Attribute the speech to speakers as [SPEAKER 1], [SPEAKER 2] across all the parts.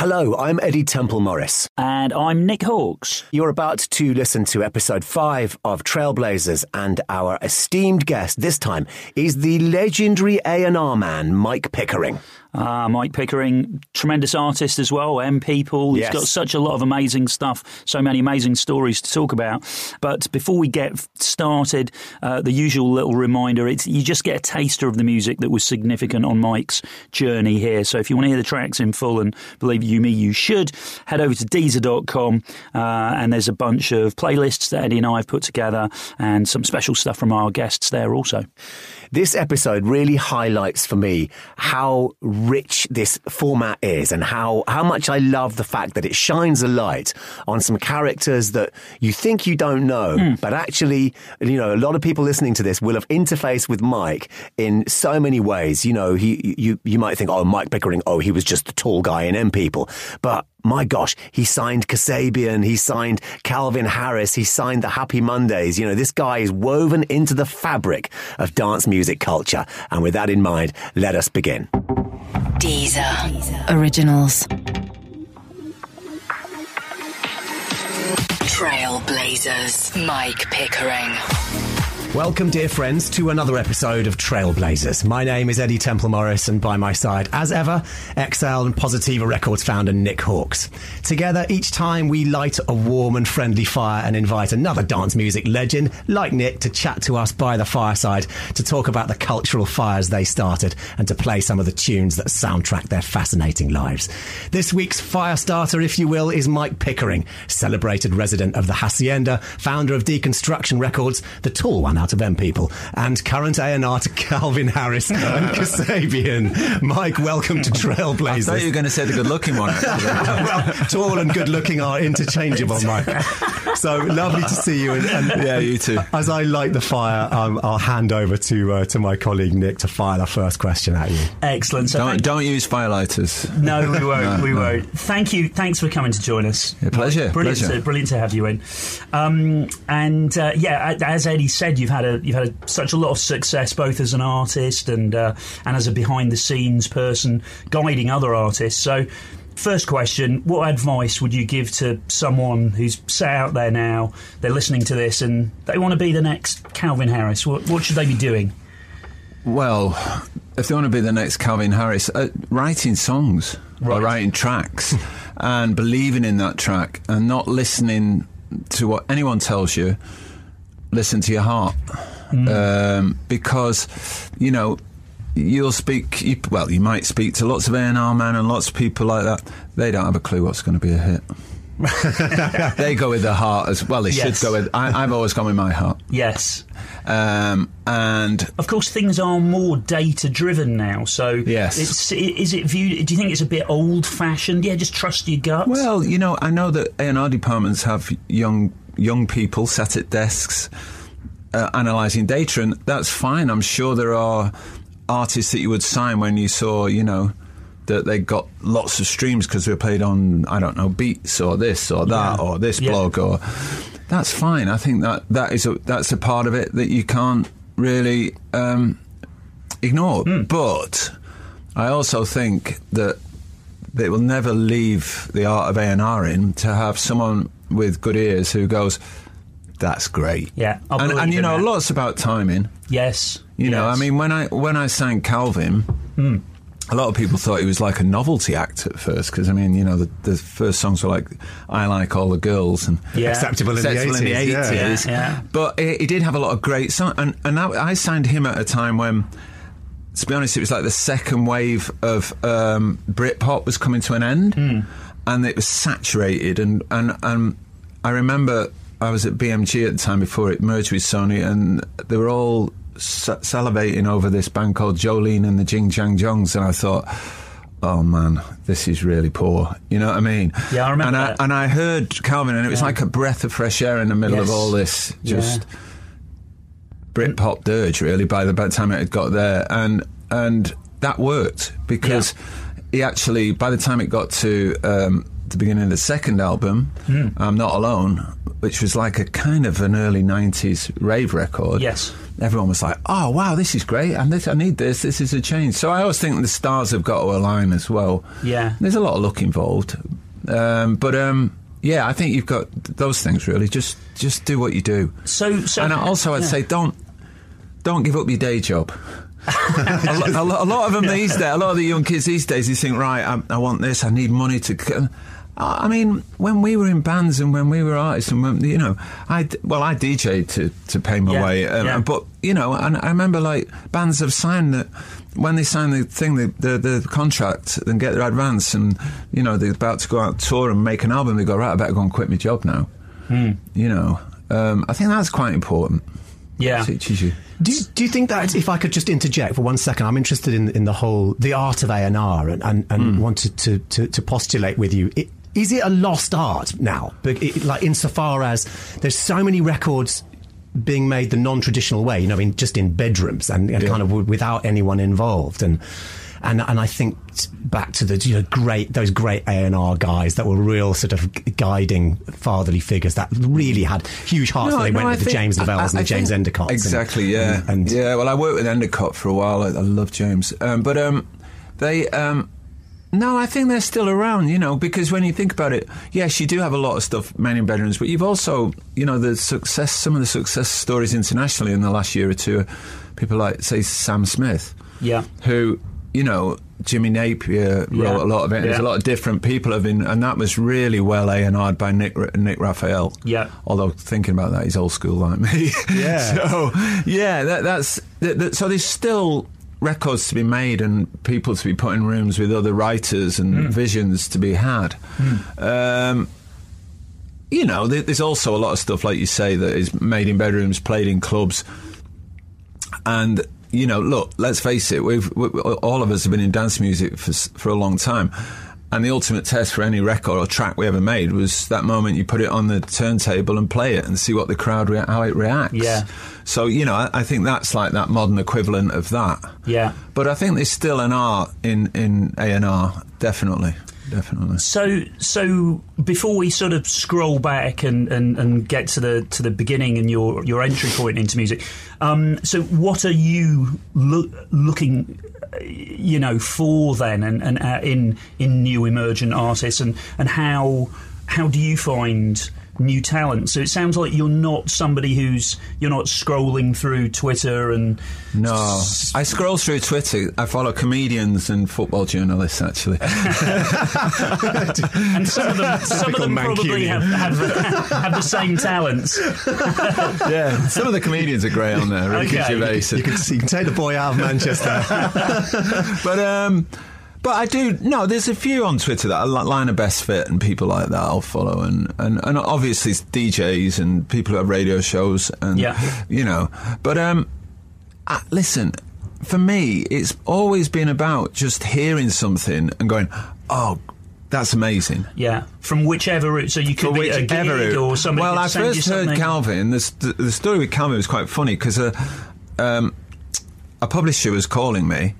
[SPEAKER 1] Hello, I'm Eddie Temple Morris.
[SPEAKER 2] And I'm Nick Halkes.
[SPEAKER 1] You're about to listen to episode five of Trailblazers, and our esteemed guest this time is the legendary A&R man, Mike Pickering.
[SPEAKER 2] Uh, Mike Pickering, tremendous artist as well, M People. He's
[SPEAKER 1] Yes.
[SPEAKER 2] got such a lot of amazing stuff, so many amazing stories to talk about. But before we get started, uh, the usual little reminder it's you just get a taster of the music that was significant on Mike's journey here. So if you want to hear the tracks in full, and believe you me, you should, head over to Deezer.com uh, and there's a bunch of playlists that Eddie and I have put together and some special stuff from our guests there also.
[SPEAKER 1] This episode really highlights for me how rich this format is and how, how much I love the fact that it shines a light on some characters that you think you don't know, hmm. but actually, you know, a lot of people listening to this will have interfaced with Mike in so many ways. You know, he, you, you might think, oh, Mike Pickering, oh, he was just the tall guy in M People. But my gosh, he signed Kasabian, he signed Calvin Harris, he signed the Happy Mondays. You know, this guy is woven into the fabric of dance music culture. And with that in mind, let us begin.
[SPEAKER 3] Deezer. Originals. Trailblazers. Mike Pickering.
[SPEAKER 1] Welcome, dear friends, to another episode of Trailblazers. My name is Eddie Temple Morris, and by my side, as ever, XL and Positiva Records founder Nick Halkes. Together, each time we light a warm and friendly fire and invite another dance music legend like Nick to chat to us by the fireside to talk about the cultural fires they started and to play some of the tunes that soundtrack their fascinating lives. This week's fire starter, if you will, is Mike Pickering, celebrated resident of the Hacienda, founder of Deconstruction Records, the tall one out of M People, and current A&R to Calvin Harris and Kasabian. Mike, welcome to Trailblazers.
[SPEAKER 4] I thought you
[SPEAKER 1] Trailblazers.
[SPEAKER 4] were going to say the good looking one.
[SPEAKER 1] well, tall and good looking are interchangeable, Mike. So lovely to see you. And, and
[SPEAKER 4] yeah, you too.
[SPEAKER 1] as I light the fire, um, I'll hand over to uh, to my colleague Nick to fire the first question at you.
[SPEAKER 2] Excellent. So
[SPEAKER 4] Don't, don't use firelighters.
[SPEAKER 2] No, we won't.
[SPEAKER 4] No,
[SPEAKER 2] we
[SPEAKER 4] no.
[SPEAKER 2] won't. Thank you. Thanks for coming to join us.
[SPEAKER 4] Yeah, pleasure,
[SPEAKER 2] Brilliant.
[SPEAKER 4] pleasure.
[SPEAKER 2] To, brilliant to have you in. Um, and uh, yeah, as Eddie said, you've had a you've had a, such a lot of success both as an artist and uh, and as a behind the scenes person guiding other artists. So. First question: What advice would you give to someone who's sat out there now? They're listening to this and they want to be the next Calvin Harris. What, what should they be doing?
[SPEAKER 4] Well, if they want to be the next Calvin Harris, uh, writing songs
[SPEAKER 2] Right.
[SPEAKER 4] or writing tracks and believing in that track and not listening to what anyone tells you, listen to your heart. Um, because, you know, you'll speak, you, well, you might speak to lots of A&R men and lots of people like that. They don't have a clue what's going to be a hit. they go with their heart as well. They
[SPEAKER 2] Yes.
[SPEAKER 4] should go with. I, I've always gone with my heart,
[SPEAKER 2] Yes.
[SPEAKER 4] um, and
[SPEAKER 2] Of course, things are more data driven now. So,
[SPEAKER 4] Yes.
[SPEAKER 2] it's, is it viewed? Do you think it's a bit old fashioned? Yeah, just trust your gut.
[SPEAKER 4] Well, you know, I know that A and R departments have young young people sat at desks uh, analysing data, and that's fine. I'm sure there are artists that you would sign when you saw, you know, that they got lots of streams because they were played on, I don't know, Beats or this or that
[SPEAKER 2] Yeah.
[SPEAKER 4] or this
[SPEAKER 2] Yeah.
[SPEAKER 4] blog or. That's fine. I think that that is a, that's a part of it that you can't really um, ignore.
[SPEAKER 2] Hmm.
[SPEAKER 4] But I also think that they will never leave the art of A and R in to have someone with good ears who goes, "That's great."
[SPEAKER 2] Yeah, I
[SPEAKER 4] and, and you know,
[SPEAKER 2] that.
[SPEAKER 4] lots about timing.
[SPEAKER 2] yes,
[SPEAKER 4] You know, I. Mean, when I when I sang Calvin. A lot of people thought he was like a novelty act at first because I mean, you know, the, the first songs were like "I Like All the Girls" and
[SPEAKER 2] Yeah.
[SPEAKER 1] Acceptable in the
[SPEAKER 4] Acceptable in the
[SPEAKER 1] 80s, yeah.
[SPEAKER 2] Yeah, yeah.
[SPEAKER 4] But he, he did have a lot of great songs, and and I, I signed him at a time when. To be honest, it was like the second wave of um, Britpop was coming to an end,
[SPEAKER 2] Hmm.
[SPEAKER 4] and it was saturated. And, and and I remember I was at BMG at the time before it merged with Sony, and they were all sa- salivating over this band called Joe Lean and the Jing Jang Jongs, and I thought, oh man, this is really poor. You know what I mean?
[SPEAKER 2] Yeah, I remember
[SPEAKER 4] And
[SPEAKER 2] that.
[SPEAKER 4] I, and I heard Calvin, and it was
[SPEAKER 2] Yeah.
[SPEAKER 4] like a breath of fresh air in the middle of all this just.
[SPEAKER 2] Yeah.
[SPEAKER 4] Britpop dirge really by the, by the time it had got there and and that worked because he actually by the time it got to um, the beginning of the second album
[SPEAKER 2] Hmm.
[SPEAKER 4] I'm Not Alone which was like a kind of an early '90s rave record.
[SPEAKER 2] Yes.
[SPEAKER 4] everyone was like, "Oh wow, this is great! And this, I need this. This is a change." So I always think the stars have got to align as well.
[SPEAKER 2] Yeah.
[SPEAKER 4] there's a lot of luck involved, um, but um, yeah, I think you've got those things really. Just just do what you do.
[SPEAKER 2] So, so
[SPEAKER 4] and also, I'd
[SPEAKER 2] yeah.
[SPEAKER 4] say don't don't give up your day job. a, lo- a, lo- a lot of them these days, a lot of the young kids these days, you think, right, I, I want this, I need money to. C-" I I mean, when we were in bands and when we were artists, and when, you know, I d- well, I DJed to to pay my
[SPEAKER 2] Yeah,
[SPEAKER 4] way, um,
[SPEAKER 2] yeah.
[SPEAKER 4] but you know, and I remember like bands have signed that when they sign the thing, the, the the contract, and get their advance, and you know they're about to go out tour and make an album, they go right, I better go and quit my job now.
[SPEAKER 2] Hmm.
[SPEAKER 4] You know, um, I think that's quite important.
[SPEAKER 2] Yeah.
[SPEAKER 4] teaches you.
[SPEAKER 1] Do you, do you think that if I could just interject for one second, I'm interested in in the whole the art of A and R and and, and wanted to, to to postulate with you. It, is it a lost art now? But it, like insofar as there's so many records being made the non-traditional way, you know, in just in bedrooms and, and
[SPEAKER 4] Yeah.
[SPEAKER 1] kind of w- without anyone involved and. And, and I think back to the you know great those great A and R guys that were real sort of guiding fatherly figures that really had huge hearts. when they went
[SPEAKER 4] I
[SPEAKER 1] with the
[SPEAKER 4] think-
[SPEAKER 1] James Lavelle's
[SPEAKER 4] I-
[SPEAKER 1] and the
[SPEAKER 4] I
[SPEAKER 1] James
[SPEAKER 4] Endicott.
[SPEAKER 1] Endercotts. and-
[SPEAKER 4] Exactly, yeah.
[SPEAKER 1] and, and
[SPEAKER 4] yeah, well, I worked with Endicott for a while. I, I love James. Um, but um, they. Um, no, I think they're still around, you know, because when you think about it, yes, you do have a lot of stuff in bedrooms, but you've also, you know, the success, some of the success stories internationally in the last year or two, people like, say, Sam Smith,
[SPEAKER 2] Yeah.
[SPEAKER 4] who, you know, Jimmy Napier wrote
[SPEAKER 2] Yeah.
[SPEAKER 4] a lot of it. There's
[SPEAKER 2] Yeah.
[SPEAKER 4] a lot of different people have been, and that was really well A and R'd by Nick Nick Raphael.
[SPEAKER 2] Yeah.
[SPEAKER 4] Although thinking about that, he's old school like me.
[SPEAKER 1] Yeah.
[SPEAKER 4] so yeah, that, that's that, that, so. There's still records to be made and people to be put in rooms with other writers and visions to be had. Um, you know, there's also a lot of stuff, like you say, that is made in bedrooms, played in clubs, and you know, look, let's face it, we've we, all of us have been in dance music for for a long time. And the ultimate test for any record or track we ever made was that moment you put it on the turntable and play it and see what the crowd rea- how it reacts.
[SPEAKER 2] Yeah.
[SPEAKER 4] So you know, I, I think that's like that modern equivalent of that.
[SPEAKER 2] Yeah.
[SPEAKER 4] But I think there's still an art in in A and R, definitely, definitely.
[SPEAKER 2] So, so before we sort of scroll back and, and, and get to the to the beginning and your, your entry point into music, um, so what are you loo- looking, you know, for then, and, and uh, in in new emergent artists, and, and how how do you find new talent? So it sounds like you're not somebody who's you're not scrolling through Twitter and
[SPEAKER 4] No, I scroll through Twitter. I follow comedians and football journalists actually.
[SPEAKER 2] and some of them some of them probably have, have have the same talents.
[SPEAKER 4] yeah, some of the comedians are great on there. Ricky
[SPEAKER 2] Okay.
[SPEAKER 4] Gervais.
[SPEAKER 1] You can, you can take the boy out of Manchester.
[SPEAKER 4] but um, but I do no. There's a few on Twitter that I li- line a best fit and people like that I'll follow and and, and obviously it's DJs and people who have radio shows and
[SPEAKER 2] Yeah.
[SPEAKER 4] you know. But um, I, listen, for me, it's always been about just hearing something and going, oh. That's amazing.
[SPEAKER 2] Yeah, from whichever route. So you could be a
[SPEAKER 4] whichever route.
[SPEAKER 2] or somebody.
[SPEAKER 4] Well, I first heard. Calvin. The, the story with Calvin was quite funny because uh, um, a publisher was calling me,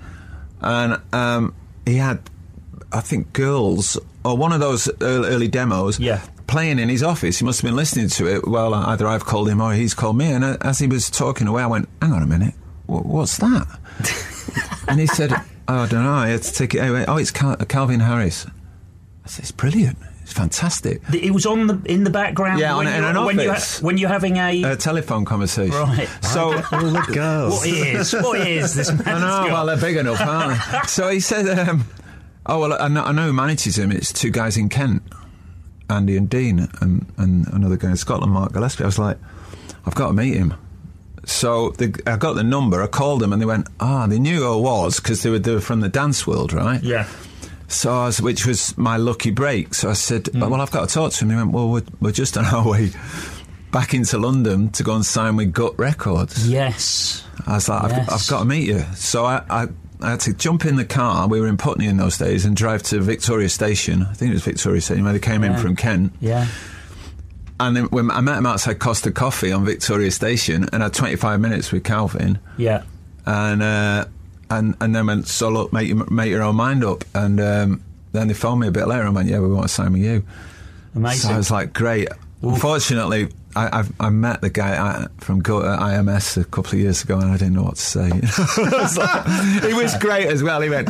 [SPEAKER 4] and um, he had, I think, girls or one of those early, early demos.
[SPEAKER 2] Yeah.
[SPEAKER 4] Playing in his office, he must have been listening to it. Well, either I've called him or he's called me. And as he was talking away, I went, "Hang on a minute, what's that?" and he said, "Oh, I don't know. I had to take it. Anyway. Oh, it's Cal- Calvin Harris." I said, "It's brilliant. It's fantastic."
[SPEAKER 2] It was on the in the background.
[SPEAKER 4] Yeah,
[SPEAKER 2] when
[SPEAKER 4] on- in
[SPEAKER 2] you're-
[SPEAKER 4] an
[SPEAKER 2] when you
[SPEAKER 4] office.
[SPEAKER 2] when you're having a.
[SPEAKER 4] a telephone conversation.
[SPEAKER 2] Right.
[SPEAKER 4] So.
[SPEAKER 1] All the girls.
[SPEAKER 2] what is what is this man?
[SPEAKER 4] I know, well, they're big enough, aren't they? so he said, um, "Oh well, I know, I know who manages him. It's two guys in Kent, Andy and Dean, and, and another guy in Scotland, Mark Gillespie." I was like, "I've got to meet him." So the, I got the number. I called them, and they went, "Ah, they knew who I was because they were, they were from the dance world, right?"
[SPEAKER 2] yeah.
[SPEAKER 4] So I was, which was my lucky break. So I said,
[SPEAKER 2] Hmm.
[SPEAKER 4] "Well, I've got to talk to him." They went, "Well, we're, we're just on our way." Back into London to go and sign with Gut Records.
[SPEAKER 2] Yes.
[SPEAKER 4] I was like,
[SPEAKER 2] Yes.
[SPEAKER 4] I've, I've got to meet you. So I, I, I had to jump in the car. We were in Putney in those days and drive to Victoria Station. I think it was Victoria Station where they came in from Kent.
[SPEAKER 2] Yeah.
[SPEAKER 4] And then when I met him outside Costa Coffee on Victoria Station and had 25 minutes with Calvin.
[SPEAKER 2] Yeah.
[SPEAKER 4] And, uh, and, and then went, so look, make, your make your own mind up. And um, then they phoned me a bit later and went, yeah, we want to sign with you.
[SPEAKER 2] Amazing.
[SPEAKER 4] So I was like, great. Unfortunately, I, I've, I met the guy uh, from Go- uh, IMS a couple of years ago, and I didn't know what to say. It's like- he was great as well. He went.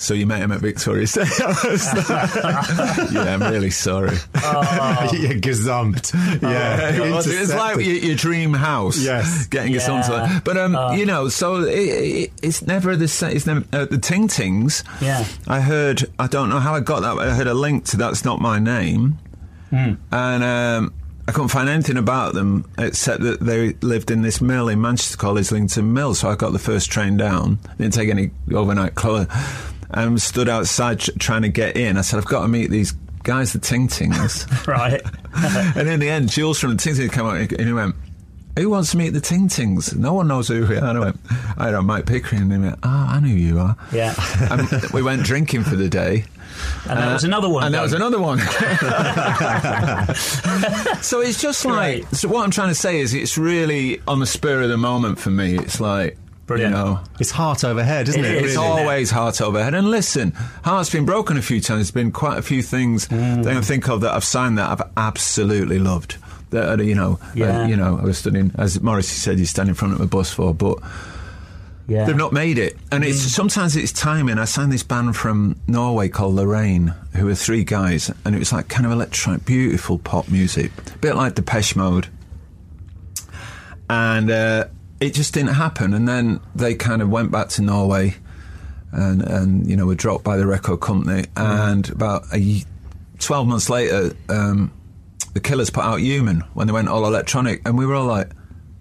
[SPEAKER 4] So you met him at Victoria State? I was like, yeah, I'm really sorry.
[SPEAKER 1] yeah, gazumped. Yeah,
[SPEAKER 4] it was, it's like your, your dream house.
[SPEAKER 1] Yes.
[SPEAKER 4] getting us onto
[SPEAKER 2] Yeah.
[SPEAKER 4] But um, you know, so it, it, it's never the same. It's never uh, the Ting Tings.
[SPEAKER 2] Yeah.
[SPEAKER 4] I heard. I don't know how I got that. But I heard a link to that's not my name,
[SPEAKER 2] Hmm.
[SPEAKER 4] and um, I couldn't find anything about them except that they lived in this mill in Manchester called Islington Mill. So I got the first train down. Didn't take any overnight clothes, and stood outside trying to get in. I said, I've got to meet these guys, the Ting Tings.
[SPEAKER 2] Right.
[SPEAKER 4] and in the end, Jules from the Ting Tings came out and he went, Who wants to meet the Ting Tings? No one knows who we are. And I went, I don't, know, Mike Pickering. And he went, Oh, I know who you are.
[SPEAKER 2] Yeah.
[SPEAKER 4] And we went drinking for the day.
[SPEAKER 2] And that was another one.
[SPEAKER 4] And that was another one. so it's just like, so what I'm trying to say is it's really on the spur of the moment for me. It's like,
[SPEAKER 2] Brilliant.
[SPEAKER 4] you know,
[SPEAKER 1] It's heart over head, isn't
[SPEAKER 2] It
[SPEAKER 1] it?
[SPEAKER 4] it's
[SPEAKER 1] really?
[SPEAKER 4] always heart over head. And listen, heart's been broken a few times. There's been quite a few things that I can think of that I've signed that I've absolutely loved. That you know, uh, you know, I was studying as Morrissey said, you stand in front of a bus for, but
[SPEAKER 2] yeah.
[SPEAKER 4] they've not made it. And it's sometimes it's timing. I signed this band from Norway called Lorraine, who were three guys, and it was like kind of electronic, beautiful pop music, a bit like Depeche Mode. And uh, it just didn't happen. And then they kind of went back to Norway, and and you know were dropped by the record company. And about a y- twelve months later, um, the Killers put out Human when they went all electronic, and we were all like.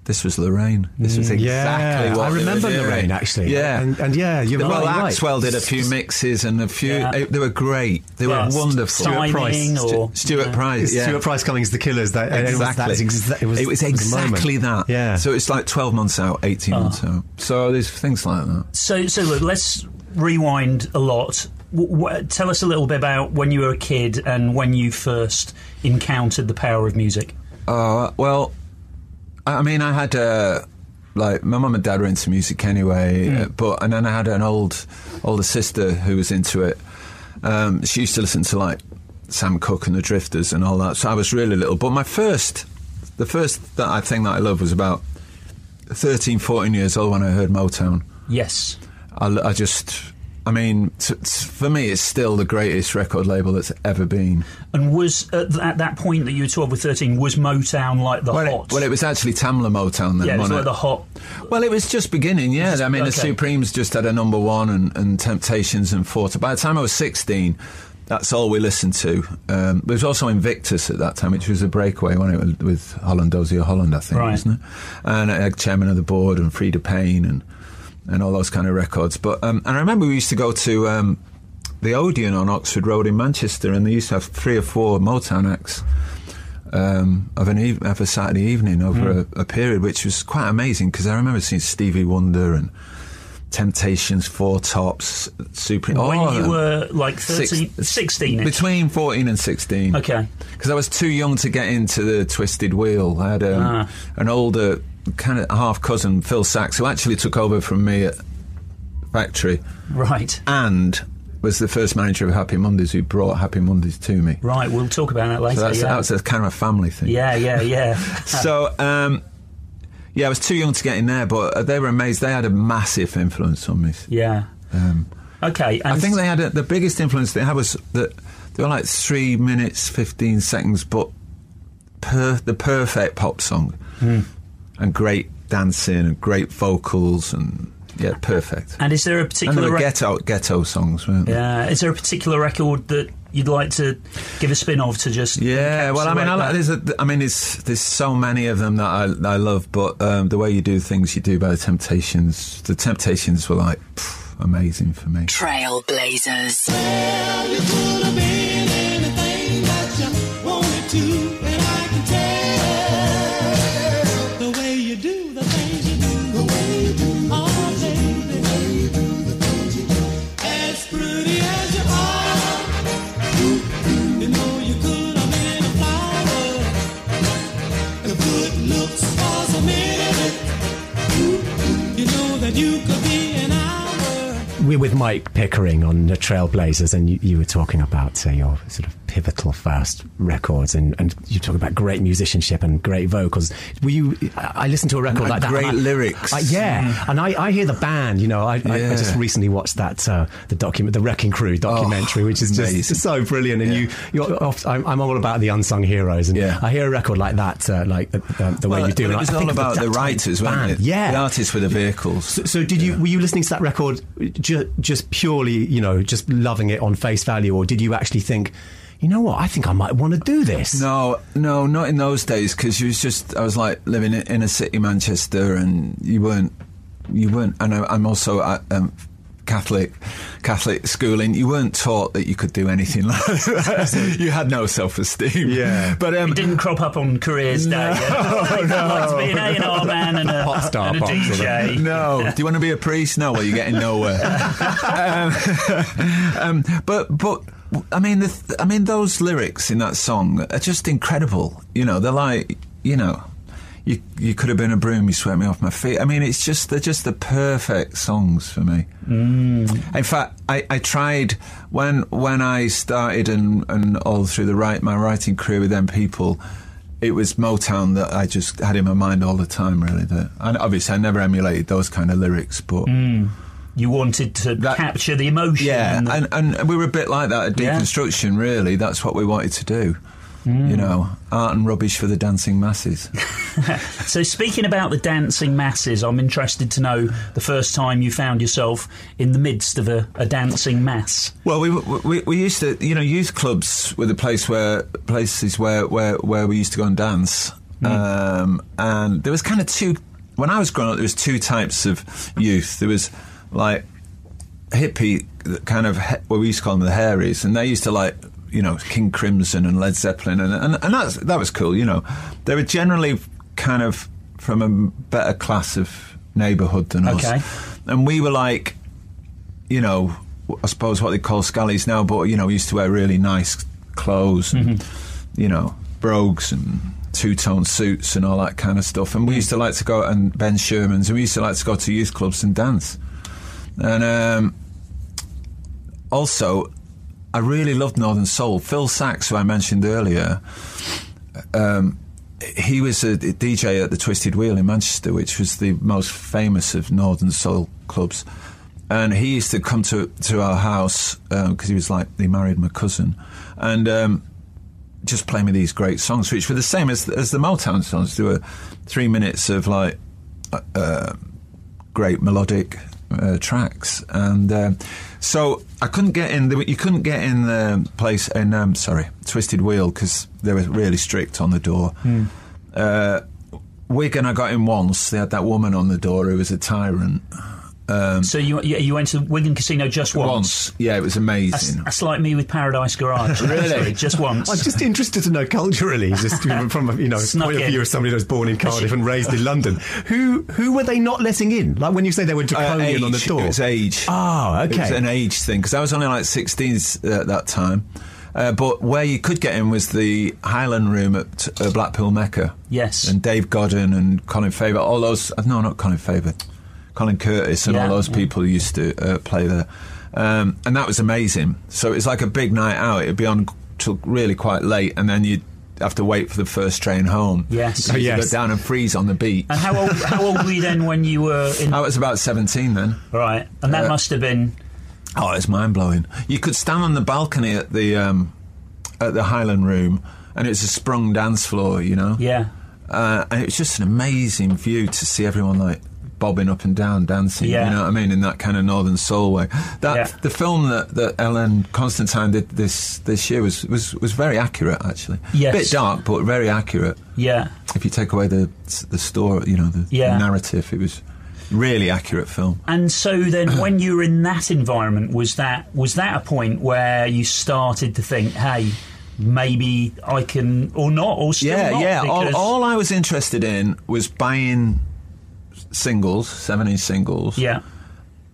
[SPEAKER 4] This was Lorraine. This was exactly
[SPEAKER 1] Yeah,
[SPEAKER 4] what
[SPEAKER 1] I
[SPEAKER 4] they were
[SPEAKER 1] remember
[SPEAKER 4] doing.
[SPEAKER 1] Lorraine actually.
[SPEAKER 4] Yeah,
[SPEAKER 1] and, and yeah, you're
[SPEAKER 4] well,
[SPEAKER 1] right. right.
[SPEAKER 4] Axwell did a few mixes and a few.
[SPEAKER 2] Yeah.
[SPEAKER 4] they were great. They
[SPEAKER 2] Yeah,
[SPEAKER 4] were wonderful.
[SPEAKER 2] Timing
[SPEAKER 1] Price.
[SPEAKER 2] or
[SPEAKER 4] Stuart Price. Yeah.
[SPEAKER 1] Stuart Price Cummings, The Killers. That, and it was-
[SPEAKER 4] Exactly.
[SPEAKER 1] that was exa- it was,
[SPEAKER 4] it was
[SPEAKER 1] the moment.
[SPEAKER 4] exactly that.
[SPEAKER 1] Yeah.
[SPEAKER 4] So it's like 12 months out, 18
[SPEAKER 2] Oh.
[SPEAKER 4] months out. So there's things like that.
[SPEAKER 2] So, so look, let's rewind a lot. W- w- tell us a little bit about when you were a kid and when you first encountered the power of music.
[SPEAKER 4] Uh, well, I mean, I had uh, like my mum and dad were into music anyway, uh, but and then I had an old older sister who was into it. Um, she used to listen to like Sam Cooke and the Drifters and all that. So I was really little. But my first, the first that I think that I loved was about 13, 14 years old when I heard Motown.
[SPEAKER 2] Yes.
[SPEAKER 4] I, I just. I mean, t- t- for me, it's still the greatest record label that's ever been.
[SPEAKER 2] And was at, th- at that point that you were 12 or 13, was Motown like the
[SPEAKER 4] Well,
[SPEAKER 2] hot?
[SPEAKER 4] it, well, it was actually Tamla Motown then,
[SPEAKER 2] yeah, it was like
[SPEAKER 4] it?
[SPEAKER 2] the hot.
[SPEAKER 4] Well, it was just beginning, yeah.
[SPEAKER 2] Just-
[SPEAKER 4] I mean, the. Supremes just had a number one and, and Temptations and Forte. By the time I was 16, that's all we listened to. Um, there was also Invictus at that time, which was a breakaway when it was with Holland, Dozier Holland, I think,
[SPEAKER 2] Right.
[SPEAKER 4] wasn't it? And I had Chairman of the Board and Freda Payne and, and all those kind of records. But um, And I remember we used to go to um, the Odeon on Oxford Road in Manchester, and they used to have three or four Motown acts um, of an of a Saturday evening over
[SPEAKER 2] Hmm.
[SPEAKER 4] a, a period, which was quite amazing because I remember seeing Stevie Wonder and Temptations, Four Tops, Super.
[SPEAKER 2] when you were like 13,
[SPEAKER 4] Six-
[SPEAKER 2] 16
[SPEAKER 4] between fourteen and sixteen.
[SPEAKER 2] Okay.
[SPEAKER 4] because I was too young to get into the Twisted Wheel. I had um,
[SPEAKER 2] Ah.
[SPEAKER 4] an older kind of half cousin, Phil Saxe, who actually took over from me at Factory
[SPEAKER 2] Right.
[SPEAKER 4] and was the first manager of Happy Mondays who brought Happy Mondays to me.
[SPEAKER 2] Right, we'll talk about that later.
[SPEAKER 4] So that's,
[SPEAKER 2] yeah.
[SPEAKER 4] that was a kind of a family thing.
[SPEAKER 2] yeah, yeah, yeah.
[SPEAKER 4] So, um, yeah, I was too young to get in there, but they were amazed. They had a massive influence on me.
[SPEAKER 2] yeah.
[SPEAKER 4] Um,
[SPEAKER 2] Okay. And
[SPEAKER 4] I think they had a, the biggest influence they had was that they were like three minutes, 15 seconds, but per, the perfect pop song.
[SPEAKER 2] Hmm.
[SPEAKER 4] And great dancing and great vocals and, yeah, perfect.
[SPEAKER 2] And is there a particular
[SPEAKER 4] were
[SPEAKER 2] rec-
[SPEAKER 4] ghetto, ghetto songs, weren't they?
[SPEAKER 2] yeah? Is there a particular record that you'd like to give a spin of to just
[SPEAKER 4] Yeah, well, I mean, I, like,
[SPEAKER 2] that?
[SPEAKER 4] there's a, I mean, it's, there's so many of them that I, that I love, but um, the way you do things, you do by the Temptations. The Temptations were like pff, amazing for me.
[SPEAKER 3] Trailblazers.
[SPEAKER 5] Well,
[SPEAKER 1] We're with Mike Pickering on the Trailblazers, and you, you were talking about uh, your sort of pivotal first records, and, and you talk about great musicianship and great vocals. Were you? I listened to a record
[SPEAKER 4] And
[SPEAKER 1] like that.
[SPEAKER 4] great
[SPEAKER 1] and I-
[SPEAKER 4] lyrics.
[SPEAKER 1] I- yeah, and I, I hear the band. You know, I,
[SPEAKER 4] Yeah.
[SPEAKER 1] just recently watched that uh, the document, the Wrecking Crew documentary, which is
[SPEAKER 4] amazing.
[SPEAKER 1] just so brilliant. And you, you're oft, I'm, I'm all about the unsung heroes, and
[SPEAKER 4] Yeah.
[SPEAKER 1] I hear a record like that, uh, like the, the, the way
[SPEAKER 4] Well,
[SPEAKER 1] you do.
[SPEAKER 4] well, it was all about the writers, wasn't it?
[SPEAKER 1] Yeah,
[SPEAKER 4] The artists were the vehicles.
[SPEAKER 1] so, so did you were you listening to that record ju- just purely, you know, just loving it on face value, or did you actually think, you know what, I think I might want to do this?
[SPEAKER 4] No, no, not in those days because you was just I was like living in a city Manchester, and you weren't, you weren't, and I, I'm also um, Catholic, Catholic schooling. You weren't taught that you could do anything like that. you had no self esteem.
[SPEAKER 1] Yeah.
[SPEAKER 4] but um,
[SPEAKER 2] It didn't crop up on careers day. I'd like to be an A&R man and a,
[SPEAKER 1] Pop star
[SPEAKER 2] and a
[SPEAKER 1] box,
[SPEAKER 2] DJ.
[SPEAKER 4] No. Do you want to be a priest? No. Well, you're getting nowhere. um, um, but but I mean, the th- I mean, those lyrics in that song are just incredible. You know, they're like you know. You, you could have been a broom, you swept me off my feet. I mean, it's just they're just the perfect songs for me. Mm. In fact, I, I tried when when I started and, and all through the right my writing career with them people, it was Motown that I just had in my mind all the time. Really, that and obviously I never emulated those kind of lyrics, but
[SPEAKER 2] You wanted to
[SPEAKER 4] That-
[SPEAKER 2] capture the emotion.
[SPEAKER 4] yeah,
[SPEAKER 2] and the-
[SPEAKER 4] and, and we were a bit like that at
[SPEAKER 2] Yeah.
[SPEAKER 4] deconstruction. Really, that's what we wanted to do. You know, art and rubbish for the dancing masses.
[SPEAKER 2] So, speaking about the dancing masses, I'm interested to know the first time you found yourself in the midst of a, a dancing mass.
[SPEAKER 4] Well, we, we we used to, you know, youth clubs were the place where places where where, where we used to go and dance, um, and there was kind of two. When I was growing up, there was two types of youth. There was like hippie kind of he- what we used to call them the hairies, and they used to like you know King Crimson and Led Zeppelin, and and, and that's, that was cool. You know, they were generally kind of from a better class of neighbourhood than
[SPEAKER 2] Okay.
[SPEAKER 4] us, and we were like you know, I suppose what they call scallies now, but you know, we used to wear really nice clothes and you know, brogues and two tone suits and all that kind of stuff. And we used to like to go and Ben Sherman's, and we used to like to go to youth clubs and dance. And um, also, I really loved Northern Soul. Phil Saxe, who I mentioned earlier, um, he was a DJ at the Twisted Wheel in Manchester, which was the most famous of Northern Soul clubs. And he used to come to to our house because he was like he married my cousin, and um, just play me these great songs, which were the same as as the Motown songs. There were three minutes of like uh, uh, great melodic uh, tracks, and um so I couldn't get in. The, you couldn't get in the place in um, sorry Twisted Wheel because they were really strict on the door. Uh, Wigan, I got in once. They had that woman on the door who was a tyrant. Um,
[SPEAKER 2] So, you, you you went to Wigan Casino just once?
[SPEAKER 4] once, yeah, it was
[SPEAKER 2] That's,
[SPEAKER 4] amazing.
[SPEAKER 2] that's like me with Paradise Garage.
[SPEAKER 4] Really?
[SPEAKER 2] Sorry, just once.
[SPEAKER 1] I'm just interested to know culturally, just from a you know
[SPEAKER 2] Snuck
[SPEAKER 1] point of view of somebody that was born in Cardiff and raised in London. Who who were they not letting in? Like when you say they were
[SPEAKER 4] Uh,
[SPEAKER 1] draconian on the
[SPEAKER 4] age.
[SPEAKER 1] door.
[SPEAKER 4] It was age.
[SPEAKER 1] Oh,
[SPEAKER 4] It was
[SPEAKER 1] okay.
[SPEAKER 4] an age thing because I was only like 16 at that time. Uh, but where you could get in was the Highland Room at uh, Blackpool Mecca.
[SPEAKER 2] Yes.
[SPEAKER 4] And Dave Godin and Colin Faber, all those. uh, No, not Colin Faber. Colin Curtis and
[SPEAKER 2] Yeah,
[SPEAKER 4] all those
[SPEAKER 2] yeah.
[SPEAKER 4] people who used to uh, play there. Um, and that was amazing. So it was like a big night out. It'd be on till really quite late, and then you'd have to wait for the first train home.
[SPEAKER 2] Yes.
[SPEAKER 4] So
[SPEAKER 2] Oh,
[SPEAKER 4] you'd
[SPEAKER 1] yes.
[SPEAKER 4] go down and freeze on the beach.
[SPEAKER 2] and how old, how old were you then when you were in.
[SPEAKER 4] I was about 17 then.
[SPEAKER 2] right. And that
[SPEAKER 4] Uh,
[SPEAKER 2] must have been.
[SPEAKER 4] Oh, it's mind blowing. You could stand on the balcony at the um, at the Highland Room, and it's a sprung dance floor, you know.
[SPEAKER 2] Yeah.
[SPEAKER 4] Uh, and it was just an amazing view to see everyone like bobbing up and down, dancing.
[SPEAKER 2] Yeah.
[SPEAKER 4] You know what I mean? In that kind of northern soul way. That
[SPEAKER 2] Yeah.
[SPEAKER 4] the film that, that Elaine Constantine did this this year was was, was very accurate actually.
[SPEAKER 2] Yes.
[SPEAKER 4] bit dark, but very accurate.
[SPEAKER 2] Yeah.
[SPEAKER 4] If you take away the the story, you know, the,
[SPEAKER 2] Yeah.
[SPEAKER 4] the narrative, it was really accurate film.
[SPEAKER 2] And so then, when you were in that environment, was that was that a point where you started to think, "Hey, maybe I can," or not, or still
[SPEAKER 4] yeah,
[SPEAKER 2] not?
[SPEAKER 4] yeah. All, all I was interested in was buying singles, seven inch singles,
[SPEAKER 2] yeah,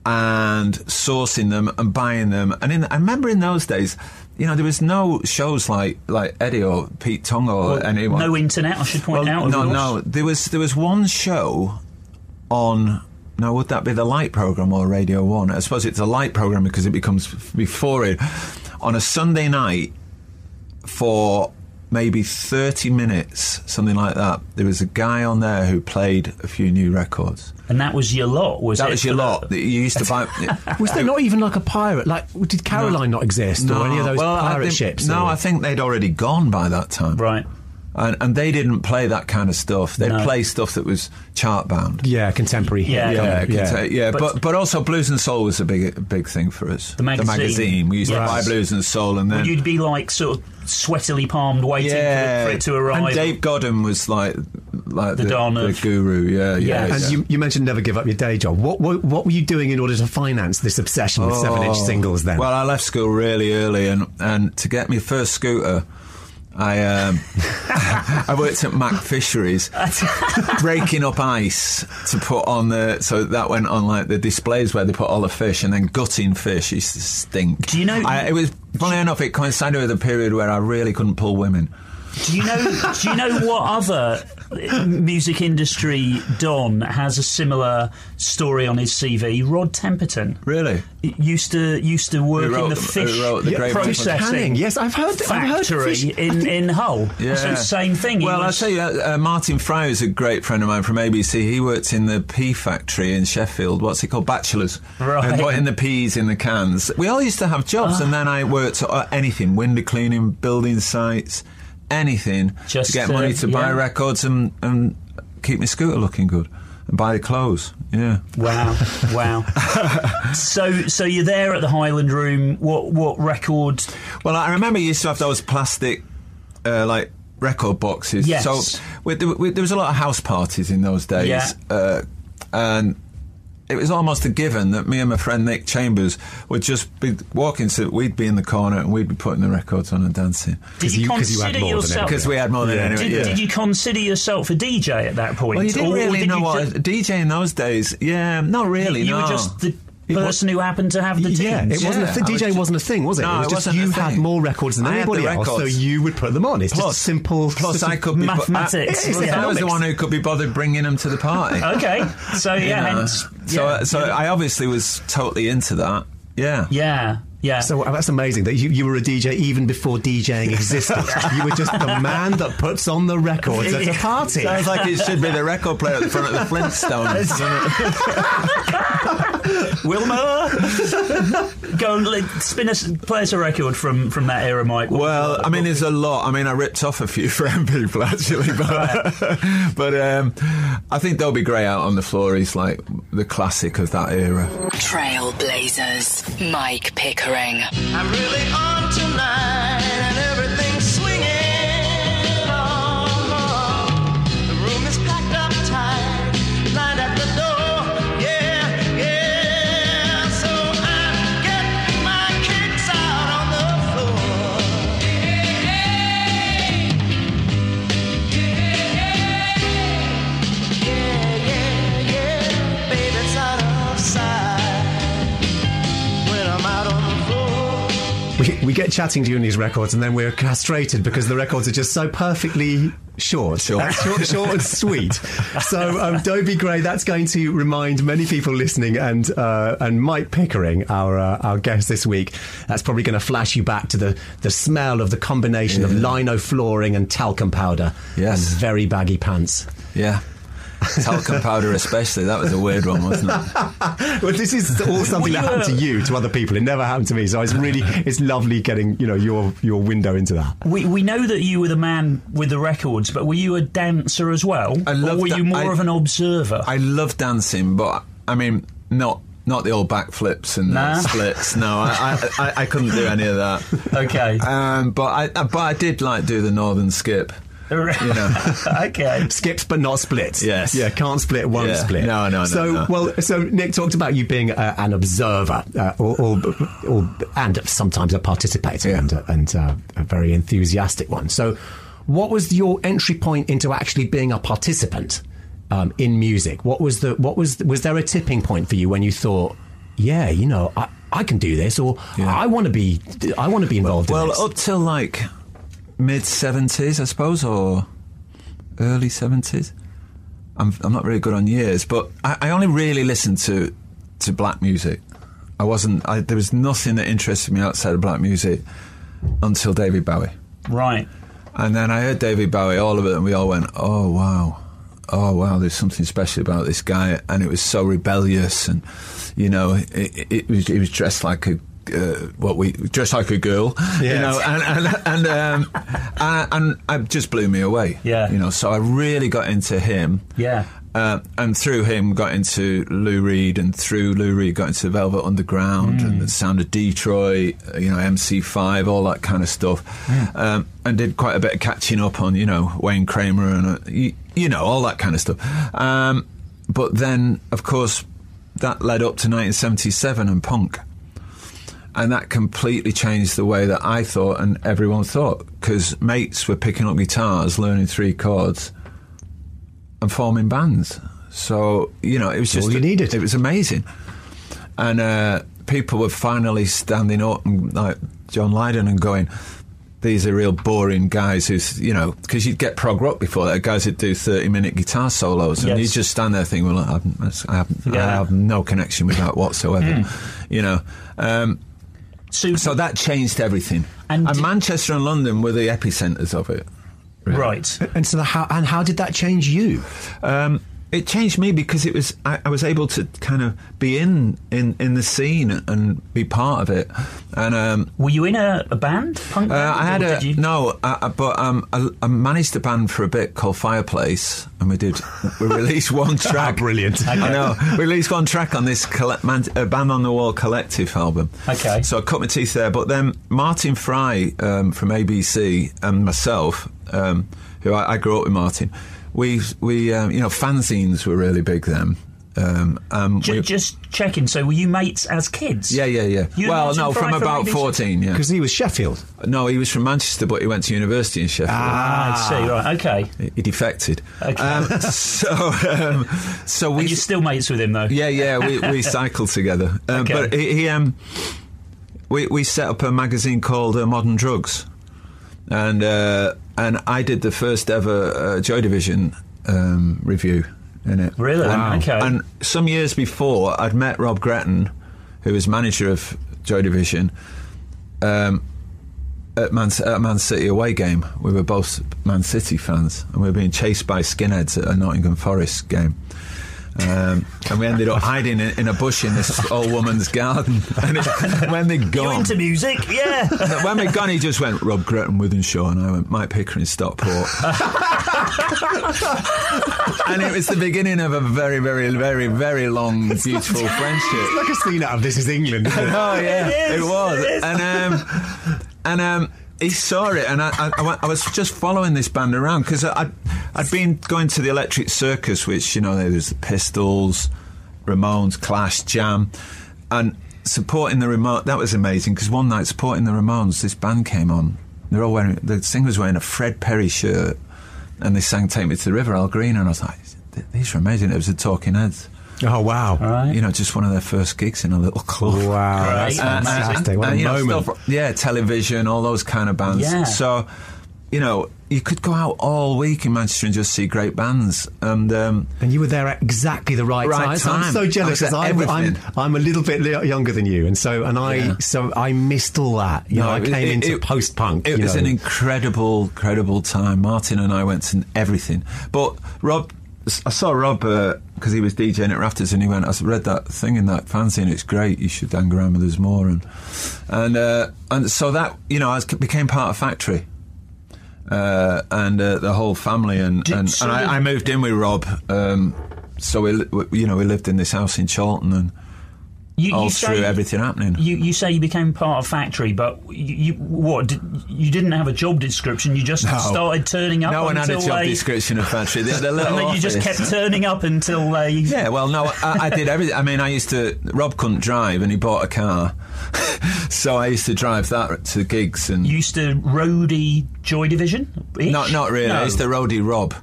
[SPEAKER 4] and sourcing them and buying them. And in, I remember in those days, you know, there was no shows like like Eddie or Pete Tong or
[SPEAKER 2] Well,
[SPEAKER 4] anyone.
[SPEAKER 2] no internet. I should point
[SPEAKER 4] Well,
[SPEAKER 2] out.
[SPEAKER 4] no, no. There was there was one show on now would that be the light program or Radio One? I suppose it's a light program because it becomes before it on a Sunday night for maybe 30 minutes, something like that. There was a guy on there who played a few new records.
[SPEAKER 2] And that was your lot, was
[SPEAKER 4] That
[SPEAKER 2] it?
[SPEAKER 4] was your lot. that You used to buy.
[SPEAKER 1] Was there not even like a pirate? Like, did Caroline not exist or any of those
[SPEAKER 4] well, I
[SPEAKER 1] pirate
[SPEAKER 4] think-
[SPEAKER 1] ships?
[SPEAKER 4] No,
[SPEAKER 1] or-
[SPEAKER 4] I think they'd already gone by that time.
[SPEAKER 2] Right.
[SPEAKER 4] And, and they didn't play that kind of stuff. They'd
[SPEAKER 2] No.
[SPEAKER 4] play stuff that was chart bound.
[SPEAKER 1] Yeah, contemporary.
[SPEAKER 2] Yeah,
[SPEAKER 4] Yeah,
[SPEAKER 1] yeah.
[SPEAKER 4] conte- yeah,
[SPEAKER 2] But-
[SPEAKER 4] but, but also blues and soul was a big big thing for us.
[SPEAKER 2] The magazine.
[SPEAKER 4] We used
[SPEAKER 2] Yes.
[SPEAKER 4] to buy blues and soul, and then
[SPEAKER 2] Would you be like sort of sweatily palmed, waiting
[SPEAKER 4] yeah,
[SPEAKER 2] for, for it to arrive?
[SPEAKER 4] And Dave Godin was like like
[SPEAKER 2] The
[SPEAKER 4] the,
[SPEAKER 2] Don
[SPEAKER 4] the
[SPEAKER 2] of-
[SPEAKER 4] guru. Yeah, yeah.
[SPEAKER 2] Yes.
[SPEAKER 1] And
[SPEAKER 4] yeah.
[SPEAKER 1] you, you mentioned never give up your day job. What, what what were you doing in order to finance this obsession with seven inch
[SPEAKER 4] Oh.
[SPEAKER 1] singles then?
[SPEAKER 4] Well, I left school really early, and, and to get my first scooter, I um, I worked at Mac Fisheries, breaking up ice to put on the so that went on like the displays where they put all the fish, and then gutting fish used to stink.
[SPEAKER 2] Do you know-
[SPEAKER 4] I, it was funny enough. It coincided with a period where I really couldn't pull women.
[SPEAKER 2] Do you know? do you know what other music industry don has a similar story on his CV? Rod Temperton
[SPEAKER 4] Really?
[SPEAKER 2] used to used to work
[SPEAKER 4] wrote-
[SPEAKER 2] in the fish
[SPEAKER 4] The
[SPEAKER 1] Yeah,
[SPEAKER 2] processing.
[SPEAKER 1] Yes, I've heard. I've heard
[SPEAKER 2] factory
[SPEAKER 1] fish-
[SPEAKER 2] in in Hull.
[SPEAKER 4] Yeah.
[SPEAKER 2] So same thing.
[SPEAKER 4] Well, I'll
[SPEAKER 2] was-
[SPEAKER 4] tell you, uh, uh, Martin Fry is a great friend of mine from ABC. He worked in the pea factory in Sheffield. What's it called? Bachelors.
[SPEAKER 2] Right.
[SPEAKER 4] And putting the peas in the cans. We all used to have jobs, and then I worked at anything window cleaning, building sites, anything
[SPEAKER 2] Just
[SPEAKER 4] to get
[SPEAKER 2] to-
[SPEAKER 4] money to buy records and, and keep my scooter looking good and buy the clothes. Yeah.
[SPEAKER 2] Wow, wow. so, so you're there at the Highland Room. What, what record?
[SPEAKER 4] Well, I remember you used to have those plastic, uh, like record boxes.
[SPEAKER 2] Yes.
[SPEAKER 4] So we, there, we, there was a lot of house parties in those days,
[SPEAKER 2] Yeah.
[SPEAKER 4] uh, and it was almost a given that me and my friend Nick Chambers would just be walking. So we'd be in the corner and we'd be putting the records on and dancing
[SPEAKER 2] Did you,
[SPEAKER 1] you- 'cause you
[SPEAKER 2] consider
[SPEAKER 1] had more than
[SPEAKER 2] yourself?
[SPEAKER 4] because we had more than
[SPEAKER 1] Yeah.
[SPEAKER 4] anyone.
[SPEAKER 2] Did,
[SPEAKER 4] yeah.
[SPEAKER 2] did you consider yourself a DJ at that point?
[SPEAKER 4] well, you didn't
[SPEAKER 2] Or- or
[SPEAKER 4] really
[SPEAKER 2] did
[SPEAKER 4] know
[SPEAKER 2] you
[SPEAKER 4] what
[SPEAKER 2] just-
[SPEAKER 4] DJ in those days. Yeah, not really.
[SPEAKER 2] You
[SPEAKER 4] no.
[SPEAKER 2] were just the
[SPEAKER 1] was-
[SPEAKER 2] person who happened to have the teams.
[SPEAKER 1] yeah, it wasn't a
[SPEAKER 4] Yeah,
[SPEAKER 1] thing.
[SPEAKER 4] I was
[SPEAKER 1] DJ
[SPEAKER 4] ju-
[SPEAKER 1] wasn't a thing, was it?
[SPEAKER 4] No,
[SPEAKER 1] it was
[SPEAKER 4] it
[SPEAKER 1] just
[SPEAKER 4] wasn't a
[SPEAKER 1] you had more records than
[SPEAKER 4] I
[SPEAKER 1] anybody else, so you would put them on. It's
[SPEAKER 4] Plus-
[SPEAKER 1] just simple.
[SPEAKER 4] Plus, I
[SPEAKER 1] of-
[SPEAKER 4] could be
[SPEAKER 2] Mathematics,
[SPEAKER 4] I,
[SPEAKER 2] yeah.
[SPEAKER 4] I was the one who could be bothered bringing them to the party.
[SPEAKER 2] Okay, so
[SPEAKER 4] you
[SPEAKER 2] yeah,
[SPEAKER 4] know.
[SPEAKER 2] hence,
[SPEAKER 4] so
[SPEAKER 2] yeah,
[SPEAKER 4] so
[SPEAKER 2] yeah.
[SPEAKER 4] I obviously was totally into that. Yeah.
[SPEAKER 2] yeah, yeah.
[SPEAKER 1] So uh, that's amazing that you, you were a DJ even before DJing existed. you were just the man that puts on the records at a party.
[SPEAKER 4] Sounds like it should be the record player at the front of the Flintstones.
[SPEAKER 2] Wilma, go and like, spin us, play us a record from from that era, Mike. What-
[SPEAKER 4] well,
[SPEAKER 2] what-
[SPEAKER 4] I mean, there's a lot. I mean, I ripped off a few friend people actually, but but um, I think they'll be grey out on the floor. He's like the classic of that era.
[SPEAKER 3] Trailblazers, Mike Pickering.
[SPEAKER 6] I'm really on tonight
[SPEAKER 1] We, get chatting during these records, and then we're castrated because the records are just so perfectly short,
[SPEAKER 4] Short.
[SPEAKER 1] Short, short and sweet. So, um, Dobie Gray, that's going to remind many people listening, and uh, and Mike Pickering, our uh, our guest this week, that's probably going to flash you back to the the smell of the combination of lino flooring and talcum powder,
[SPEAKER 4] Yes.
[SPEAKER 1] and very baggy pants.
[SPEAKER 4] Yeah. Talcum powder, especially. That was a weird one, wasn't it?
[SPEAKER 1] Well, this is all something that happened to you, to other people. It never happened to me, so it's really it's lovely getting you know your your window into that.
[SPEAKER 2] We, we know that you were the man with the records, but were you a dancer as well?
[SPEAKER 4] I
[SPEAKER 2] or
[SPEAKER 4] loved
[SPEAKER 2] were you more
[SPEAKER 4] I-
[SPEAKER 2] of an observer?
[SPEAKER 4] I love dancing, but I mean, not not the old backflips and
[SPEAKER 2] Nah.
[SPEAKER 4] the splits. No, I, I, I, I couldn't do any of that.
[SPEAKER 2] okay.
[SPEAKER 4] Um, but I but I did like do the northern skip. You know.
[SPEAKER 2] okay.
[SPEAKER 1] Skips but not splits.
[SPEAKER 4] Yes.
[SPEAKER 1] Yeah, can't split, won't
[SPEAKER 4] Yeah.
[SPEAKER 1] split.
[SPEAKER 4] No, no, no,
[SPEAKER 1] So,
[SPEAKER 4] no.
[SPEAKER 1] well, so Nick talked about you being uh, an observer, uh, or, or, or and sometimes a participator,
[SPEAKER 4] Yeah.
[SPEAKER 1] and, uh, and uh, a very enthusiastic one. So, what was your entry point into actually being a participant um, in music? What was the what was was there a tipping point for you when you thought, yeah, you know, I, I can do this, or
[SPEAKER 4] Yeah.
[SPEAKER 1] I want to be I want to be involved in
[SPEAKER 4] Well, up till like mid seventies, I suppose, or early seventies. I'm, I'm not really good on years, but I, I only really listened to to black music. I wasn't. I, there was nothing that interested me outside of black music until David Bowie.
[SPEAKER 2] Right.
[SPEAKER 4] And then I heard David Bowie, all of it, and we all went, "Oh wow, oh wow, there's something special about this guy." And it was so rebellious, and you know, it, it, it was, he was dressed like a uh, what we dressed like a girl, you know, and and and, um, and and it just blew me away.
[SPEAKER 2] Yeah.
[SPEAKER 4] you know, so I really got into him.
[SPEAKER 2] Yeah.
[SPEAKER 4] Uh, and through him got into Lou Reed, and through Lou Reed got into Velvet Underground and the sound of Detroit, uh, you know, MC5, all that kind of stuff, um, and did quite a bit of catching up on, you know, Wayne Kramer and uh, you, you know all that kind of stuff. Um, but then, of course, that led up to 1977 and punk, and that completely changed the way that I thought and everyone thought because mates were picking up guitars, learning three chords and forming bands. So you know, it was just
[SPEAKER 1] all you needed.
[SPEAKER 4] It was amazing, and uh, people were finally standing up and like John Lydon and going. These are real boring guys who's, you know, because you'd get prog rock before that, guys that do 30 minute guitar solos, and
[SPEAKER 2] Yes.
[SPEAKER 4] you just stand there thinking, well, I, haven't, I, haven't, I have no connection with that whatsoever, you know. Um,
[SPEAKER 2] So,
[SPEAKER 4] so that changed everything.
[SPEAKER 2] And
[SPEAKER 4] And, Manchester and London were the epicenters of it. really.
[SPEAKER 2] right.
[SPEAKER 1] And so, the, how and how did that change you?
[SPEAKER 4] Um, it changed me because it was I, I was able to kind of be in, in, in the scene and be part of it. And um,
[SPEAKER 2] Were you in a, a band? Punk
[SPEAKER 4] uh. I had a
[SPEAKER 2] you?
[SPEAKER 4] no, I, I- but um, I, I managed a band for a bit called Fireplace, and we did we released one track.
[SPEAKER 1] brilliant.
[SPEAKER 4] I know. We released one track on this colle- man, uh, Band on the Wall collective album.
[SPEAKER 2] Okay.
[SPEAKER 4] So I cut my teeth there. But then Martin Fry um, from ABC and myself, um, who I, I grew up with Martin, we, we um, you know, fanzines were really big then. Um, um,
[SPEAKER 2] Ju-
[SPEAKER 4] we-
[SPEAKER 2] just checking. So, were you mates as kids?
[SPEAKER 4] yeah, yeah, yeah.
[SPEAKER 2] You
[SPEAKER 4] well, no, from
[SPEAKER 2] from
[SPEAKER 4] about
[SPEAKER 2] ABC?
[SPEAKER 4] 14, yeah.
[SPEAKER 1] Because he was Sheffield.
[SPEAKER 4] No, he was from Manchester, but he went to university in Sheffield.
[SPEAKER 2] Ah, I see. Right. Okay.
[SPEAKER 4] He defected.
[SPEAKER 2] Okay.
[SPEAKER 4] Um, so, um, so we.
[SPEAKER 2] And you're still mates with him, though.
[SPEAKER 4] yeah, yeah, we, we cycled together. Um,
[SPEAKER 2] Okay.
[SPEAKER 4] But he, he um, we we set up a magazine called uh, Modern Drugs, and uh, and I did the first ever uh, Joy Division um, review in it.
[SPEAKER 2] Really? Wow. Okay.
[SPEAKER 4] And some years before, I'd met Rob Gretton, who was manager of Joy Division. Um, at Man, at Man City away game, we were both Man City fans, and we were being chased by skinheads at a Nottingham Forest game. Um, and we ended up hiding in, in a bush in this old woman's garden. And it, when they'd
[SPEAKER 2] You into music? Yeah.
[SPEAKER 4] when we'd gone, he just went Rob Gretton, Wythenshawe, and I went Mike Pickering, Stockport. and it was the beginning of a very, very, very, very long, beautiful friendship.
[SPEAKER 1] It's like a scene out of This Is England. Isn't it?
[SPEAKER 4] Oh yeah,
[SPEAKER 2] It
[SPEAKER 4] it, was.
[SPEAKER 2] it is.
[SPEAKER 4] And um, and um, he saw it, and I, I, I, I was just following this band around because I'd I'd been going to the Electric Circus, which you know there was the Pistols, Ramones, Clash, Jam, and supporting the Ramones. That was amazing because one night supporting the Ramones, this band came on. They're all wearing the singer was wearing a Fred Perry shirt, and they sang "Take Me to the River," Al Green, and I was like, these are amazing. It was the Talking Heads.
[SPEAKER 1] Oh wow!
[SPEAKER 2] Right.
[SPEAKER 4] You know, just one of their first gigs in a little club.
[SPEAKER 1] Wow,
[SPEAKER 2] Great.
[SPEAKER 1] that's
[SPEAKER 2] Uh, uh,
[SPEAKER 1] fantastic! What
[SPEAKER 4] And,
[SPEAKER 1] a
[SPEAKER 4] you know,
[SPEAKER 1] moment!
[SPEAKER 4] stuff- yeah, television, all those kind of bands.
[SPEAKER 2] Yeah.
[SPEAKER 4] So, you know, you could go out all week in Manchester and just see great bands. And um,
[SPEAKER 1] and you were there at exactly the right,
[SPEAKER 4] Right
[SPEAKER 1] time. I'm so jealous because I'm, I'm. I'm a little bit younger than you, and so and I
[SPEAKER 4] Yeah.
[SPEAKER 1] so I missed all that. You know, I came
[SPEAKER 4] it-
[SPEAKER 1] into post punk.
[SPEAKER 4] It was an incredible, incredible time. Martin and I went to everything. But Rob, I saw Rob because he was DJing at Rafters, and he went, "I read that thing in that fanzine. It's great. You should hang around with us more." And and uh, and so that you know, I was, became part of Factory. Uh, and uh, the whole family, and
[SPEAKER 2] Did-
[SPEAKER 4] and,
[SPEAKER 2] so
[SPEAKER 4] and I, I moved in with Rob. Um, so we, we, you know, we lived in this house in Chorlton, and
[SPEAKER 2] You,
[SPEAKER 4] all
[SPEAKER 2] you
[SPEAKER 4] through
[SPEAKER 2] say,
[SPEAKER 4] everything happening.
[SPEAKER 2] You, you say you became part of Factory, but you, you what? Did, you didn't have a job description. You just
[SPEAKER 4] No.
[SPEAKER 2] started turning up.
[SPEAKER 4] no one had a job
[SPEAKER 2] they,
[SPEAKER 4] description of Factory. The, the little
[SPEAKER 2] And then you just kept turning up until they.
[SPEAKER 4] Yeah, well, no, I, I did everything. I mean, I used to. Rob couldn't drive, and he bought a car, so I used to drive that to gigs and.
[SPEAKER 2] You used to roadie Joy Division.
[SPEAKER 4] not, not really.
[SPEAKER 2] No.
[SPEAKER 4] I used to roadie Rob,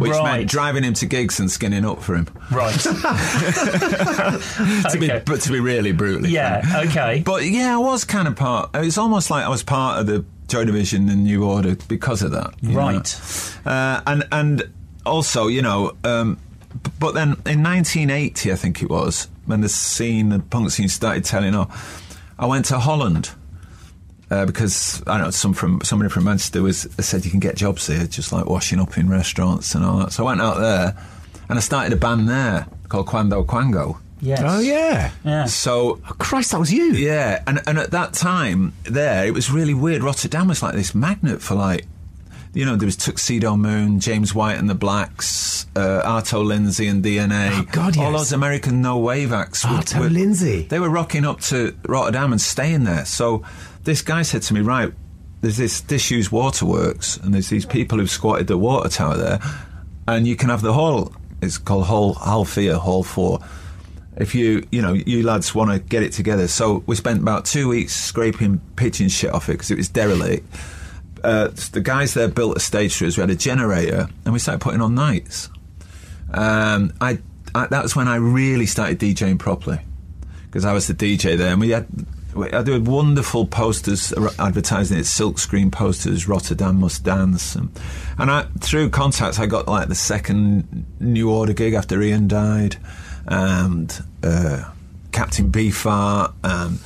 [SPEAKER 4] which
[SPEAKER 2] Right.
[SPEAKER 4] meant driving him to gigs and skinning up for him.
[SPEAKER 2] Right.
[SPEAKER 4] To be,
[SPEAKER 2] Okay.
[SPEAKER 4] but to be really brutally.
[SPEAKER 2] yeah. Okay.
[SPEAKER 4] But yeah, I was kind of part. It's almost like I was part of the Joy Division and New Order because of that.
[SPEAKER 2] Right.
[SPEAKER 4] Uh, and and also, you know, um, but then in 1980, I think it was, when the scene, the punk scene started telling off, I went to Holland. Uh, because I don't know some from somebody from Manchester was said you can get jobs here, just like washing up in restaurants and all that. So I went out there, and I started a band there called Quando Quango.
[SPEAKER 2] Yes.
[SPEAKER 1] Oh yeah.
[SPEAKER 2] Yeah.
[SPEAKER 4] So
[SPEAKER 1] Oh, Christ, that was you.
[SPEAKER 4] yeah, and and at that time there, it was really weird. Rotterdam was like this magnet for like, you know, there was Tuxedo Moon, James White and the Blacks, uh, Arto Lindsay and DNA.
[SPEAKER 1] Oh, God, yes.
[SPEAKER 4] All those American no wave acts. were-
[SPEAKER 1] Arto
[SPEAKER 4] were-
[SPEAKER 1] Lindsay.
[SPEAKER 4] They were rocking up to Rotterdam and staying there. So this guy said to me, right, there's this disused waterworks, and there's these people who've squatted the water tower there, and you can have the hall. It's called Hall Halfia Hall Four. If you, you know, you lads want to get it together. So we spent about two weeks scraping pigeon shit off it because it was derelict. Uh, the guys there built a stage for us. We had a generator, and we started putting on nights. Um, I, I that was when I really started DJing properly because I was the DJ there, and we had. We- I did wonderful posters advertising it, silk screen posters. Rotterdam must dance, and, and I, through contacts, I got like the second New Order gig after Ian died, and uh, Captain Beefheart, and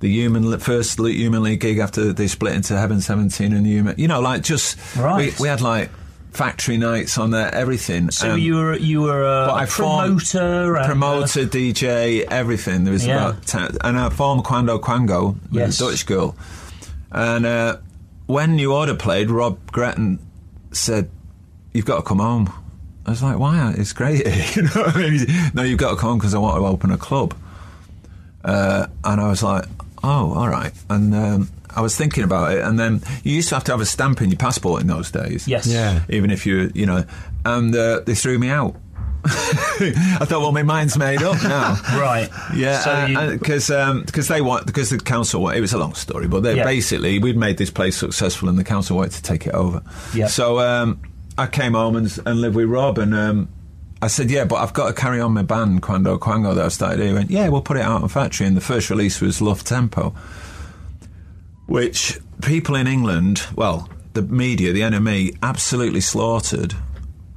[SPEAKER 4] the Human first Human League gig after they split into Heaven Seventeen and the Human. You know, like just
[SPEAKER 2] Right.
[SPEAKER 4] we, we had like factory nights on there, everything.
[SPEAKER 2] So
[SPEAKER 4] um,
[SPEAKER 2] you were you were a, a
[SPEAKER 4] I formed-
[SPEAKER 2] promoter, and, uh,
[SPEAKER 4] promoter, DJ, everything. There was
[SPEAKER 2] Yeah.
[SPEAKER 4] about ten, and I formed Quando Quango with
[SPEAKER 2] Yes.
[SPEAKER 4] a Dutch girl. And uh, when New Order played, Rob Gretton said, "You've got to come home." I was like, "Why? It's great." you know, what I mean? no, you've got to come home because I want to open a club. Uh, and I was like, "Oh, all right." And um, I was thinking about it, and then you used to have to have a stamp in your passport in those days.
[SPEAKER 2] Yes.
[SPEAKER 1] Yeah.
[SPEAKER 4] Even if you, you know, and uh, they threw me out. I thought, well, my mind's made up now.
[SPEAKER 2] Right.
[SPEAKER 4] Yeah,
[SPEAKER 2] So you-
[SPEAKER 4] because because they want because the council it was a long story, but they
[SPEAKER 2] Yeah.
[SPEAKER 4] basically we'd made this place successful, and the council wanted to take it over.
[SPEAKER 2] Yeah.
[SPEAKER 4] So um, I came home and, and lived with Rob, and um, I said, yeah, but I've got to carry on my band Quando Quango that I started here. He went, yeah, we'll put it out on Factory, and the first release was Love Tempo, which people in England, well, the media, the NME, absolutely slaughtered,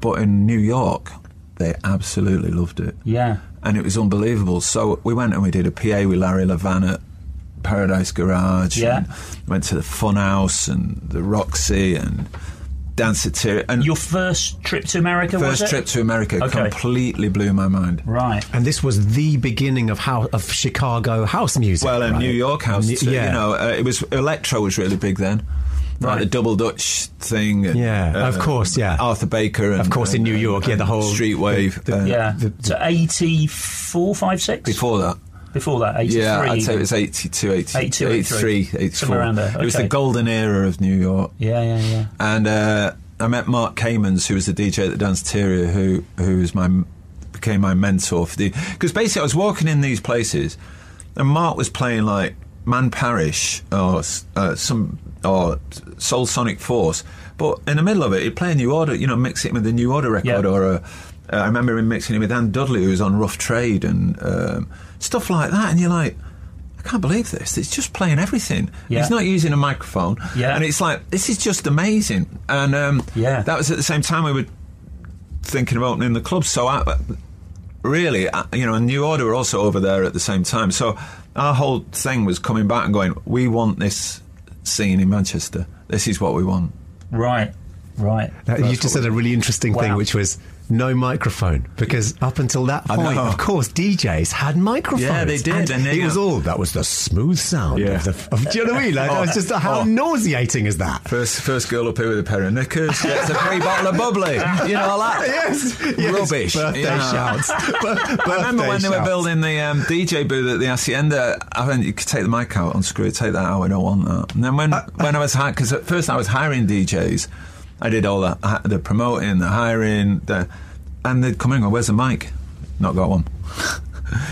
[SPEAKER 4] but in New York, they absolutely loved it
[SPEAKER 2] yeah.
[SPEAKER 4] and it was unbelievable. So we went and we did a PA with Larry Levan at Paradise Garage.
[SPEAKER 2] Yeah.
[SPEAKER 4] Went to the Fun House and the Roxy and Danceteria. And
[SPEAKER 2] Your first trip to America was
[SPEAKER 4] first trip to America
[SPEAKER 2] Okay.
[SPEAKER 4] completely blew my mind.
[SPEAKER 2] Right.
[SPEAKER 1] And this was the beginning of how of Chicago house music.
[SPEAKER 4] Well, in
[SPEAKER 1] right?
[SPEAKER 4] New York house,
[SPEAKER 1] New-
[SPEAKER 4] too,
[SPEAKER 1] yeah.
[SPEAKER 4] you know, uh, it was electro was really big then.
[SPEAKER 2] Right.
[SPEAKER 4] Like the double Dutch thing. and,
[SPEAKER 1] Yeah, of course, yeah.
[SPEAKER 4] Arthur Baker. And,
[SPEAKER 1] Of course, in New York, yeah, the whole-
[SPEAKER 4] street wave.
[SPEAKER 1] the-
[SPEAKER 4] uh,
[SPEAKER 2] Yeah.
[SPEAKER 1] the-
[SPEAKER 2] so 84, 5, 6?
[SPEAKER 4] Before that.
[SPEAKER 2] Before that, 83.
[SPEAKER 4] Yeah, I'd say it was 82, 80,
[SPEAKER 2] 82,
[SPEAKER 4] 83,
[SPEAKER 2] 83.
[SPEAKER 4] 84.
[SPEAKER 2] Around there,
[SPEAKER 4] It was the golden era of New York.
[SPEAKER 2] Yeah, yeah, yeah.
[SPEAKER 4] And uh, I met Mark Kamins, who was the DJ at the Danceteria, who who was my became my mentor for the because basically I was walking in these places, and Mark was playing like Man Parrish or uh, some or Soul Sonic Force, but in the middle of it, he'd play a New Order, you know, mix it with the New Order record,
[SPEAKER 2] Yeah.
[SPEAKER 4] or a, uh, I remember him mixing it with Dan Dudley, who was on Rough Trade and um, stuff like that, and you're like. I can't believe this. It's just playing everything.
[SPEAKER 2] Yeah.
[SPEAKER 4] He's not using a microphone.
[SPEAKER 2] Yeah.
[SPEAKER 4] And it's like, this is just amazing. And um,
[SPEAKER 2] Yeah.
[SPEAKER 4] that was at the same time we were thinking of opening the club. So I, really, I, you know, and New Order were also over there at the same time. So our whole thing was coming back and going, we want this scene in Manchester. This is what we want.
[SPEAKER 2] Right. Right.
[SPEAKER 1] Now, you just said a really interesting thing, which was no microphone, because up until that point, of course, DJs had microphones.
[SPEAKER 4] Yeah, they did, and
[SPEAKER 1] it was all that was the smooth sound
[SPEAKER 4] Yeah.
[SPEAKER 1] of the. Of, do you know what I mean? Like, that was just how
[SPEAKER 4] Oh.
[SPEAKER 1] nauseating is that?
[SPEAKER 4] First, first girl up here with a pair of knickers gets a free bottle of bubbly. You know all that.
[SPEAKER 1] Yes, yes.
[SPEAKER 4] Rubbish.
[SPEAKER 1] Birthday
[SPEAKER 4] you know.
[SPEAKER 1] shouts.
[SPEAKER 4] I remember when they were building the um, DJ booth at the Hacienda. I mean, you could take the mic out, unscrew it, take that out. I don't want that. And then when when I was hired, because at first I was hiring DJs, I did all that, the promoting, the hiring, the, and they'd come in and go, "Where's the mic?" Not got one.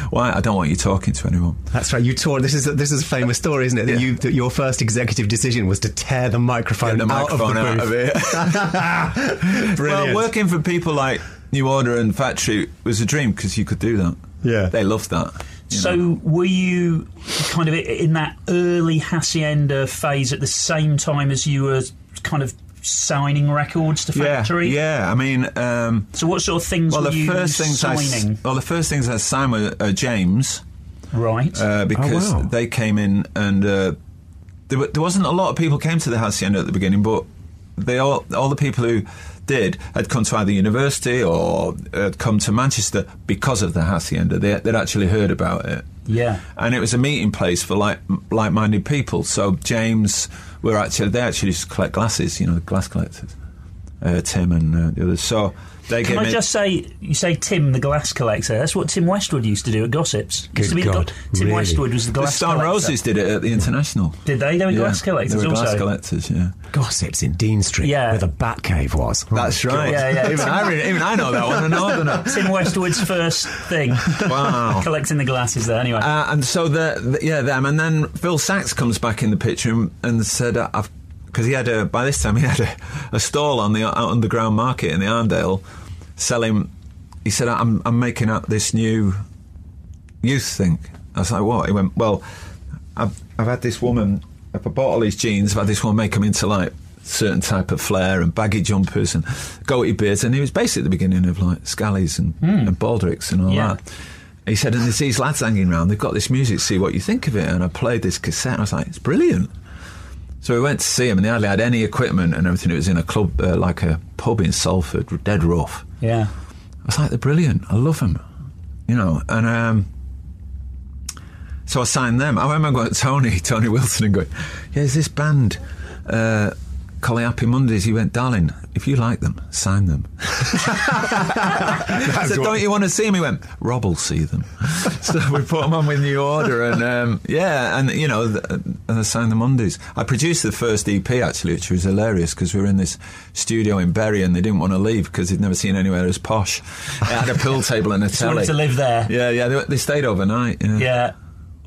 [SPEAKER 4] Why? I don't want you talking to anyone.
[SPEAKER 1] That's right. You tore. This is a, this is a famous story, isn't it? That
[SPEAKER 4] Yeah.
[SPEAKER 1] you that your first executive decision was to tear the microphone,
[SPEAKER 4] Get the
[SPEAKER 1] out,
[SPEAKER 4] microphone
[SPEAKER 1] of
[SPEAKER 4] out
[SPEAKER 1] the
[SPEAKER 4] of
[SPEAKER 1] booth.
[SPEAKER 4] it.
[SPEAKER 1] Brilliant.
[SPEAKER 4] Well, working for people like New Order and Factory was a dream because you could do that.
[SPEAKER 1] Yeah.
[SPEAKER 4] they loved that.
[SPEAKER 2] So
[SPEAKER 4] know.
[SPEAKER 2] were you kind of in that early hacienda phase at the same time as you were kind of signing records to factory.
[SPEAKER 4] yeah. I mean, um,
[SPEAKER 2] So what sort of things
[SPEAKER 4] well,
[SPEAKER 2] were
[SPEAKER 4] the
[SPEAKER 2] you
[SPEAKER 4] first things I s-
[SPEAKER 2] signing?
[SPEAKER 4] well, the first things I signed were uh, James.
[SPEAKER 2] right.
[SPEAKER 4] uh, because
[SPEAKER 1] wow.
[SPEAKER 4] they came in and uh, there, wa- there wasn't a lot of people came to the hacienda at the beginning, but they all all the people who did had come to either university or had come to Manchester because of the hacienda. They, they'd actually heard about it.
[SPEAKER 2] Yeah.
[SPEAKER 4] And it was a meeting place for like like-minded people. So James were actually they actually to collect glasses, you know, glass collectors. Uh, Tim and uh, the others. So they
[SPEAKER 2] Can I
[SPEAKER 4] me
[SPEAKER 2] just say, you say Tim the glass collector? That's what Tim Westwood used to do at Gossips.
[SPEAKER 1] Good
[SPEAKER 2] used to be the
[SPEAKER 1] God,
[SPEAKER 2] Tim
[SPEAKER 1] really?
[SPEAKER 2] Westwood was the
[SPEAKER 4] the
[SPEAKER 2] glass
[SPEAKER 4] Stone
[SPEAKER 2] collector.
[SPEAKER 4] Roses did it at the International.
[SPEAKER 2] Did they? They were
[SPEAKER 4] Yeah,
[SPEAKER 2] glass collectors
[SPEAKER 4] They were
[SPEAKER 2] also.
[SPEAKER 4] glass collectors, yeah.
[SPEAKER 1] Gossips in Dean Street,
[SPEAKER 2] Yeah.
[SPEAKER 1] where the Batcave was. Oh,
[SPEAKER 4] That's right.
[SPEAKER 2] Yeah, yeah.
[SPEAKER 4] Even I, re- even I know that one. A northerner.
[SPEAKER 2] Tim Westwood's first thing.
[SPEAKER 4] Wow.
[SPEAKER 2] Collecting the glasses there. Anyway.
[SPEAKER 4] Uh, and so the, the yeah them and then Phil Saxe comes back in the picture and, and said uh, I've because he had a by this time he had a, a stall on the underground market in the Arndale selling. He said I'm I'm making up this new youth thing. I was like what? He went well. I've I've had this woman. If I bought all these jeans, I've had this one make them into like certain type of flair and baggy jumpers and goatee beards. And he was basically the beginning of like Scallies and, hmm. and Baldricks and all
[SPEAKER 2] Yeah.
[SPEAKER 4] that. He said, and there's these lads hanging around, they've got this music, see what you think of it. And I played this cassette, and I was like, it's brilliant. So we went to see them, and they hardly had any equipment and everything. It was in a club, uh, like a pub in Salford, dead rough.
[SPEAKER 2] yeah.
[SPEAKER 4] I was like, they're brilliant. I love them. You know, and um, so I signed them. I remember going to Tony, Tony Wilson, and going, yeah, there's this band, uh, Collie Happy Mondays. He went, darling, if you like them, sign them. I said, don't you want to see them? He went, Rob will see them. so we put them on with New Order, and um, yeah, and you know, th- and I signed the Mondays. I produced the first EP actually, which was hilarious because we were in this studio in Bury, and they didn't want to leave because they'd never seen anywhere as posh. It had a pool table and a telly.
[SPEAKER 2] wanted to live there.
[SPEAKER 4] Yeah, yeah, they, they stayed overnight. Yeah.
[SPEAKER 2] Yeah.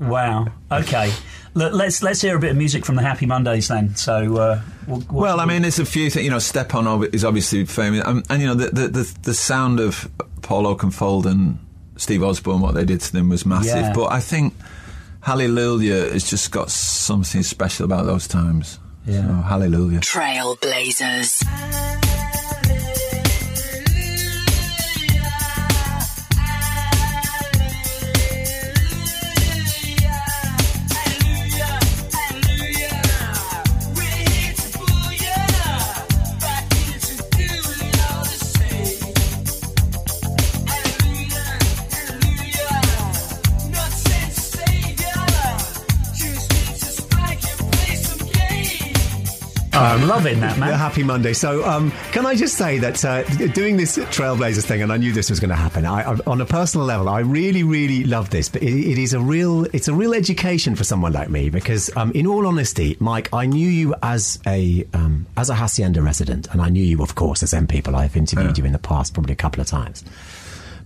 [SPEAKER 2] Wow. Okay. Look, let's let's hear a bit of music from the Happy Mondays then. So, uh, we'll, what
[SPEAKER 4] Well, I mean, there's a few things. You know, Step On is obviously famous, um, and you know, the, the the the sound of Paul Oakenfold and Steve Osborne, what they did to them was massive.
[SPEAKER 2] Yeah.
[SPEAKER 4] But I think Hallelujah has just got something special about those times.
[SPEAKER 2] Yeah.
[SPEAKER 4] So, hallelujah.
[SPEAKER 3] Trailblazers.
[SPEAKER 2] I'm loving that, man.
[SPEAKER 1] The
[SPEAKER 2] man.
[SPEAKER 1] Happy Monday. So, um, can I just say that uh, doing this Trailblazers thing, and I knew this was going to happen. I, I, on a personal level, I really, really love this. But it, it is a real, it's a real education for someone like me because, um, in all honesty, Mike, I knew you as a um, as a hacienda resident, and I knew you, of course, as M People. I've interviewed you in the past, probably a couple of times.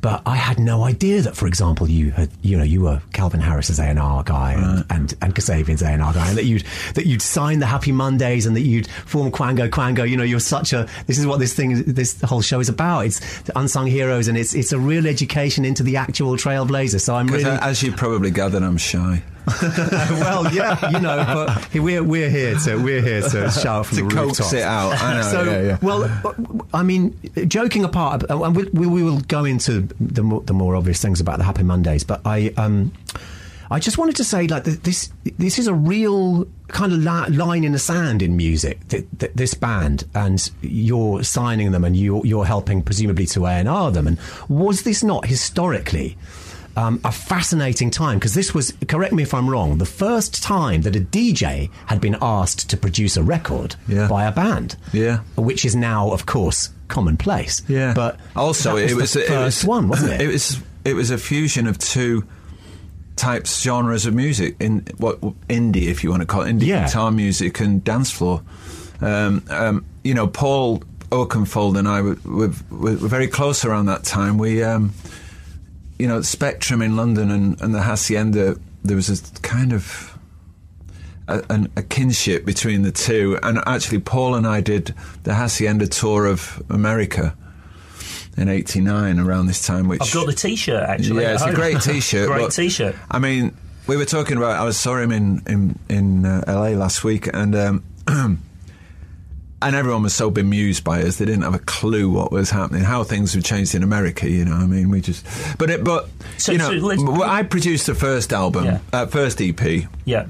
[SPEAKER 1] But I had no idea that, for example, you had, you know, you were Calvin Harris's A and R guy and, and and Kasabian's A and R guy, and that you'd that you'd sign the Happy Mondays and that you'd form Quango Quango. You know, you're such a. This is what this thing, this whole show is about. It's the unsung heroes, and it's it's a real education into the actual trailblazer. So I'm really
[SPEAKER 4] as you probably gathered, I'm shy.
[SPEAKER 1] well, yeah, you know, but we're we're here to we're here to shout from
[SPEAKER 4] To
[SPEAKER 1] the
[SPEAKER 4] coax
[SPEAKER 1] rooftops.
[SPEAKER 4] it out. I know.
[SPEAKER 1] So,
[SPEAKER 4] yeah, yeah.
[SPEAKER 1] well, I mean, joking apart, and we, we, we will go into the more, the more obvious things about the Happy Mondays, but I, um, I just wanted to say, like, this, this is a real kind of line in the sand in music. Th- th- this band, and you're signing them, and you, you're helping presumably to A and R them. And was this not historically? Um, a fascinating time because this was, correct me if I'm wrong, the first time that a DJ had been asked to produce a record
[SPEAKER 4] Yeah.
[SPEAKER 1] by a band.
[SPEAKER 4] Yeah.
[SPEAKER 1] Which is now, of course, commonplace.
[SPEAKER 4] Yeah,
[SPEAKER 1] But
[SPEAKER 4] also
[SPEAKER 1] that
[SPEAKER 4] it was
[SPEAKER 1] the
[SPEAKER 4] it
[SPEAKER 1] first
[SPEAKER 4] was,
[SPEAKER 1] one, wasn't it?
[SPEAKER 4] It was it was a fusion of two types genres of music in what indie, if you want to call it indie
[SPEAKER 1] Yeah.
[SPEAKER 4] guitar music and dance floor. Um, um, you know, Paul Oakenfold and I were, were, were very close around that time. We, um, you know, Spectrum in London and, and the Hacienda. There was a kind of a, an, a kinship between the two. And actually, Paul and I did the Hacienda tour of America in '89 around this time. Which
[SPEAKER 2] I've got the T-shirt actually.
[SPEAKER 4] yeah, it's a great T-shirt.
[SPEAKER 2] great
[SPEAKER 4] but,
[SPEAKER 2] T-shirt.
[SPEAKER 4] I mean, we were talking about. I was saw him in in in uh, LA last week, and um, and everyone was so bemused by us; they didn't have a clue what was happening, how things had changed in America. You know, I mean, we just, but it, but
[SPEAKER 2] So-
[SPEAKER 4] you know,
[SPEAKER 2] so
[SPEAKER 4] I produced the first album,
[SPEAKER 2] Yeah.
[SPEAKER 4] uh, first EP,
[SPEAKER 2] Yeah.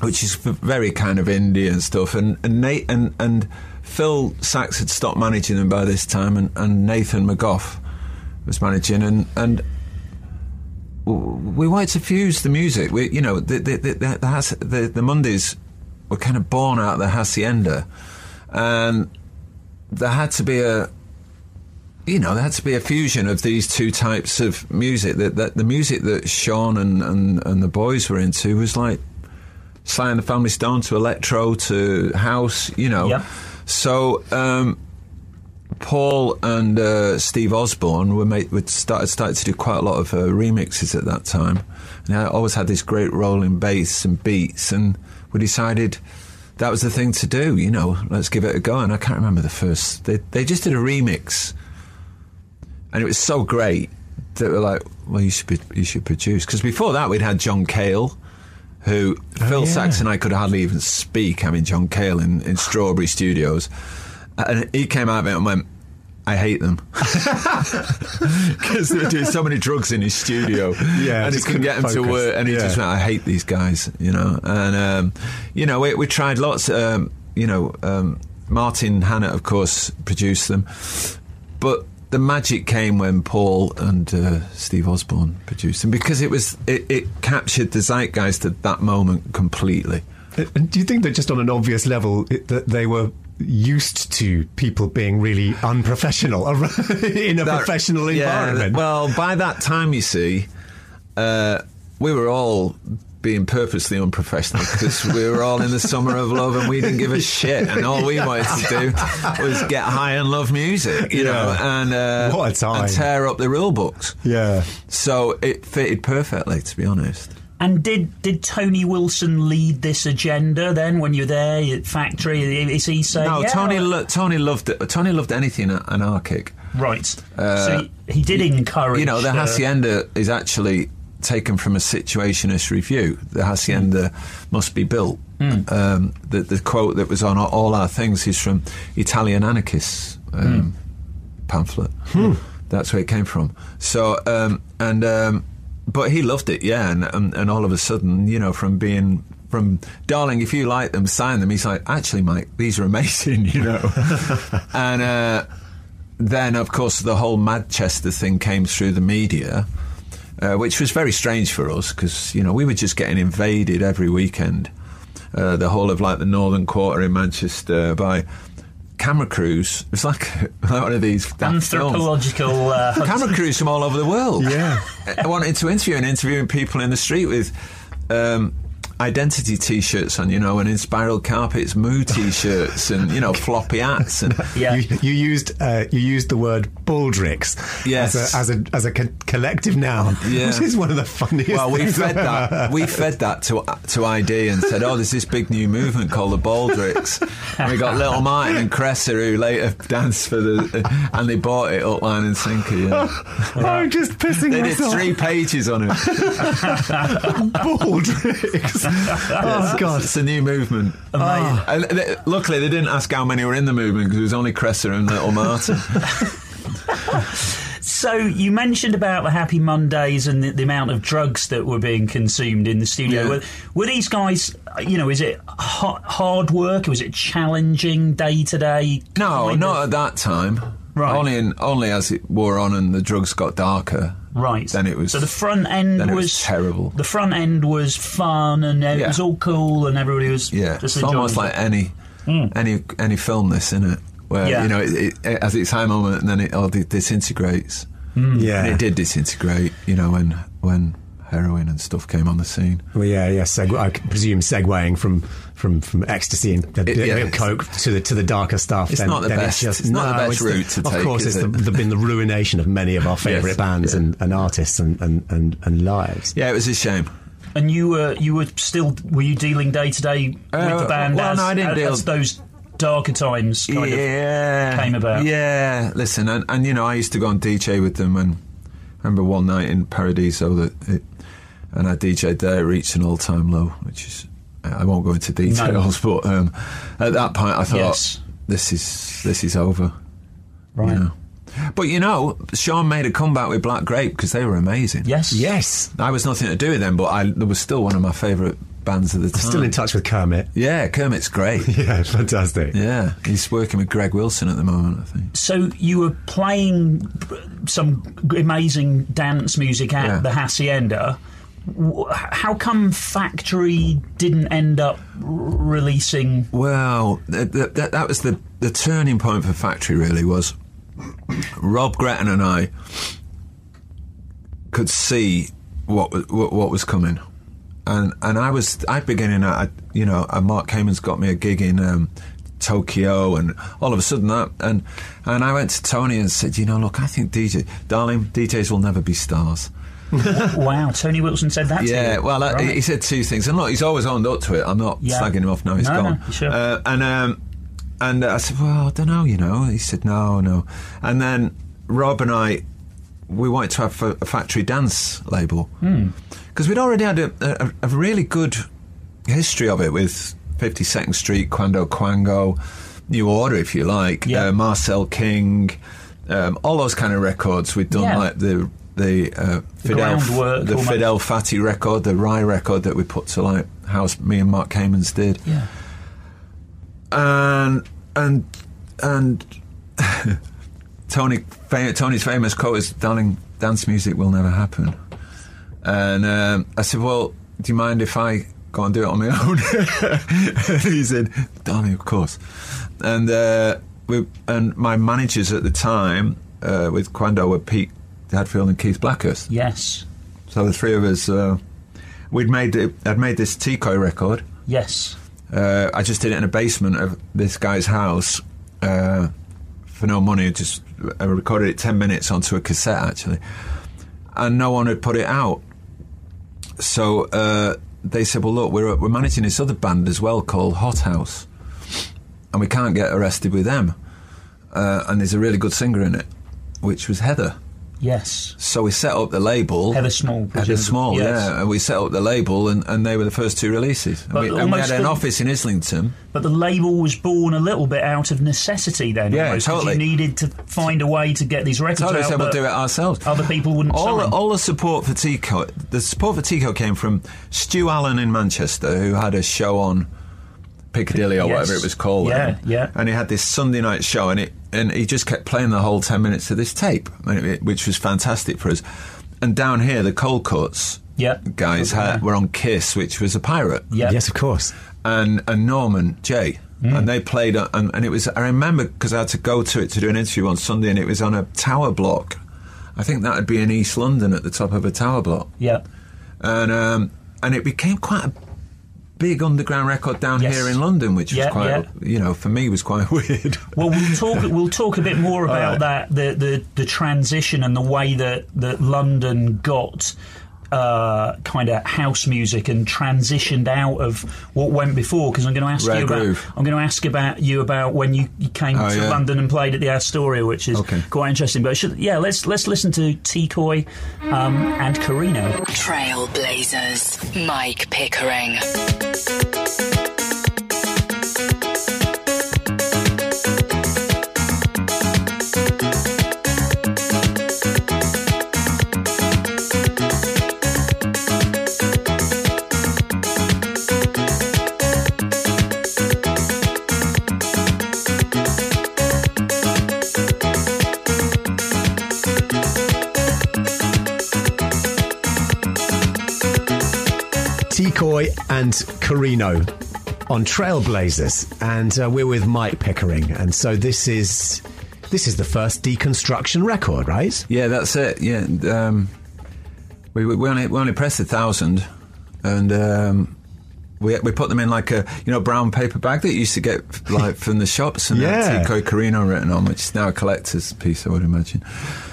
[SPEAKER 4] which is very kind of indie and stuff. And and Nate and and Phil Saxe had stopped managing them by this time, and, and Nathan McGough was managing, and and we wanted to fuse the music. We, you know, the the the, the, the, the, the Mondays were kind of born out of the hacienda, and there had to be a. You know, there had to be a fusion of these two types of music. That, that the music that Sean and, and, and the boys were into was like Sly and the Family Stone to electro to house, you know.
[SPEAKER 2] Yep.
[SPEAKER 4] So um, Paul and uh, Steve Osborne were made, would started started to do quite a lot of uh, remixes at that time, and I always had this great rolling bass and beats, and we decided that was the thing to do. You know, let's give it a go. And I can't remember the first. They they just did a remix, and it was so great that we're like, well, you should be, you should produce because before that we'd had John Cale. Who oh, Phil
[SPEAKER 1] yeah.
[SPEAKER 4] Saxe and I could hardly even speak. I mean, John Cale in, in Strawberry Studios, and he came out of it and went, I hate them. Because they were doing so many drugs in his studio.
[SPEAKER 1] Yeah,
[SPEAKER 4] and he couldn't get
[SPEAKER 1] them
[SPEAKER 4] to work. And he just went, I hate these guys, you know. And, um, you know, we, we tried lots, um, you know, um, Martin Hannett, of course, produced them. But the magic came when Paul and uh, Steve Osborne produced them because it was it, it captured the zeitgeist at that moment completely.
[SPEAKER 1] And do you think that just on an obvious level it, that they were used to people being really unprofessional in a
[SPEAKER 4] That-
[SPEAKER 1] professional
[SPEAKER 4] yeah,
[SPEAKER 1] environment?
[SPEAKER 4] well, by that time, you see, uh, we were all being purposely unprofessional because we were all in the summer of love and we didn't give a shit and all we wanted to do was get high and love music you
[SPEAKER 1] Yeah.
[SPEAKER 4] know and uh,
[SPEAKER 1] What a time.
[SPEAKER 4] and tear up the rule books
[SPEAKER 1] yeah.
[SPEAKER 4] so it fitted perfectly to be honest
[SPEAKER 2] And did did Tony Wilson lead this agenda then when you're there at factory? Is he saying
[SPEAKER 4] no
[SPEAKER 2] yeah,
[SPEAKER 4] Tony lo- Tony loved it Tony loved anything anarchic
[SPEAKER 2] right? so he, he did encourage.
[SPEAKER 4] Uh, you know, the
[SPEAKER 2] uh,
[SPEAKER 4] hacienda is actually taken from a situationist review. The hacienda must be built. Um, the, the quote that was on all our things is from Italian anarchists um, pamphlet. That's where it came from. So, um, and um, but he loved it, yeah. And, and and all of a sudden, you know, from being from darling, if you like them, sign them. He's like, actually, Mike, these are amazing, you know. and uh, then, of course, the whole Manchester thing came through the media, uh, which was very strange for us because you know we were just getting invaded every weekend. Uh, the whole of like the northern quarter in Manchester by camera crews. It's like, one of these
[SPEAKER 2] anthropological. Uh,
[SPEAKER 4] camera crews from all over the world.
[SPEAKER 1] Yeah.
[SPEAKER 4] I wanted to interview and interviewing people in the street with um, identity T-shirts on, you know, and Inspiral Carpets, moo T-shirts, and you know, floppy hats, and
[SPEAKER 2] Yeah.
[SPEAKER 1] You, you used uh, you used the word baldricks
[SPEAKER 4] Yes.
[SPEAKER 1] as a as a, as a co- collective noun,
[SPEAKER 4] Yeah.
[SPEAKER 1] which is one of the funniest.
[SPEAKER 4] Well, we fed
[SPEAKER 1] I've
[SPEAKER 4] that.
[SPEAKER 1] ever-
[SPEAKER 4] We fed that to to ID and said, "Oh, there's this big new movement called the Baldricks." And we got Little Martin and Cressa who later danced for the, and they bought it up line and sinker. Yeah.
[SPEAKER 1] I'm just pissing myself.
[SPEAKER 4] They did three pages on it.
[SPEAKER 1] baldricks. Oh God.
[SPEAKER 4] It's a new movement. Oh. And they- luckily, they didn't ask how many were in the movement because it was only Cressa and Little Martin.
[SPEAKER 2] So you mentioned about the Happy Mondays and the, the amount of drugs that were being consumed in the studio.
[SPEAKER 4] Yeah.
[SPEAKER 2] Were, were these guys, you know, is it ha- hard work? Was it challenging day to day?
[SPEAKER 4] No, not
[SPEAKER 2] of?
[SPEAKER 4] at that time.
[SPEAKER 2] Right.
[SPEAKER 4] Only in, only as it wore on and the drugs got darker.
[SPEAKER 2] Right.
[SPEAKER 4] Then it was-
[SPEAKER 2] So the front end
[SPEAKER 4] then it was
[SPEAKER 2] was,
[SPEAKER 4] terrible.
[SPEAKER 2] The front end was fun and it
[SPEAKER 4] Yeah.
[SPEAKER 2] was all cool and everybody was
[SPEAKER 4] Yeah,
[SPEAKER 2] just
[SPEAKER 4] it's almost
[SPEAKER 2] enjoying
[SPEAKER 4] like
[SPEAKER 2] it.
[SPEAKER 4] any hmm. any any film this, isn't it? Where
[SPEAKER 2] Yeah.
[SPEAKER 4] you know it, it, as its high moment and then it all di- disintegrates. Hmm.
[SPEAKER 1] Yeah.
[SPEAKER 4] And it did disintegrate, you know, when when heroin and stuff came on the scene.
[SPEAKER 1] Well, yeah, yeah. Seg- I presume segueing from from from ecstasy and the,
[SPEAKER 4] It- yeah,
[SPEAKER 1] the it's-
[SPEAKER 4] it's-
[SPEAKER 1] coke to the to the darker stuff.
[SPEAKER 4] It's
[SPEAKER 1] then-
[SPEAKER 4] not the
[SPEAKER 1] then
[SPEAKER 4] best- it's not the best route to
[SPEAKER 1] of
[SPEAKER 4] take,
[SPEAKER 1] course,
[SPEAKER 4] is
[SPEAKER 1] it's
[SPEAKER 4] it?
[SPEAKER 1] the, the, been the ruination of many of our favourite
[SPEAKER 4] Yes,
[SPEAKER 1] bands
[SPEAKER 4] yeah.
[SPEAKER 1] and, and artists and, and, and, and lives.
[SPEAKER 4] Yeah, it was a shame.
[SPEAKER 2] And you were you were still were you dealing day to day with
[SPEAKER 4] Uh,
[SPEAKER 2] the band
[SPEAKER 4] well,
[SPEAKER 2] as,
[SPEAKER 4] no, I didn't
[SPEAKER 2] as,
[SPEAKER 4] deal-
[SPEAKER 2] as those darker times kind of came about.
[SPEAKER 4] Yeah, listen, and, and you know, I used to go and DJ with them, and I remember one night in Paradiso that, it, and I DJ'd there, reached an all-time low, which is I won't go into details, but um, at that point I thought,
[SPEAKER 2] Yes.
[SPEAKER 4] this is this is over.
[SPEAKER 2] Right.
[SPEAKER 4] You know. But you know, Sean made a comeback with Black Grape because they were amazing.
[SPEAKER 2] Yes.
[SPEAKER 1] Yes.
[SPEAKER 4] I was nothing to do with them, but I they was still one of my favourite bands of the time.
[SPEAKER 1] Still in touch with Kermit.
[SPEAKER 4] Yeah, Kermit's great.
[SPEAKER 1] Yeah, fantastic.
[SPEAKER 4] yeah, he's working with Greg Wilson at the moment. I think.
[SPEAKER 2] So you were playing some amazing dance music at
[SPEAKER 4] Yeah.
[SPEAKER 2] the Hacienda. How come Factory didn't end up releasing?
[SPEAKER 4] Well, th- th- that, that was the, the turning point for Factory, really, was Rob Gretton and I could see what what, what was coming. And and I was I'd beginning at you know Mark Kamins got me a gig in um, Tokyo and all of a sudden that and and I went to Tony and said you know look I think DJ darling DJs will never be stars
[SPEAKER 2] wow, Tony Wilson said that. to
[SPEAKER 4] yeah, well, uh,
[SPEAKER 2] Right.
[SPEAKER 4] he said two things, and look, he's always owned up to it. I'm not
[SPEAKER 2] Yeah.
[SPEAKER 4] slagging him off now. He's
[SPEAKER 2] No,
[SPEAKER 4] gone.
[SPEAKER 2] no, sure.
[SPEAKER 4] Uh, and um, and I said, well, I don't know, you know. He said, no, no. And then Rob and I, we wanted to have a, a factory dance label
[SPEAKER 2] Hmm.
[SPEAKER 4] because we'd already had a, a, a really good history of it with 52nd Street, Quando Quango, New Order, if you like,
[SPEAKER 2] Yeah.
[SPEAKER 4] uh, Marcel King, um, all those kind of records. We'd done
[SPEAKER 2] Yeah.
[SPEAKER 4] like the the uh, Fidel
[SPEAKER 2] groundwork
[SPEAKER 4] the. Fidel Fatty record, the Rye record that we put to like house me and Mark Kamins did,
[SPEAKER 2] Yeah.
[SPEAKER 4] and and and Tony fa- Tony's famous quote is, "Darling, dance music will never happen." And um, I said, "Well, do you mind if I go and do it on my own?" he said, "Darling, of course." And uh, we and my managers at the time uh, with Quando were Pete Hadfield and Keith Blackhurst.
[SPEAKER 2] Yes.
[SPEAKER 4] So the three of us, uh, we'd made it, I'd made this T-Coy record.
[SPEAKER 2] Yes.
[SPEAKER 4] Uh, I just did it in a basement of this guy's house uh, for no money. Just I recorded it ten minutes onto a cassette actually, and no one had put it out. So uh, they said, "Well, look, we're we're managing this other band as well called Hot House, and we can't get arrested with them." Uh, and there's a really good singer in it, which was Heather.
[SPEAKER 2] Yes.
[SPEAKER 4] So we set up the label.
[SPEAKER 2] Heather Small,
[SPEAKER 4] Heather
[SPEAKER 2] presumably.
[SPEAKER 4] Small,
[SPEAKER 2] Yes.
[SPEAKER 4] yeah. And we set up the label, and, and they were the first two releases. And we, and we had an
[SPEAKER 2] the-
[SPEAKER 4] office in Islington.
[SPEAKER 2] But the label was born a little bit out of necessity then.
[SPEAKER 4] Yeah,
[SPEAKER 2] almost,
[SPEAKER 4] totally.
[SPEAKER 2] You needed to find a way to get these records
[SPEAKER 4] Totally
[SPEAKER 2] out
[SPEAKER 4] said we'll do it ourselves.
[SPEAKER 2] Other people wouldn't
[SPEAKER 4] all,
[SPEAKER 2] sign.
[SPEAKER 4] all the support for T-Coy, the support for T-Coy came from Stu Allen in Manchester, who had a show on Piccadilly or
[SPEAKER 2] Yes.
[SPEAKER 4] whatever it was called.
[SPEAKER 2] Yeah,
[SPEAKER 4] then.
[SPEAKER 2] yeah.
[SPEAKER 4] And he had this Sunday night show, and it and he just kept playing the whole ten minutes of this tape, which was fantastic for us. And down here, the Cold Cuts
[SPEAKER 2] Yeah.
[SPEAKER 4] guys
[SPEAKER 2] Okay.
[SPEAKER 4] had, were on Kiss, which was a pirate.
[SPEAKER 2] Yeah.
[SPEAKER 1] Yes, of course.
[SPEAKER 4] and and Norman Jay. And they played, uh, and, and it was. I remember because I had to go to it to do an interview on Sunday, and it was on a tower block. I think that would be in East London at the top of a tower block,
[SPEAKER 2] Yeah.
[SPEAKER 4] and um, and it became quite a big underground record down
[SPEAKER 2] Yes.
[SPEAKER 4] here in London, which
[SPEAKER 2] Yeah,
[SPEAKER 4] was quite,
[SPEAKER 2] yeah.
[SPEAKER 4] you know, for me was quite weird.
[SPEAKER 2] Well, we'll talk. We'll talk a bit more about
[SPEAKER 4] right.
[SPEAKER 2] that the, the the transition and the way that that London got. Uh, kind of house music and transitioned out of what went before because I'm going to ask
[SPEAKER 4] Rare
[SPEAKER 2] you about
[SPEAKER 4] groove.
[SPEAKER 2] I'm going to ask about you about when you, you came
[SPEAKER 4] Oh,
[SPEAKER 2] to
[SPEAKER 4] yeah.
[SPEAKER 2] London and played at the Astoria, which is
[SPEAKER 4] Okay.
[SPEAKER 2] quite interesting. But should, yeah, let's let's listen to T-Coy um, and Carino.
[SPEAKER 3] Trailblazers, Mike Pickering.
[SPEAKER 1] T-Coy and Carino on Trailblazers, and uh, we're with Mike Pickering, and so this is this is the first deconstruction record, right?
[SPEAKER 4] yeah, that's it. Yeah, um, we we only we only pressed a thousand, and. Um, we, we put them in like a you know brown paper bag that you used to get like from the shops and
[SPEAKER 1] Yeah.
[SPEAKER 4] had T-Coy Carino written on, which is now a collector's piece, I would imagine.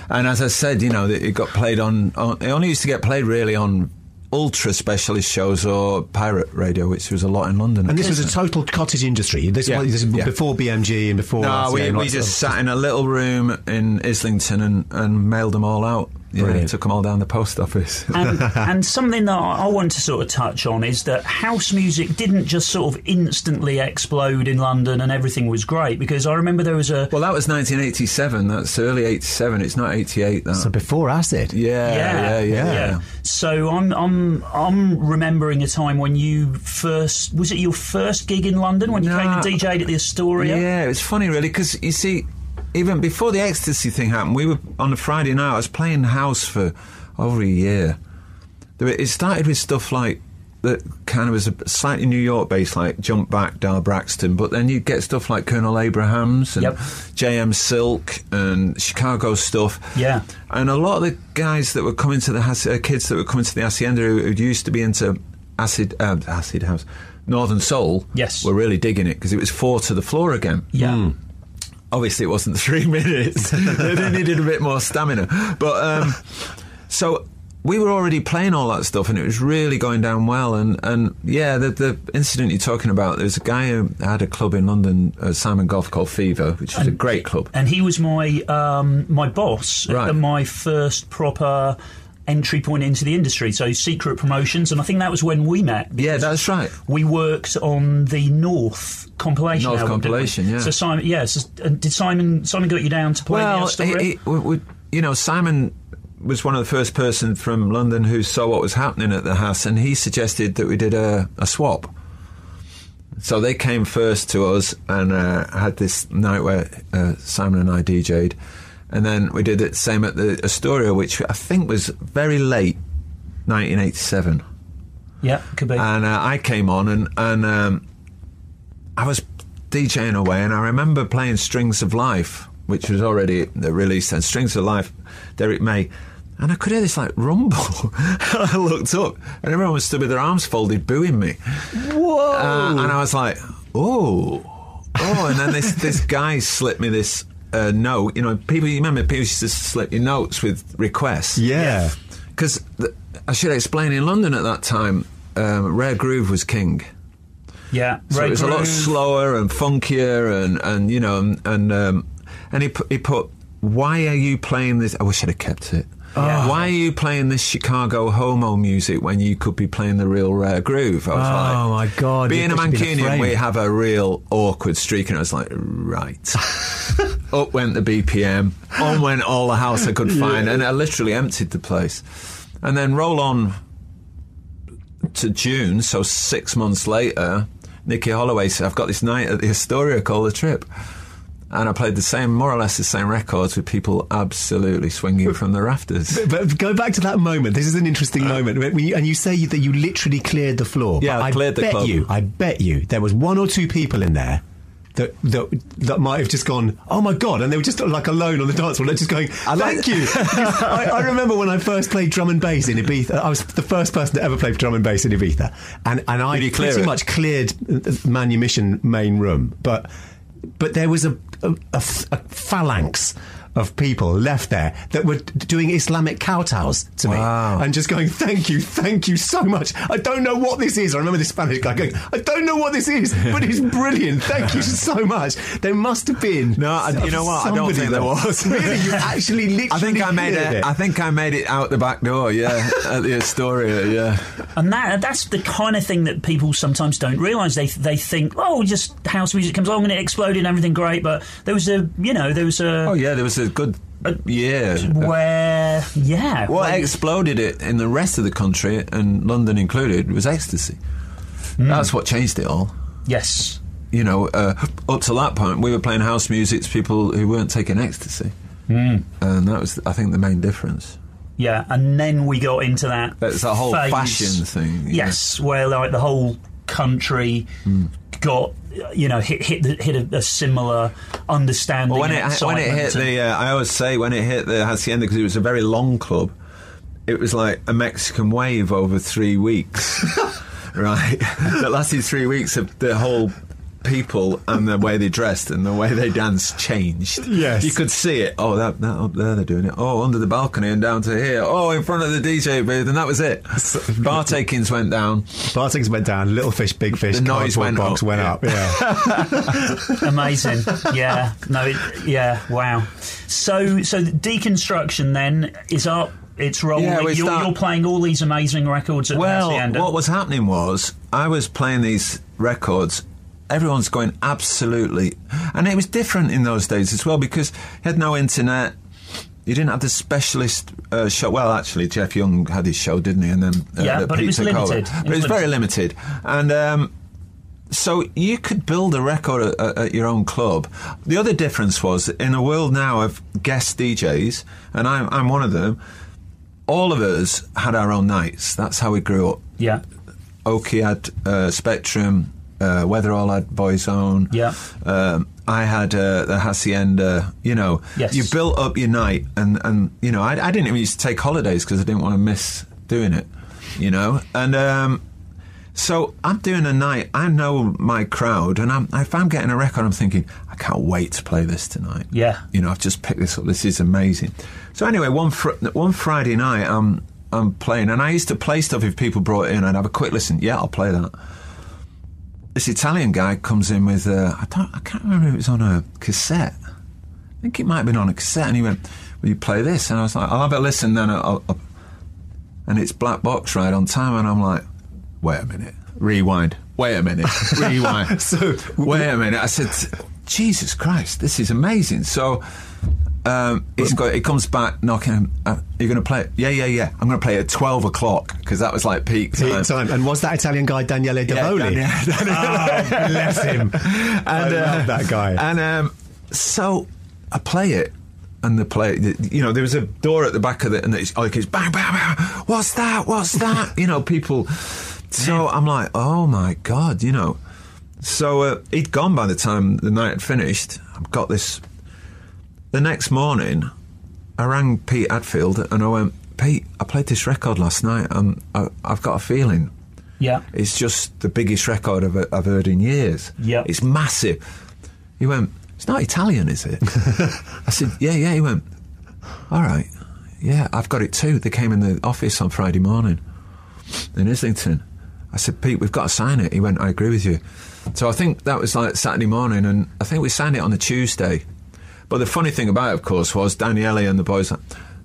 [SPEAKER 4] And as I said, you know, it got played on, on. It only used to get played really on ultra specialist shows or pirate radio, which was a lot in London.
[SPEAKER 1] And this was a total cottage industry. This,
[SPEAKER 4] Yeah,
[SPEAKER 1] was, this is
[SPEAKER 4] yeah.
[SPEAKER 1] before BMG and before.
[SPEAKER 4] No,
[SPEAKER 1] RCA
[SPEAKER 4] we,
[SPEAKER 1] and
[SPEAKER 4] we just sat in a little room in Islington and, and mailed them all out. Yeah,
[SPEAKER 1] Brilliant.
[SPEAKER 4] took them all down the post office.
[SPEAKER 2] and, and something that I I want to sort of touch on is that house music didn't just sort of instantly explode in London and everything was great because I remember there was a
[SPEAKER 4] well, that was 1987. That's early 87. It's not 88. That.
[SPEAKER 1] So before acid.
[SPEAKER 4] yeah, yeah, yeah, yeah.
[SPEAKER 2] So I'm I'm I'm remembering a time when you first was it your first gig in London when you came and
[SPEAKER 4] No.
[SPEAKER 2] DJ'd at the Astoria?
[SPEAKER 4] Yeah, it's funny, really, because you see, even before the ecstasy thing happened, we were on a Friday night. I was playing house for over a year. It started with stuff like that kind of was a slightly New York based, like Jump Back, Dar Braxton, but then you get stuff like Colonel Abrams and
[SPEAKER 2] Yep.
[SPEAKER 4] JM Silk and Chicago stuff.
[SPEAKER 2] Yeah.
[SPEAKER 4] And a lot of the guys that were coming to the Haci- uh, kids that were coming to the Hacienda who, who used to be into acid um, acid house, Northern Soul,
[SPEAKER 2] Yes.
[SPEAKER 4] were really digging it because it was four to the floor again.
[SPEAKER 2] Yeah.
[SPEAKER 4] Obviously, it wasn't three minutes. they needed a bit more stamina. But um, so we were already playing all that stuff, and it was really going down well. And, and yeah, the, the incident you're talking about, there's a guy who had a club in London, uh, Simon Golf, called Fever, which was a great club.
[SPEAKER 2] And he was my um, my boss
[SPEAKER 4] Right.
[SPEAKER 2] at my first proper entry point into the industry. So Secret Promotions, and I think that was when we met.
[SPEAKER 4] Yeah, that's right.
[SPEAKER 2] we worked on the North compilation.
[SPEAKER 4] North
[SPEAKER 2] album,
[SPEAKER 4] compilation, yeah.
[SPEAKER 2] So Simon, yes, and did Simon Simon got you down to play
[SPEAKER 4] Well,
[SPEAKER 2] Astoria?
[SPEAKER 4] he, he, we, we, you know, Simon was one of the first person from London who saw what was happening at the house, and he suggested that we did a, a swap. So they came first to us and uh, had this night where uh, Simon and I DJ'd, and then we did it same at the Astoria, which I think was very late, 1987
[SPEAKER 2] yeah, could be.
[SPEAKER 4] and uh, I came on and and um, I was DJing away, and I remember playing "Strings of Life," which was already the release then. "Strings of Life," Derrick May, and I could hear this like rumble. I looked up, and everyone was stood with their arms folded, booing me.
[SPEAKER 1] Whoa!
[SPEAKER 4] Uh, and I was like, "Oh, oh!" And then this this guy slipped me this. Uh, note, you know, people. You remember people used to slip you notes with requests
[SPEAKER 1] yeah.
[SPEAKER 4] because I should explain in London at that time, um, Rare Groove was king.
[SPEAKER 2] yeah,
[SPEAKER 4] So
[SPEAKER 2] Ray
[SPEAKER 4] it was a lot slower and funkier, and, and you know, and and, um, and he put, he put, why are you playing this? I wish I'd have kept it.
[SPEAKER 2] Yeah.
[SPEAKER 4] Why are you playing this Chicago homo music when you could be playing the real Rare Groove? I was oh, like,
[SPEAKER 1] Oh, my God,
[SPEAKER 4] Being a Mancunian, we have a real awkward streak, and I was like, right. Up went the BPM, on went all the house I could find, and I literally emptied the place. And then roll on to June, so six months later, Nicky Holloway said, I've got this night at the Astoria called The Trip. And I played the same, more or less the same records with people absolutely swinging from the rafters.
[SPEAKER 1] But go back to that moment. This is an interesting uh, moment. When you, and you say that you literally cleared the floor.
[SPEAKER 4] Yeah,
[SPEAKER 1] But
[SPEAKER 4] I cleared the
[SPEAKER 1] bet
[SPEAKER 4] club.
[SPEAKER 1] you, I bet you, there was one or two people in there that that that might have just gone, oh my god, and they were just like alone on the dance floor, they're just going,
[SPEAKER 4] like-
[SPEAKER 1] thank you. I, I remember when I first played drum and bass in Ibiza. I was the first person to ever play drum and bass in Ibiza, and and I pretty
[SPEAKER 4] it?
[SPEAKER 1] much cleared the manumission main room, but but there was a a phalanx of people left there that were doing Islamic kowtows to
[SPEAKER 4] Wow.
[SPEAKER 1] me and just going, thank you, thank you so much. I don't know what this is. I remember this Spanish guy going, I don't know what this is, but it's brilliant. Thank you so much. There must have been.
[SPEAKER 4] No, I- you know what? I don't
[SPEAKER 1] somebody
[SPEAKER 4] think there was.
[SPEAKER 1] really, you actually literally.
[SPEAKER 4] I think I made
[SPEAKER 1] cleared
[SPEAKER 4] it. I think I made it out the back door. Yeah, at the Astoria. Yeah.
[SPEAKER 2] And that that's the kind of thing that people sometimes don't realise. They they think, oh, just house music comes along and it exploded and everything great. But there was a, you know, there was a
[SPEAKER 4] Oh yeah, there was a good yeah.
[SPEAKER 2] where, yeah,
[SPEAKER 4] What
[SPEAKER 2] like-
[SPEAKER 4] exploded it in the rest of the country, and London included, was ecstasy. Hmm. That's what changed it all.
[SPEAKER 2] yes,
[SPEAKER 4] You know, uh, up to that point, we were playing house music to people who weren't taking ecstasy, hmm. and that was, I think, the main difference.
[SPEAKER 2] yeah. And then we got into that.
[SPEAKER 4] That's that whole
[SPEAKER 2] phase.
[SPEAKER 4] fashion thing.
[SPEAKER 2] Yes, where like the whole country hmm. Got, you know, hit hit the, hit a, a similar understanding.
[SPEAKER 4] Well, when it when it hit the, uh, I always say when it hit the hacienda because it was a very long club. It was like a Mexican wave over three weeks, right? that lasted three weeks of the whole people and the way they dressed and the way they danced changed.
[SPEAKER 1] Yes.
[SPEAKER 4] you could see it. Oh, that, that up there they're doing it. Oh, under the balcony and down to here. Oh, in front of the DJ booth, and that was it. Bar takings went down.
[SPEAKER 1] Bartings went down, little fish, big fish,
[SPEAKER 4] The noise
[SPEAKER 1] cardboard
[SPEAKER 4] went
[SPEAKER 1] box
[SPEAKER 4] up,
[SPEAKER 1] went
[SPEAKER 4] yeah.
[SPEAKER 1] up. Yeah.
[SPEAKER 2] Amazing. yeah. No. It, yeah. Wow. So so the deconstruction then is up it's rolling.
[SPEAKER 4] Yeah, we
[SPEAKER 2] you're,
[SPEAKER 4] start-
[SPEAKER 2] you're playing all these amazing records at
[SPEAKER 4] Well,
[SPEAKER 2] Hacienda.
[SPEAKER 4] what was happening was I was playing these records. Everyone's going absolutely, and it was different in those days as well because you had no internet. You didn't have the specialist uh, show. Well, actually, Jeff Young had his show, didn't he? And then uh,
[SPEAKER 2] Yeah,
[SPEAKER 4] that
[SPEAKER 2] but it was limited.
[SPEAKER 4] But it
[SPEAKER 2] was
[SPEAKER 4] was very limited, and. Um, so you could build a record at, at- at your own club. The other difference was in a world now of guest DJs, and I'm, I'm one of them. All of us had our own nights. That's how we grew up.
[SPEAKER 2] yeah,
[SPEAKER 4] Oakey had uh, Spectrum, uh, Weatherall had Boy's Own.
[SPEAKER 2] Yeah.
[SPEAKER 4] Um, I had uh, the Hacienda. You know,
[SPEAKER 2] Yes.
[SPEAKER 4] you built up your night, and, and you know, I, I didn't even used to take holidays because I didn't want to miss doing it. You know, and um, so I'm doing a night. I know my crowd, and I'm, if I'm getting a record, I'm thinking, I can't wait to play this tonight.
[SPEAKER 2] Yeah.
[SPEAKER 4] You know, I've just picked this up. This is amazing. So anyway, one fr- one Friday night, I'm I'm playing, and I used to play stuff if people brought it in. I'd have a quick listen. Yeah, I'll play that. This Italian guy comes in with uh, I don't I can't remember if it was on a cassette. I think it might have been on a cassette, and he went, "Will you play this?" And I was like, "I'll have a listen." Then I'll, I'll, and it's Black Box Ride on Time, and I'm like, "Wait a minute, rewind. Wait a minute, rewind."
[SPEAKER 1] So-
[SPEAKER 4] wait a minute. I said, "Jesus Christ, this is amazing." So. Um, it's got, it comes back knocking. Uh, you're going to play it? Yeah, yeah, yeah. I'm going to play it at 12 o'clock because that was like peak time.
[SPEAKER 1] Peak time. And was that Italian guy Daniele Davoli?
[SPEAKER 4] Yeah, Daniele-
[SPEAKER 1] oh, bless him. I love that guy.
[SPEAKER 4] And um, so I play it, and the play, you know, there was a door at the back of it, and it's like it's bang, bang, bang. What's that? What's that? you know, people. So I'm like, oh my god, you know. So uh, he'd gone by the time the night had finished. I've got this. The next morning, I rang Pete Hadfield and I went, Pete, I played this record last night. and I, I've got a feeling
[SPEAKER 2] yeah.
[SPEAKER 4] it's just the biggest record I've, I've heard in years.
[SPEAKER 2] Yeah.
[SPEAKER 4] It's massive. He went, It's not Italian, is it? I said, Yeah, yeah. He went, All right. Yeah, I've got it too. They came in the office on Friday morning in Islington. I said, Pete, we've got to sign it. He went, I agree with you. So I think that was like Saturday morning, and I think we signed it on the Tuesday. But the funny thing about it, of course, was Daniele and the boys,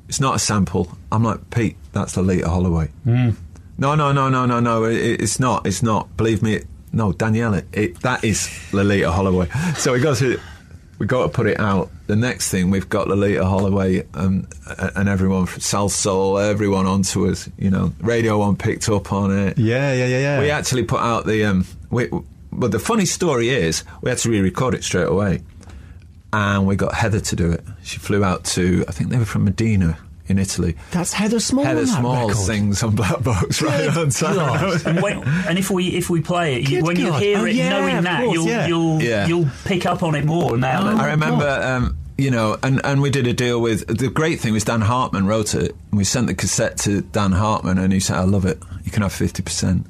[SPEAKER 4] it's not a sample. I'm like, Pete, that's Loleatta Holloway. No, no, no, no, no, no. It, it's not. It's not. Believe me. No, Daniela. It, that is Loleatta Holloway. So we got to we got to put it out. The next thing we've got Loleatta Holloway um, a- and everyone from Salsoul, everyone onto us. You know, Radio One picked up on it.
[SPEAKER 1] yeah, yeah, yeah, yeah.
[SPEAKER 4] We actually put out the. Um, we, but the funny story is, we had to re-record it straight away, and we got Heather to do it. She flew out to. I think they were from Medina in Italy.
[SPEAKER 1] That's Heather Small.
[SPEAKER 4] Heather
[SPEAKER 1] on
[SPEAKER 4] Small
[SPEAKER 1] record.
[SPEAKER 4] sings on Black Box Ride on Time.
[SPEAKER 2] And, when, and if we if we play it, you,
[SPEAKER 1] Good
[SPEAKER 2] when you hear
[SPEAKER 1] Oh,
[SPEAKER 2] it,
[SPEAKER 1] yeah,
[SPEAKER 2] knowing that,
[SPEAKER 1] course,
[SPEAKER 2] you'll
[SPEAKER 1] yeah.
[SPEAKER 2] you'll
[SPEAKER 4] Yeah.
[SPEAKER 2] you'll pick up on it more now.
[SPEAKER 1] Oh,
[SPEAKER 4] I remember, um, you know, and, and we did a deal with the great thing was Dan Hartman wrote it. And we sent the cassette to Dan Hartman, and he said, "I love it. You can have fifty percent."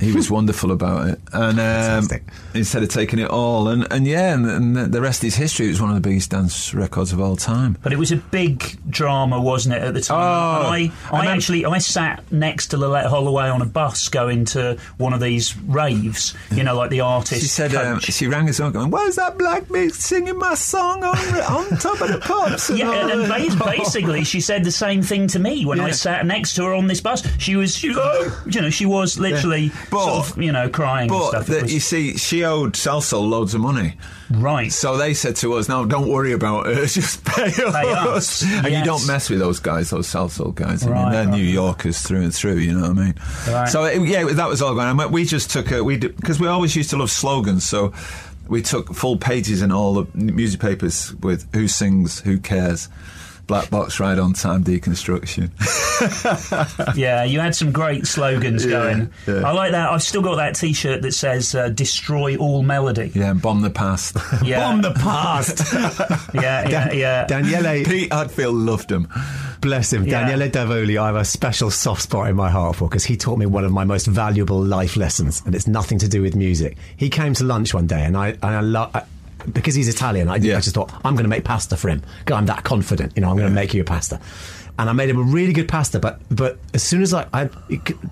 [SPEAKER 4] He was wonderful about it, and um, instead of taking it all, and, and yeah, and, and the- the rest is history. It was one of the biggest dance records of all time.
[SPEAKER 2] But it was a big drama, wasn't it, at the time?
[SPEAKER 4] Oh,
[SPEAKER 2] and I,
[SPEAKER 4] I
[SPEAKER 2] I actually I sat next to Loleatta Holloway on a bus going to one of these raves, you know, like the artist.
[SPEAKER 4] She said um, she rang us up, going, "Where's that black bitch singing my song on on top of the pops?" and
[SPEAKER 2] yeah,
[SPEAKER 4] all
[SPEAKER 2] and, and
[SPEAKER 4] that?"
[SPEAKER 2] ba- basically, she said the same thing to me when I sat next to her on this bus. She was, she, you know, she was literally
[SPEAKER 4] But-
[SPEAKER 2] sort of, you know, crying and
[SPEAKER 4] But
[SPEAKER 2] stuff.
[SPEAKER 4] The,
[SPEAKER 2] was-
[SPEAKER 4] you see, she owed Salsoul loads of money.
[SPEAKER 2] right.
[SPEAKER 4] So they said to us, "No, don't worry about it. Just pay us."
[SPEAKER 2] us.
[SPEAKER 4] And
[SPEAKER 2] Yes.
[SPEAKER 4] you don't mess with those guys, those Salsoul guys. I mean, they're
[SPEAKER 2] right.
[SPEAKER 4] New Yorkers through and through. You know what I mean?
[SPEAKER 2] Right.
[SPEAKER 4] So it, yeah, that was all going. on. We just took a we because we always used to love slogans. So we took full pages in all the music papers with "Who sings, who cares." Black box Ride on Time deconstruction.
[SPEAKER 2] Yeah, you had some great slogans
[SPEAKER 4] Yeah,
[SPEAKER 2] going.
[SPEAKER 4] yeah.
[SPEAKER 2] I like that. I've still got that T-shirt that says uh, "Destroy all melody."
[SPEAKER 4] yeah, and bomb the past.
[SPEAKER 2] Yeah,
[SPEAKER 1] Bomb the past.
[SPEAKER 2] yeah, yeah, yeah.
[SPEAKER 1] Daniele,
[SPEAKER 4] Pete Hadfield loved them.
[SPEAKER 1] bless him.
[SPEAKER 2] Yeah.
[SPEAKER 1] Daniele Davoli, I have a special soft spot in my heart for because he taught me one of my most valuable life lessons, and it's nothing to do with music. He came to lunch one day, and I and I love. Because he's Italian, I,
[SPEAKER 4] Yeah.
[SPEAKER 1] I just thought I'm going to make pasta for him. I'm that confident, you know. I'm going to make you a pasta. and I made him a really good pasta. But but as soon as I, I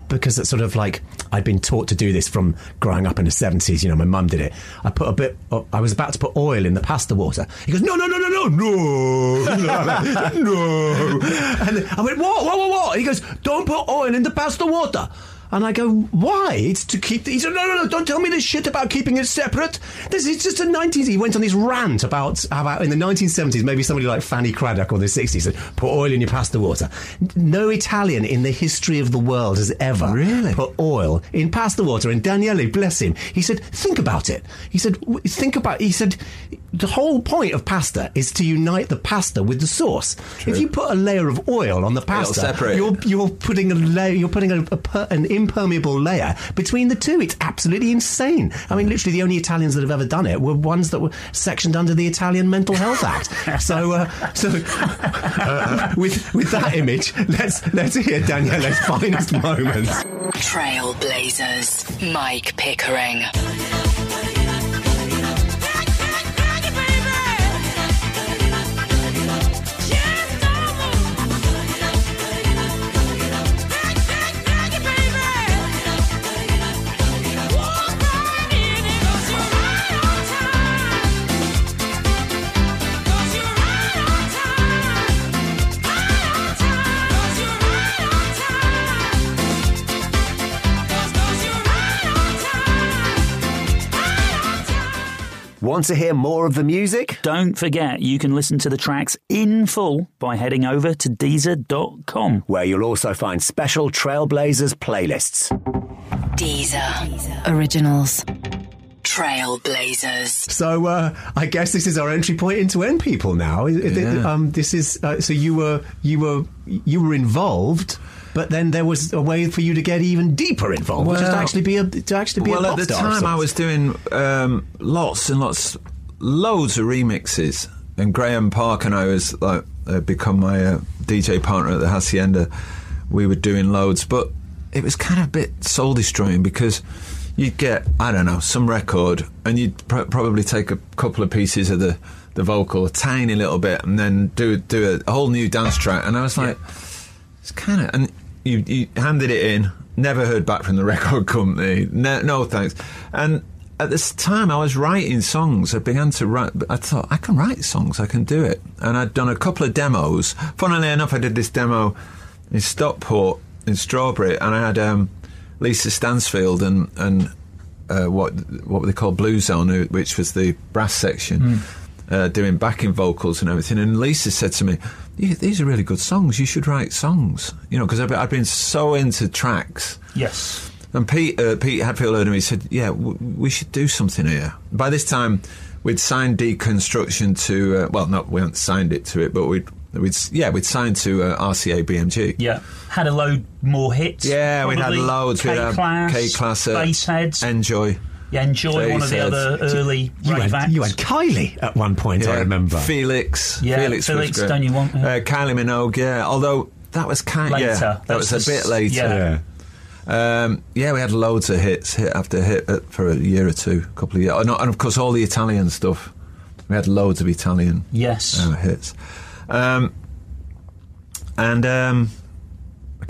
[SPEAKER 1] because it's sort of like I'd been taught to do this from growing up in the seventies. You know, my mum did it. I put a bit. I was about to put oil in the pasta water. He goes, no, no, no, no, no, no, no. And I went, what, what, what, what? He goes, don't put oil in the pasta water. And I go, why? It's to keep. The, he said, no, no, no, don't tell me this shit about keeping it separate. This is just a 90s. He went on this rant about, about in the 1970s, maybe somebody like Fanny Cradock or the 60s said, put oil in your pasta water. No Italian in the history of the world has ever
[SPEAKER 4] Really?
[SPEAKER 1] put oil in pasta water. And Daniele, bless him, he said, think about it. He said, think about He said, the whole point of pasta is to unite the pasta with the sauce. If you put a layer of oil on the pasta, you're you're putting a layer, you're putting a, a an impermeable layer between the two. It's absolutely insane. I mean, literally, the only Italians that have ever done it were ones that were sectioned under the Italian Mental Health Act. so, uh, so uh, with with that image, let's let's hear Daniela's finest moments.
[SPEAKER 3] Trailblazers, Mike Pickering.
[SPEAKER 1] Want to hear more of the music?
[SPEAKER 2] Don't forget, you can listen to the tracks in full by heading over to Deezer.com.
[SPEAKER 1] Where you'll also find special Trailblazers playlists.
[SPEAKER 3] Deezer. Originals. Trailblazers.
[SPEAKER 1] So uh, I guess this is our entry point into M People now. I- I-
[SPEAKER 4] Yeah.
[SPEAKER 1] Um, this is uh, so you were you were you were involved, but then there was a way for you to get even deeper involved, which is to actually be a to actually be
[SPEAKER 4] well,
[SPEAKER 1] a
[SPEAKER 4] at the time, I was doing um, lots and lots, loads of remixes, and Graham Park and I was like uh, become my uh, DJ partner at the Hacienda. We were doing loads, but it was kind of a bit soul destroying because you'd get I don't know some record, and you'd pr- probably take a couple of pieces of the the vocal, a tiny little bit, and then do do a, a whole new dance track, and I was like. It's kind of, and you, you handed it in, never heard back from the record company. No, no thanks. And at this time, I was writing songs. I began to write. I thought I can write songs. I can do it. And I'd done a couple of demos. Funnily enough, I did this demo in Stockport in Strawberry, and I had um, Lisa Stansfield and and uh, what what were they called Blue Zone, which was the brass section, uh, doing backing vocals and everything. And Lisa said to me, "Yeah, "These are really good songs. You should write songs." You know, because I've, I've been so into tracks.
[SPEAKER 2] Yes.
[SPEAKER 4] And Pete, uh, Pete Hadfield heard me. He said, "Yeah, w- we should do something here." By this time, we'd signed Deconstruction to. Uh, well, not we hadn't signed it to it, but we'd. We'd yeah, we'd signed to uh, RCA BMG.
[SPEAKER 2] Yeah. Had a load more hits.
[SPEAKER 4] Yeah, we'd had
[SPEAKER 2] probably.
[SPEAKER 4] loads. We'd had
[SPEAKER 2] K-Klass,
[SPEAKER 4] K-Klass, uh. Enjoy.
[SPEAKER 2] Yeah, Enjoy, one of the other early
[SPEAKER 1] you
[SPEAKER 2] rave
[SPEAKER 1] had,
[SPEAKER 2] acts.
[SPEAKER 1] you had Kylie at one point. I remember.
[SPEAKER 4] Felix.
[SPEAKER 2] Yeah,
[SPEAKER 4] Felix,
[SPEAKER 2] Felix,
[SPEAKER 4] great.
[SPEAKER 2] Don't You Want- yeah.
[SPEAKER 4] Uh, Kylie Minogue. Yeah, although that was kind.
[SPEAKER 2] Later.
[SPEAKER 4] Yeah, that
[SPEAKER 2] That's
[SPEAKER 4] was a bit later.
[SPEAKER 2] yeah.
[SPEAKER 1] yeah.
[SPEAKER 4] Um, yeah, we had loads of hits, hit after hit uh, for a year or two, a couple of years, and, and of course all the Italian stuff. We had loads of Italian
[SPEAKER 2] Yes.
[SPEAKER 4] uh, hits, um, and um, I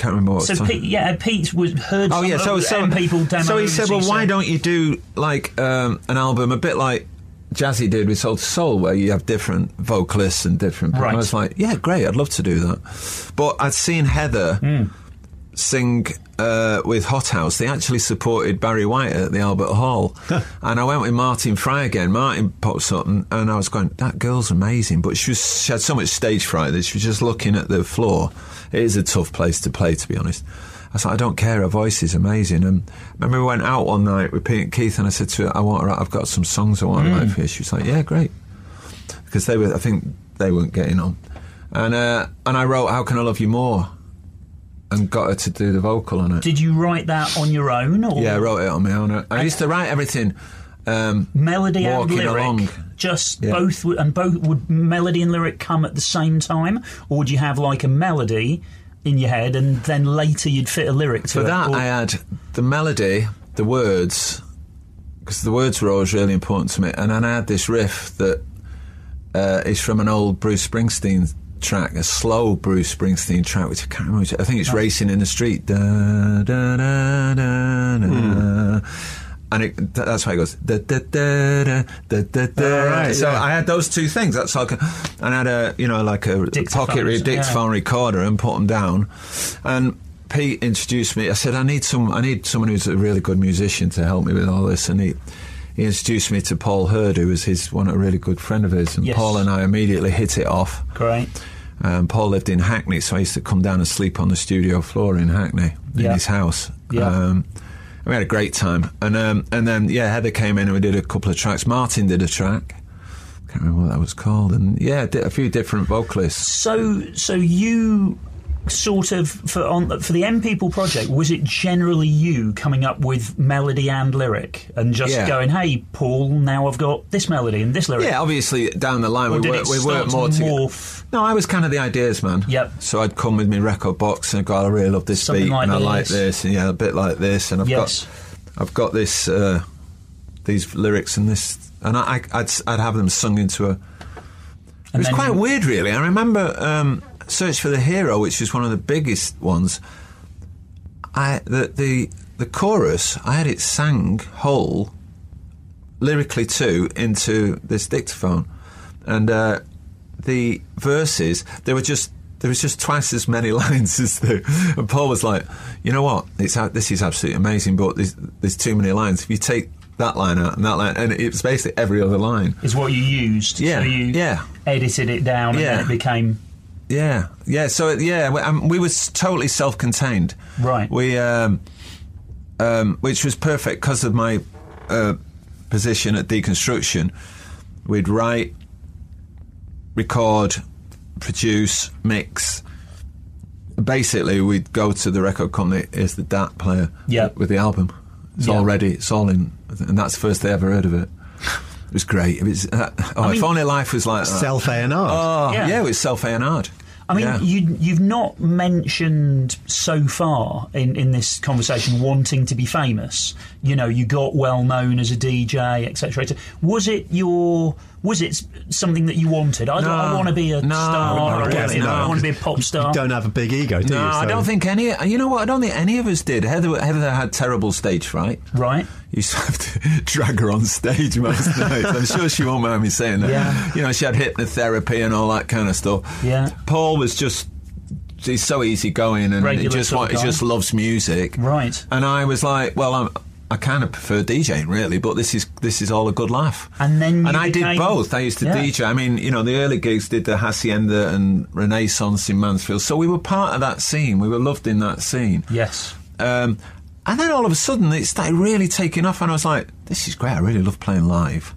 [SPEAKER 4] can't remember what.
[SPEAKER 2] so Pete, yeah, Pete was heard.
[SPEAKER 4] Oh yeah, so so
[SPEAKER 2] people
[SPEAKER 4] so he said, "Well, why don't you do like um, an album a bit like Jazzy did with Soul II Soul, where you have different vocalists and different."
[SPEAKER 2] Right.
[SPEAKER 4] I was like, "Yeah, great, I'd love to do that," but I'd seen Heather
[SPEAKER 2] Hmm.
[SPEAKER 4] Sing uh, with Hot House. They actually supported Barry White at the Albert Hall, and I went with Martin Fry again. Martin pops up, and, and I was going, "That girl's amazing," but she was she had so much stage fright that she was just looking at the floor. It is a tough place to play, to be honest. I said, I don't care. Her voice is amazing. And I remember we went out one night with Pete and Keith, and I said to her, "I want to. write- I've got some songs I want to write for you." She was like, "Yeah, great," because they were. I think they weren't getting on, and uh, and I wrote "How Can I Love You More," and got her to do the vocal on it.
[SPEAKER 2] Did you write that on your own? Or
[SPEAKER 4] yeah, I wrote it on my own. I used to write everything. Um,
[SPEAKER 2] melody and lyric.
[SPEAKER 4] along.
[SPEAKER 2] Just
[SPEAKER 4] Yeah.
[SPEAKER 2] both, and both would melody and lyric come at the same time, or would you have like a melody in your head and then later you'd fit a lyric to
[SPEAKER 4] For
[SPEAKER 2] it?
[SPEAKER 4] For that,
[SPEAKER 2] or-
[SPEAKER 4] I had the melody, the words, because the words were always really important to me, and then I had this riff that uh, is from an old Bruce Springsteen track, a slow Bruce Springsteen track, which I can't remember. which- I think it's oh. "Racing in the Street." Da, da, da, da, da. Hmm. And it, th- that's why it goes. Da, da, da, da, da, da, da.
[SPEAKER 1] right,
[SPEAKER 4] so
[SPEAKER 1] yeah.
[SPEAKER 4] I had those two things. That's like, a, and I had a you know like a pocket re- dictaphone
[SPEAKER 2] yeah.
[SPEAKER 4] recorder and put them down. And Pete introduced me. I said, I need some. I need someone who's a really good musician to help me with all this. And he he introduced me to Paul Heard, who was his one a really good friend of his. And
[SPEAKER 2] Yes.
[SPEAKER 4] Paul and I immediately hit it off.
[SPEAKER 2] Great.
[SPEAKER 4] Um, Paul lived in Hackney, so I used to come down and sleep on the studio floor in Hackney in
[SPEAKER 2] Yeah.
[SPEAKER 4] his house.
[SPEAKER 2] Yeah.
[SPEAKER 4] Um, we had a great time, and um, and then yeah, Heather came in and we did a couple of tracks. Martin did a track. I Can't remember what that was called, and yeah, did a few different vocalists.
[SPEAKER 2] So, so you sort of for on for the M People project was it generally you coming up with melody and lyric and just
[SPEAKER 4] Yeah.
[SPEAKER 2] going, "Hey, Paul, now I've got this melody and this lyric."
[SPEAKER 4] Yeah, obviously down the line
[SPEAKER 2] Or
[SPEAKER 4] we work, we work more
[SPEAKER 2] to
[SPEAKER 4] together.
[SPEAKER 2] morph?
[SPEAKER 4] No, I was kind of the ideas man.
[SPEAKER 2] Yep.
[SPEAKER 4] So I'd come with my record box and go, I really love this
[SPEAKER 2] Something
[SPEAKER 4] beat
[SPEAKER 2] like
[SPEAKER 4] and I like this, and yeah, a bit like this, and I've
[SPEAKER 2] Yes.
[SPEAKER 4] got, I've got this, uh, these lyrics and this, and I, I, I'd, I'd have them sung into a. It was quite
[SPEAKER 2] you-
[SPEAKER 4] weird, really. I remember um, "Search for the Hero," which was one of the biggest ones. I the the the chorus, I had it sang whole, lyrically too, into this dictaphone, and uh, the verses there were just. There was just twice as many lines as the. And Paul was like, "You know what? It's this is absolutely amazing, but there's, there's too many lines. If you take that line out and that line, and it's basically every other line.
[SPEAKER 2] is what you used.
[SPEAKER 4] Yeah,
[SPEAKER 2] so you
[SPEAKER 4] yeah.
[SPEAKER 2] edited it down, and
[SPEAKER 4] Yeah.
[SPEAKER 2] then it became
[SPEAKER 4] Yeah, yeah. So yeah, we, um, we were totally self-contained.
[SPEAKER 2] Right.
[SPEAKER 4] We, um, um, which was perfect because of my uh, position at deconstruction. We'd write, record, produce, mix. Basically, we'd go to the record company. Here's the DAT player.
[SPEAKER 2] Yeah.
[SPEAKER 4] With the album, it's
[SPEAKER 2] Yeah.
[SPEAKER 4] all ready. It's all in, and that's the first they ever heard of it. It was great. It was. Uh, oh, if
[SPEAKER 2] mean-
[SPEAKER 4] only life was like that.
[SPEAKER 1] Self A and R.
[SPEAKER 4] Oh,
[SPEAKER 2] Yeah.
[SPEAKER 4] yeah. it was self A and R.
[SPEAKER 2] I mean,
[SPEAKER 4] Yeah.
[SPEAKER 2] you, you've not mentioned so far in, in this conversation wanting to be famous. You know, you got well known as a DJ, etc. etc. Was it your? Was it something that you wanted? I,
[SPEAKER 4] No.
[SPEAKER 2] I want to be a
[SPEAKER 4] No,
[SPEAKER 2] star.
[SPEAKER 4] not
[SPEAKER 2] I, want
[SPEAKER 4] really,
[SPEAKER 2] to,
[SPEAKER 4] no.
[SPEAKER 2] I want to be a pop star.
[SPEAKER 1] You don't have a big ego, do
[SPEAKER 4] No,
[SPEAKER 1] you?
[SPEAKER 4] I don't think any. You know what? I don't think any of us did. Heather, Heather had terrible stage fright.
[SPEAKER 2] Right.
[SPEAKER 4] You used to have to drag her on stage most nights. I'm sure she won't mind me saying that.
[SPEAKER 2] Yeah.
[SPEAKER 4] You know, she had hypnotherapy and all that kind of stuff.
[SPEAKER 2] Yeah.
[SPEAKER 4] Paul was just. He's so easygoing and he just
[SPEAKER 2] sort of
[SPEAKER 4] he just loves music.
[SPEAKER 2] Right.
[SPEAKER 4] And I was like, well, I'm, I kind of prefer DJing really, but this is this is all a good laugh.
[SPEAKER 2] And then
[SPEAKER 4] and I did both. I used to
[SPEAKER 2] Yeah.
[SPEAKER 4] DJ. I mean, you know, the early gigs did the Hacienda and Renaissance in Mansfield, so we were part of that scene. We were loved in that scene.
[SPEAKER 2] Yes.
[SPEAKER 4] Um, and then all of a sudden, it started really taking off, and I was like, "This is great. I really love playing live."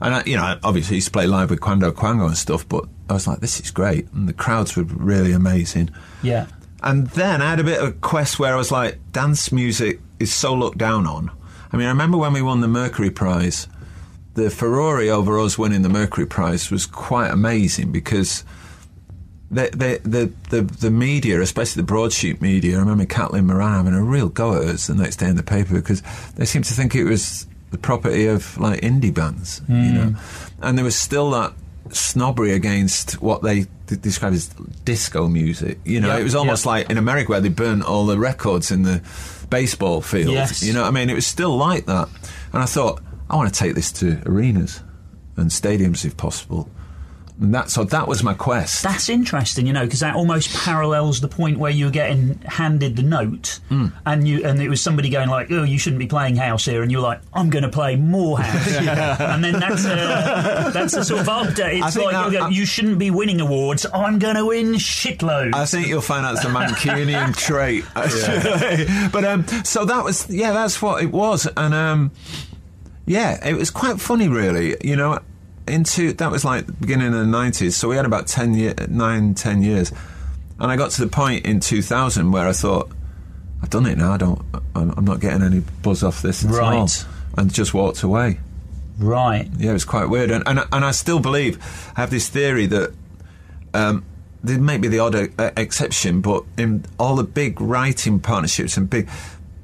[SPEAKER 4] And I, you know, I obviously used to play live with Quando Quango and stuff, but I was like, "This is great," and the crowds were really amazing.
[SPEAKER 2] Yeah.
[SPEAKER 4] And then I had a bit of a quest where I was like, dance music is so looked down on. I mean, I remember when we won the Mercury Prize, the Ferrari over us winning the Mercury Prize was quite amazing because the, the, the, the, the media, especially the broadsheet media, I remember Caitlin Moran having a real go at us the next day in the paper because they seemed to think it was the property of like indie bands, you hmm. know. And there was still that snobbery against what they d- describe as disco music. You know,
[SPEAKER 2] Yeah,
[SPEAKER 4] it was almost
[SPEAKER 2] yeah.
[SPEAKER 4] like in America where they burnt all the records in the baseball field.
[SPEAKER 2] Yes.
[SPEAKER 4] You know what I mean? It was still like that. And I thought, I want to take this to arenas and stadiums if possible. And that, so that was my quest.
[SPEAKER 2] That's interesting, you know, because that almost parallels the point where you were getting handed the note,
[SPEAKER 4] Hmm.
[SPEAKER 2] and you and it was somebody going like, "Oh, you shouldn't be playing house here," and you're like, "I'm going to play more house," and then that's a that's a sort of update. It's like
[SPEAKER 4] that-
[SPEAKER 2] going, you shouldn't be winning awards. I'm going to win shitloads.
[SPEAKER 4] I think you'll find that's a Mancunian trait. but um, so that was yeah, that's what it was, and um, yeah, it was quite funny, really. You know, into that was like the beginning of the nineties, so we had about ten year, nine, ten years, and I got to the point in two thousand where I thought, I've done it now. I don't, I'm not getting any buzz off this at all,
[SPEAKER 2] Right.
[SPEAKER 4] and just walked away.
[SPEAKER 2] right.
[SPEAKER 4] Yeah, it was quite weird, and and, and I still believe I have this theory that um, there may be the odd uh, exception, but in all the big writing partnerships and big.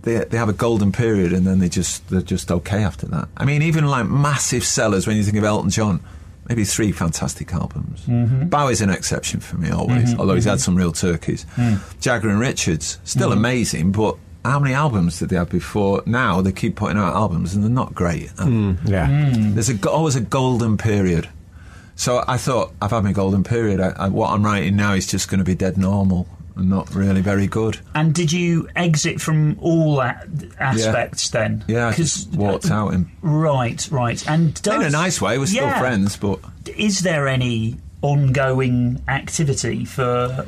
[SPEAKER 4] They, they have a golden period and then they just they're just okay after that. I mean, even like massive sellers when you think of Elton John, maybe three fantastic albums.
[SPEAKER 2] Mm-hmm.
[SPEAKER 4] Bowie's an exception for me always, although he's had some real turkeys.
[SPEAKER 2] Mm.
[SPEAKER 4] Jagger and Richards, still
[SPEAKER 2] Mm-hmm.
[SPEAKER 4] amazing, but how many albums did they have before? Now they keep putting out albums and they're not great. And
[SPEAKER 1] Yeah.
[SPEAKER 2] Mm.
[SPEAKER 4] There's a, always a golden period. So I thought, I've had my golden period. I, I, what I'm writing now is just going to be dead normal and not really very good.
[SPEAKER 2] And did you exit from all aspects then?
[SPEAKER 4] Yeah, I just uh, walked out in,
[SPEAKER 2] Right, right. And does,
[SPEAKER 4] in a nice way. We're still friends, but
[SPEAKER 2] Is there any ongoing activity for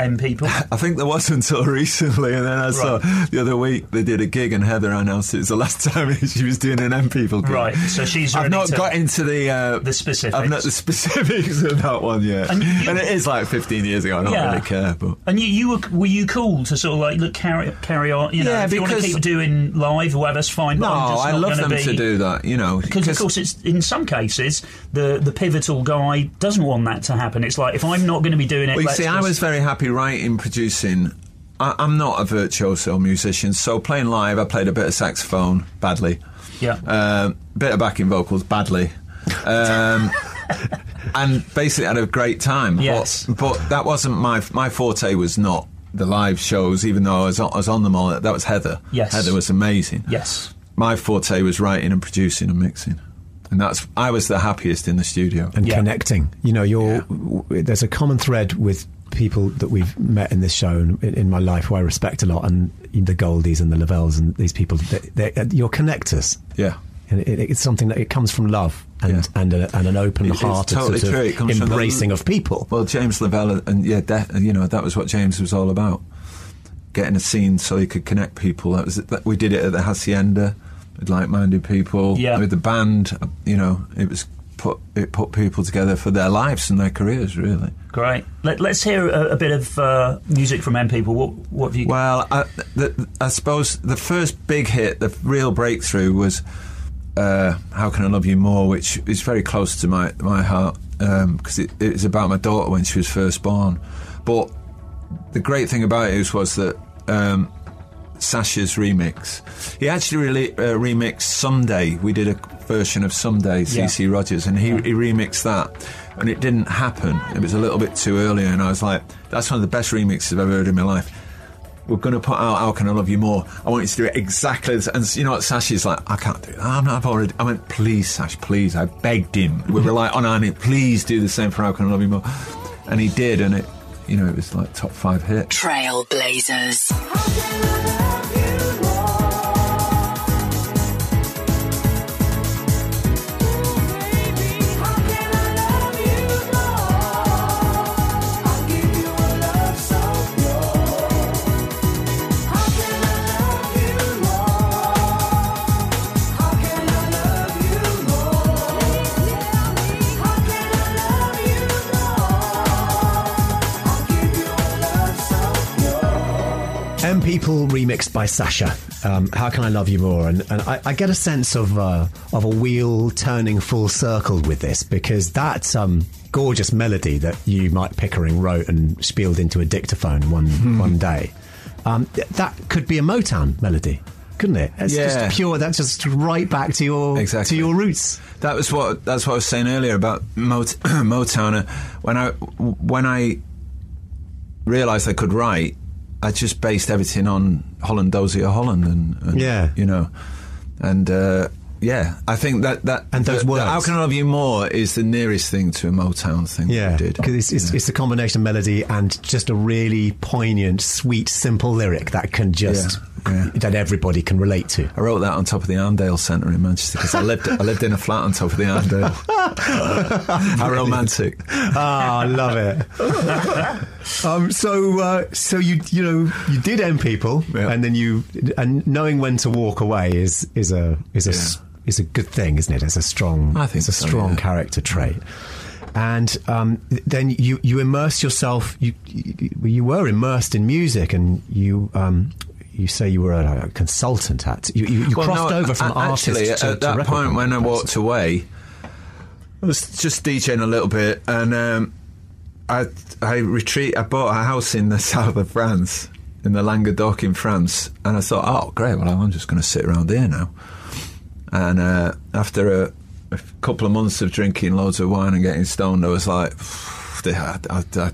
[SPEAKER 2] M people?
[SPEAKER 4] I think there was until recently, and then I saw the other week they did a gig, and Heather announced it was the last time she was doing an M People gig.
[SPEAKER 2] Right, so she's
[SPEAKER 4] I've not got into the uh,
[SPEAKER 2] The specifics.
[SPEAKER 4] I've not the specifics of that one yet,
[SPEAKER 2] And
[SPEAKER 4] and, it is like 15 years ago. I don't
[SPEAKER 2] Yeah.
[SPEAKER 4] really care, but
[SPEAKER 2] And you, you were were you cool to sort of like look carry carry on? You know,
[SPEAKER 4] Yeah,
[SPEAKER 2] if you want to keep doing live, well, that's fine.
[SPEAKER 4] no, I love them
[SPEAKER 2] be,
[SPEAKER 4] to do that. You know,
[SPEAKER 2] Because of course, it's in some cases the the pivotal guy doesn't want that to happen. It's like if I'm not going to be doing it.
[SPEAKER 4] Well, you see, I was very happy writing, producing. I, I'm not a virtuoso musician, so playing live, I played a bit of saxophone badly.
[SPEAKER 2] yeah.
[SPEAKER 4] Um, bit of backing vocals badly. Um, and basically had a great time.
[SPEAKER 2] Yes.
[SPEAKER 4] But, but that wasn't my my forte. Was not the live shows, even though I was on, I was on them all. That was Heather.
[SPEAKER 2] Yes.
[SPEAKER 4] Heather was amazing.
[SPEAKER 2] yes.
[SPEAKER 4] My forte was writing and producing and mixing, and that's I was the happiest in the studio.
[SPEAKER 1] and
[SPEAKER 2] Yeah.
[SPEAKER 1] connecting. You know, you're, w- there's a common thread with people that we've met in this show and in, in my life who I respect a lot, and the Goldies and the Lavells and these people. They, they, uh, you're connectors.
[SPEAKER 4] yeah.
[SPEAKER 1] And it, it's something that it comes from love and
[SPEAKER 4] Yeah.
[SPEAKER 1] and, a, and an open
[SPEAKER 4] It- it's
[SPEAKER 1] heart,
[SPEAKER 4] totally
[SPEAKER 1] sort
[SPEAKER 4] true. It
[SPEAKER 1] of
[SPEAKER 4] comes from the-
[SPEAKER 1] embracing of people.
[SPEAKER 4] Well, James Lavelle, uh, and yeah, de- you know that was what James was all about. Getting a scene so he could connect people. That was that we did it at the Hacienda with like-minded people.
[SPEAKER 2] Yeah.
[SPEAKER 4] With the band, uh, you know, it was put it put people together for their lives and their careers. Really.
[SPEAKER 2] Great. Let, let's hear a, a bit of uh, music from M people. What what have you?
[SPEAKER 4] Well, I, the, I suppose the first big hit, the real breakthrough, was uh, "How Can I Love You More," which is very close to my my heart because it, it was about my daughter when she was first born. But the great thing about it was that um, Sasha's remix. He actually really uh, remixed "Someday." We did a version of "Someday,"
[SPEAKER 2] Yeah.
[SPEAKER 4] CeCe Rogers, and he, he remixed that, and it didn't happen. It was a little bit too early, and I was like, "That's one of the best remixes I've ever heard in my life." We're going to put out "How Can I Love You More." I want you to do it exactly, the, and you know what? Sasha's like, "I can't do that. I'm not, I've already." I went, "Please, Sash, please." I begged him. We were like on our knee, "Please do the same for "How Can I Love You More," and he did, and it, you know, it was like top five hit.
[SPEAKER 3] Trailblazers.
[SPEAKER 1] People remixed by Sasha. Um, How can I love you more? And, and I, I get a sense of uh, of a wheel turning full circle with this because that um, gorgeous melody that you, Mike Pickering, wrote and spieled into a dictaphone one
[SPEAKER 4] Hmm.
[SPEAKER 1] one day, um, that could be a Motown melody, couldn't it? It's
[SPEAKER 4] Yeah.
[SPEAKER 1] just pure. That's just right back to your
[SPEAKER 4] Exactly.
[SPEAKER 1] to your roots.
[SPEAKER 4] That was what that's what I was saying earlier about Mot- Motown. Uh, When I when I realised I could write, I just based everything on Holland Dozier Holland and, and
[SPEAKER 1] Yeah.
[SPEAKER 4] you know, and uh, yeah, I think that that
[SPEAKER 1] And those
[SPEAKER 4] the- the
[SPEAKER 1] words.
[SPEAKER 4] How can I love you more is the nearest thing to a Motown thing.
[SPEAKER 1] Yeah,
[SPEAKER 4] did.
[SPEAKER 1] because it's, it's,
[SPEAKER 4] Yeah.
[SPEAKER 1] it's a combination of melody and just a really poignant, sweet, simple lyric that can just
[SPEAKER 4] Yeah, yeah.
[SPEAKER 1] that everybody can relate to.
[SPEAKER 4] I wrote that on top of the Arndale Centre in Manchester because I lived I lived in a flat on top of the Arndale. How romantic!
[SPEAKER 1] Ah, I love it. um, so, uh, so you you know you did M People,
[SPEAKER 4] Yeah.
[SPEAKER 1] and then you and knowing when to walk away is is a is a s- is a good thing, isn't it? It's a strong
[SPEAKER 4] I think
[SPEAKER 1] it's a
[SPEAKER 4] so,
[SPEAKER 1] strong
[SPEAKER 4] yeah.
[SPEAKER 1] character trait. And um, then you you immerse yourself. You, you you were immersed in music, and you. Um, you say you were a, a consultant at you. You, you
[SPEAKER 4] Well,
[SPEAKER 1] crossed
[SPEAKER 4] no,
[SPEAKER 1] over from artist
[SPEAKER 4] actually,
[SPEAKER 1] to,
[SPEAKER 4] at that
[SPEAKER 1] record
[SPEAKER 4] point when I walked away, I was just DJing a little bit, and um, I I retreat. I bought a house in the south of France, in the Languedoc in France, and I thought, oh great, well I'm just going to sit around here now. And uh, after a a couple of months of drinking loads of wine and getting stoned, I was like. I,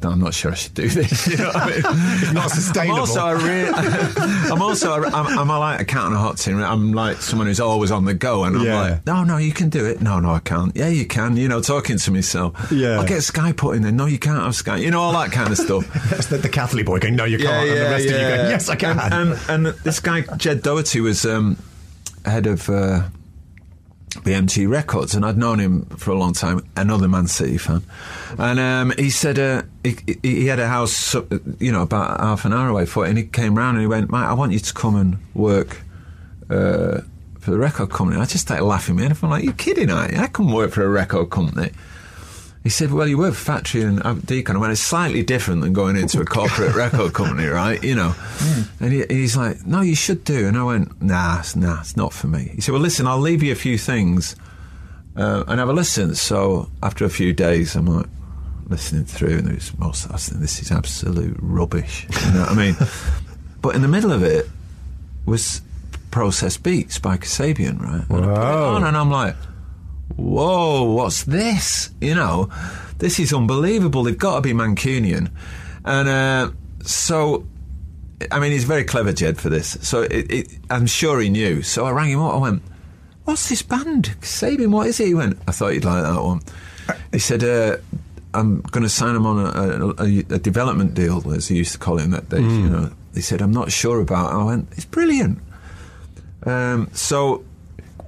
[SPEAKER 4] am not sure I should do this. You know what I mean?
[SPEAKER 1] It's not sustainable.
[SPEAKER 4] I'm also, a re- I'm also, a, I'm, I'm a, like a cat on a hot tin. I'm like someone who's always on the go, and I'm
[SPEAKER 1] Yeah.
[SPEAKER 4] like, no, no, you can do it. No, no, I can't. Yeah, you can. You know, talking to myself.
[SPEAKER 1] Yeah.
[SPEAKER 4] I'll get Sky put in there. No, you can't have Sky. You know, all that kind of stuff.
[SPEAKER 1] That's the, the Catholic boy going, no, you can't. and the rest of you going, yes, I can.
[SPEAKER 4] And, and, and this guy, Jed Doherty, was um, head of uh, BMG Records, and I'd known him for a long time, another Man City fan. And um, he said uh, he, he- had a house, uh, you know, about half an hour away for it, and he came round and he went, Mate, I want you to come and work. Uh, for the record company, I just started laughing. Man, I'm like, "You kidding? Aren't you? I can work for a record company." He said, "Well, you work for Factory and uh, Decon." I went, "It's slightly different than going into a corporate record company, right? You know." And he, he's like, "No, you should do." And I went, "Nah, it's, nah, it's not for me." He said, "Well, listen, I'll leave you a few things uh, and have a listen." So after a few days, I'm like listening through, and there's most. I was thinking, this is absolute rubbish. You know what I mean? but in the middle of it was Process Beats by Kasabian, right? And I put it on, and I'm like whoa, what's this? You know, this is unbelievable. They've got to be Mancunian. And uh, so, I mean, he's very clever, Jed, for this. So it, it, I'm sure he knew. So I rang him up. I went, what's this band? Sabin, what is it? He went, I thought you'd like that one. He said, uh, I'm going to sign him on a, a, a development deal, as he used to call it in that days. You know, he said, I'm not sure about. it. I went, it's brilliant. Um, so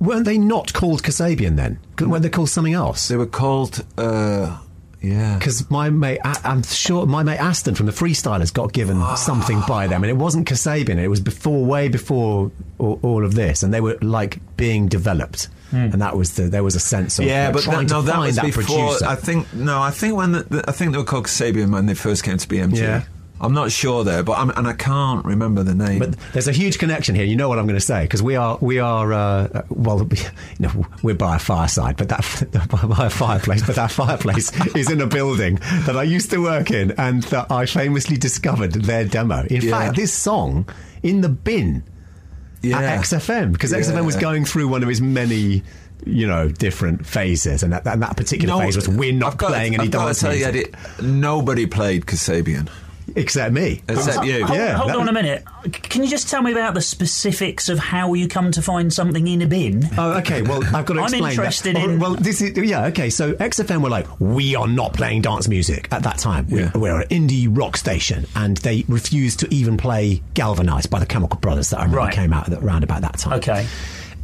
[SPEAKER 1] Weren't they not called Kasabian then? Weren't they called something else?
[SPEAKER 4] They were called, uh, yeah.
[SPEAKER 1] Because my mate, I, I'm sure my mate Aston from the Freestylers got given something by them, and it wasn't Kasabian. It was before, way before all, all of this, and they were like being developed, and that was the there was a sense of
[SPEAKER 4] Yeah,
[SPEAKER 1] uh,
[SPEAKER 4] but
[SPEAKER 1] trying
[SPEAKER 4] that, no,
[SPEAKER 1] to
[SPEAKER 4] that
[SPEAKER 1] find
[SPEAKER 4] was
[SPEAKER 1] that
[SPEAKER 4] before.
[SPEAKER 1] producer.
[SPEAKER 4] I think no, I think when the, the, I think they were called Kasabian when they first came to BMG.
[SPEAKER 1] Yeah.
[SPEAKER 4] I'm not sure there, but I'm, and I can't remember the name.
[SPEAKER 1] But there's a huge connection here. You know what I'm going to say because we are we are uh, well, you know, we're by a fireside, but that by a fireplace, but that fireplace is in a building that I used to work in, and that I famously discovered their demo. In
[SPEAKER 4] Yeah.
[SPEAKER 1] fact, this song in the bin
[SPEAKER 4] yeah.
[SPEAKER 1] at XFM because XFM was going through one of his many. You know, different phases, and that, and that particular
[SPEAKER 4] No,
[SPEAKER 1] phase was we're not playing any
[SPEAKER 4] I've got to
[SPEAKER 1] dance
[SPEAKER 4] tell you,
[SPEAKER 1] music,
[SPEAKER 4] Eddie, nobody played Kasabian
[SPEAKER 1] except me.
[SPEAKER 4] except you.
[SPEAKER 2] Hold,
[SPEAKER 1] Yeah,
[SPEAKER 2] hold
[SPEAKER 1] that
[SPEAKER 2] on a minute. Can you just tell me about the specifics of how you come to find something in a bin?
[SPEAKER 1] Oh, okay. Well, I've got to
[SPEAKER 2] I'm
[SPEAKER 1] explain
[SPEAKER 2] interested
[SPEAKER 1] that.
[SPEAKER 2] in-
[SPEAKER 1] Well, this is yeah. Okay, so XFM were like, we are not playing dance music at that time. We,
[SPEAKER 4] Yeah.
[SPEAKER 1] We're an indie rock station, and they refused to even play "Galvanized" by the Chemical Brothers that I remember
[SPEAKER 2] Right.
[SPEAKER 1] came out around about that time.
[SPEAKER 2] Okay.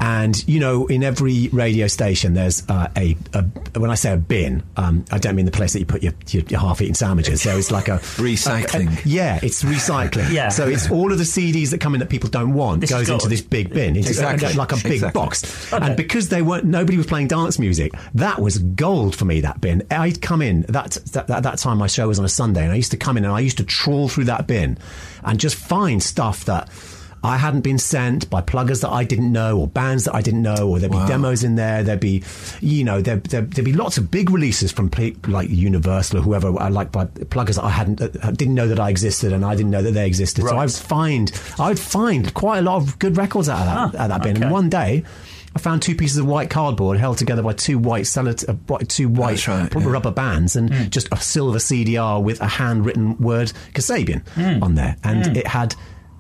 [SPEAKER 1] And you know, in every radio station, there's uh, a, a when I say a bin, um, I don't mean the place that you put your, your, your half-eaten sandwiches. There is like a
[SPEAKER 4] Recycling.
[SPEAKER 1] a- a- yeah, it's recycling.
[SPEAKER 2] Yeah.
[SPEAKER 1] So it's all of the CDs that come in that people don't want
[SPEAKER 2] This
[SPEAKER 1] goes into this big bin, into
[SPEAKER 4] Exactly.
[SPEAKER 1] like a big
[SPEAKER 4] Exactly.
[SPEAKER 1] box.
[SPEAKER 2] Okay.
[SPEAKER 1] And because they weren't, nobody was playing dance music. That was gold for me. That bin. I'd come in that that that, that time. My show was on a Sunday, and I used to come in and I used to trawl through that bin and just find stuff that. I hadn't been sent by pluggers that I didn't know, or bands that I didn't know, or there'd be demos in there. There'd be, you know, there, there, there'd be lots of big releases from like Universal or whoever I like by pluggers that I hadn't, uh, didn't know that I existed, and I didn't know that they existed. So I would find, I would find quite a lot of good records out of that,
[SPEAKER 2] Ah,
[SPEAKER 1] out of that bin.
[SPEAKER 2] okay.
[SPEAKER 1] And one day, I found two pieces of white cardboard held together by two white uh, two white
[SPEAKER 4] right, yeah.
[SPEAKER 1] rubber bands, and
[SPEAKER 2] Hmm.
[SPEAKER 1] just a silver CDR with a handwritten word Kasabian
[SPEAKER 2] Hmm.
[SPEAKER 1] on there, and it had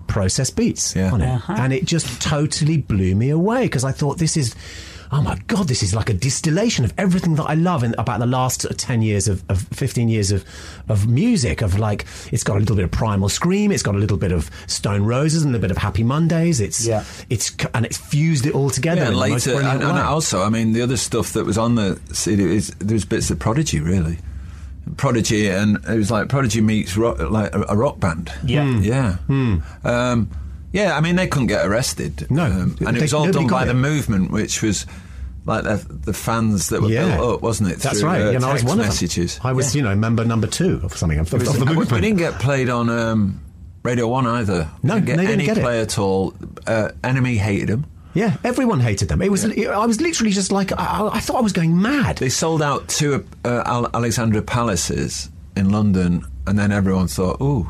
[SPEAKER 1] process beats
[SPEAKER 4] Yeah.
[SPEAKER 1] on it,
[SPEAKER 2] Uh-huh.
[SPEAKER 1] and it just totally blew me away because I thought this is. Oh my God! This is like a distillation of everything that I love in, about the last ten years of, of fifteen years of of music. Of like, it's got a little bit of Primal Scream, it's got a little bit of Stone Roses, and a little bit of Happy Mondays. It's
[SPEAKER 2] Yeah.
[SPEAKER 1] it's and it's fused it all together.
[SPEAKER 4] Yeah, and later, and, and also, I mean, the other stuff that was on the CD is there's bits of Prodigy, really. Prodigy, and it was like Prodigy meets rock, like a, a rock band.
[SPEAKER 2] Yeah. Hmm.
[SPEAKER 4] yeah, um, yeah. I mean, they couldn't get arrested.
[SPEAKER 1] No,
[SPEAKER 4] um, and
[SPEAKER 1] they-
[SPEAKER 4] it was all done by
[SPEAKER 1] it.
[SPEAKER 4] the movement, which was like the, the fans that were
[SPEAKER 1] Yeah.
[SPEAKER 4] built up, wasn't it?
[SPEAKER 1] That's
[SPEAKER 4] through,
[SPEAKER 1] right.
[SPEAKER 4] uh,
[SPEAKER 1] and I was
[SPEAKER 4] text
[SPEAKER 1] one of
[SPEAKER 4] messages.
[SPEAKER 1] them. I was, you know, member number two of something of, of, of the
[SPEAKER 4] we
[SPEAKER 1] movement.
[SPEAKER 4] didn't get played on um, Radio One either.
[SPEAKER 1] No,
[SPEAKER 4] didn't get
[SPEAKER 1] they didn't
[SPEAKER 4] any
[SPEAKER 1] get it.
[SPEAKER 4] play at all. Uh, NME hated them.
[SPEAKER 1] Yeah, everyone hated them. It was. I was literally just like I, I thought I was going mad.
[SPEAKER 4] They sold out two uh, Al- Alexandra Palaces in London, and then everyone thought, "Ooh,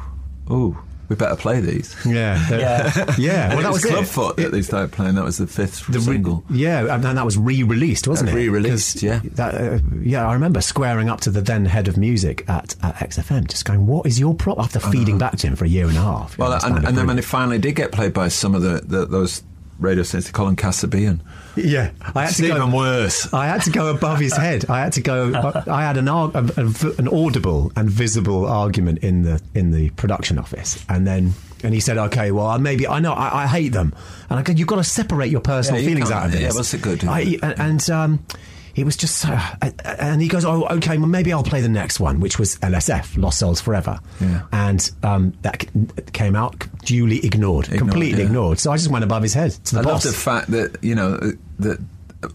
[SPEAKER 4] ooh." we better play these.
[SPEAKER 1] Yeah,
[SPEAKER 2] Yeah.
[SPEAKER 1] yeah.
[SPEAKER 4] And
[SPEAKER 1] Well,
[SPEAKER 4] it
[SPEAKER 1] that
[SPEAKER 4] was
[SPEAKER 1] was it.
[SPEAKER 4] Clubfoot that they started playing. That was the fifth
[SPEAKER 1] The re-
[SPEAKER 4] single.
[SPEAKER 1] yeah, and then that was re-released, wasn't
[SPEAKER 4] Uh,
[SPEAKER 1] it?
[SPEAKER 4] re-released,
[SPEAKER 1] 'Cause
[SPEAKER 4] yeah.
[SPEAKER 1] That, uh, yeah, I remember squaring up to the then head of music at, at XFM, just going, "What is your problem?" After feeding back to him for a year and a half.
[SPEAKER 4] Well,
[SPEAKER 1] Yeah,
[SPEAKER 4] and, and then when they
[SPEAKER 1] brilliant.
[SPEAKER 4] finally did get played by some of the, the those radio stations, Colin Kasabian.
[SPEAKER 1] yeah, I had
[SPEAKER 4] It's
[SPEAKER 1] to go.
[SPEAKER 4] even worse.
[SPEAKER 1] I had to go above his head. I had to go. I had an arg- a, a- an audible and visible argument in the in the production office, and then and he said, "Okay, well, maybe I know I, I hate them," and I go, "You've got to separate your personal
[SPEAKER 4] Yeah, you
[SPEAKER 1] feelings out of this."
[SPEAKER 4] yeah, what's it good?
[SPEAKER 1] I, and and, um, it was just so. And he goes, "Oh, okay, well, maybe I'll play the next one, which was LSF, Lost Souls Forever,"
[SPEAKER 4] Yeah.
[SPEAKER 1] and um, that came out duly ignored,
[SPEAKER 4] Ignored,
[SPEAKER 1] completely
[SPEAKER 4] yeah.
[SPEAKER 1] ignored. So I just went above his head to the
[SPEAKER 4] I
[SPEAKER 1] boss.
[SPEAKER 4] love the fact that you know that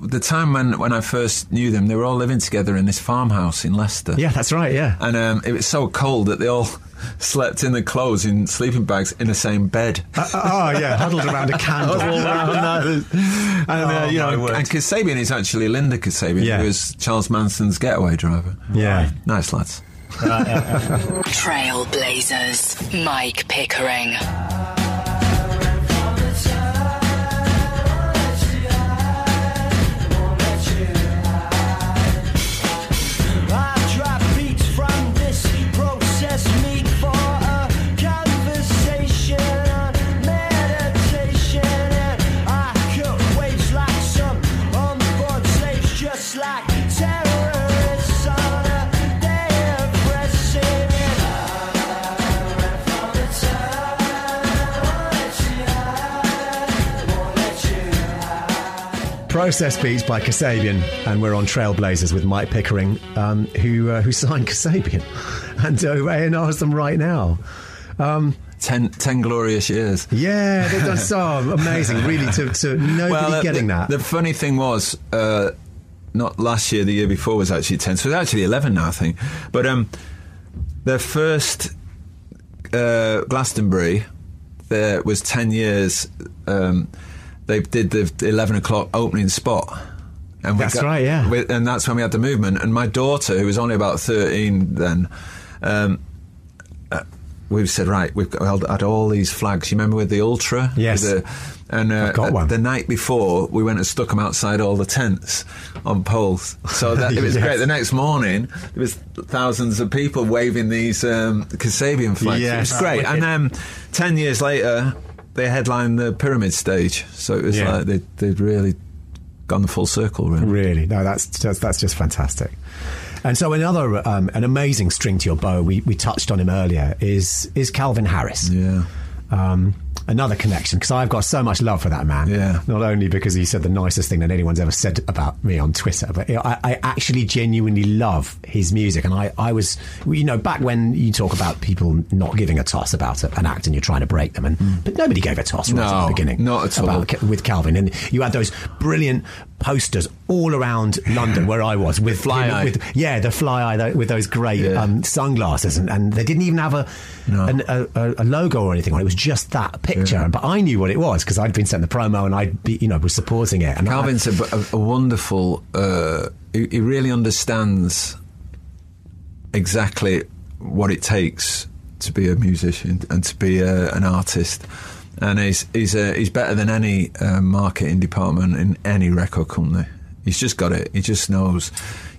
[SPEAKER 4] the time when when I first knew them, they were all living together in this farmhouse in Leicester.
[SPEAKER 1] yeah, that's right. Yeah.
[SPEAKER 4] and um, it was so cold that they all slept in the clothes in sleeping bags in the same bed.
[SPEAKER 1] Uh, oh yeah, huddled around a candle.
[SPEAKER 4] and uh, you know,
[SPEAKER 2] word.
[SPEAKER 4] and Kasabian is actually Linda Kasabian,
[SPEAKER 1] Yeah.
[SPEAKER 4] who was Charles Manson's getaway driver.
[SPEAKER 1] Yeah.
[SPEAKER 4] nice lads.
[SPEAKER 3] Trailblazers. Mike Pickering.
[SPEAKER 5] Process
[SPEAKER 1] Beats by Kasabian, and we're on Trailblazers with Mike Pickering, um, who uh, who signed Kasabian, and uh, who A&Rs them right now. Um,
[SPEAKER 4] Ten, ten glorious years.
[SPEAKER 1] yeah, they've done so amazing, really, to, to nobody
[SPEAKER 4] uh,
[SPEAKER 1] getting
[SPEAKER 4] the,
[SPEAKER 1] that.
[SPEAKER 4] The funny thing was, uh, not last year, the year before was actually 10. So it's actually 11 now, I think. But um, their first uh, Glastonbury, there was 10 years. Um, they did the 11 o'clock opening spot. And we
[SPEAKER 1] That's right, yeah.
[SPEAKER 4] we- and that's when we had the movement. And my daughter, who was only about 13 then, um, uh, we said, right, we've got, had all these flags. You remember with the Ultra?
[SPEAKER 1] Yes.
[SPEAKER 4] The- and uh,
[SPEAKER 1] got
[SPEAKER 4] uh, the night before, we went and stuck them outside all the tents on poles. So that, it was
[SPEAKER 1] Yes.
[SPEAKER 4] great. The next morning, there was thousands of people waving these um, Kasabian flags.
[SPEAKER 1] Yes.
[SPEAKER 4] It was great.
[SPEAKER 2] Wicked.
[SPEAKER 4] And um, ten years later, they headlined the Pyramid stage. So it was
[SPEAKER 1] Yeah.
[SPEAKER 4] like they, they'd really gone the full circle, really.
[SPEAKER 1] Really, no, that's just, that's just fantastic. And so another um, an amazing string to your bow. We, we touched on him earlier. Is is Calvin Harris?
[SPEAKER 4] Yeah.
[SPEAKER 1] Um, another connection because I've got so much love for that man.
[SPEAKER 4] Yeah.
[SPEAKER 1] Not only because he said the nicest thing that anyone's ever said about me on Twitter, but I, I actually genuinely love his music. And I, I was, you know, back when you talk about people not giving a toss about an act and you're trying to break them, and mm. but nobody gave a toss right at the beginning.
[SPEAKER 4] not at all.
[SPEAKER 1] about with Calvin, and you had those brilliant posters all around London where I was with
[SPEAKER 4] Fly eye.
[SPEAKER 1] with yeah, the fly eye with those great
[SPEAKER 4] Yeah.
[SPEAKER 1] um, sunglasses, and, and they didn't even have a,
[SPEAKER 4] No.
[SPEAKER 1] an, a a a logo or anything on it. It was just that picture, but I knew what it was because I'd been sent the promo and I'd be, you know was supporting it. And I-
[SPEAKER 4] Calvin's a, a, a wonderful. Uh, he, he really understands exactly what it takes to be a musician and to be a, an artist. And he's he's uh, he's better than any uh, marketing department in any record company. He's just got it. He just knows.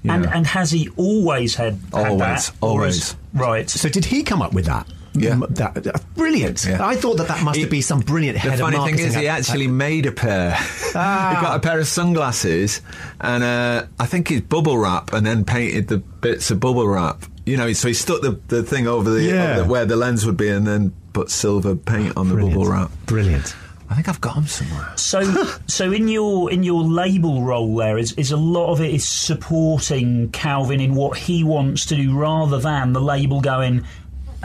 [SPEAKER 4] You
[SPEAKER 2] And,
[SPEAKER 4] know.
[SPEAKER 2] and has he always had, had
[SPEAKER 4] Always,
[SPEAKER 2] that?
[SPEAKER 4] Always.
[SPEAKER 2] is- right.
[SPEAKER 1] so did he come up with that?
[SPEAKER 4] Yeah.
[SPEAKER 1] M- that, uh, brilliant.
[SPEAKER 4] Yeah.
[SPEAKER 1] I thought that that must
[SPEAKER 4] He-
[SPEAKER 1] have been some brilliant head of
[SPEAKER 4] The
[SPEAKER 1] of
[SPEAKER 4] funny thing
[SPEAKER 1] marketing.
[SPEAKER 4] is, he
[SPEAKER 1] at-
[SPEAKER 4] actually made a pair.
[SPEAKER 1] Ah.
[SPEAKER 4] he got a pair of sunglasses, and uh, I think he's bubble wrap, and then painted the bits of bubble wrap. You know, so he stuck the, the thing over the,
[SPEAKER 1] Yeah.
[SPEAKER 4] over the- where the lens would be, and then put silver paint on the
[SPEAKER 1] brilliant.
[SPEAKER 4] bubble wrap.
[SPEAKER 1] Brilliant.
[SPEAKER 4] I think I've got them somewhere.
[SPEAKER 2] So, so in your in your label role, there is is a lot of it is supporting Calvin in what he wants to do, rather than the label going,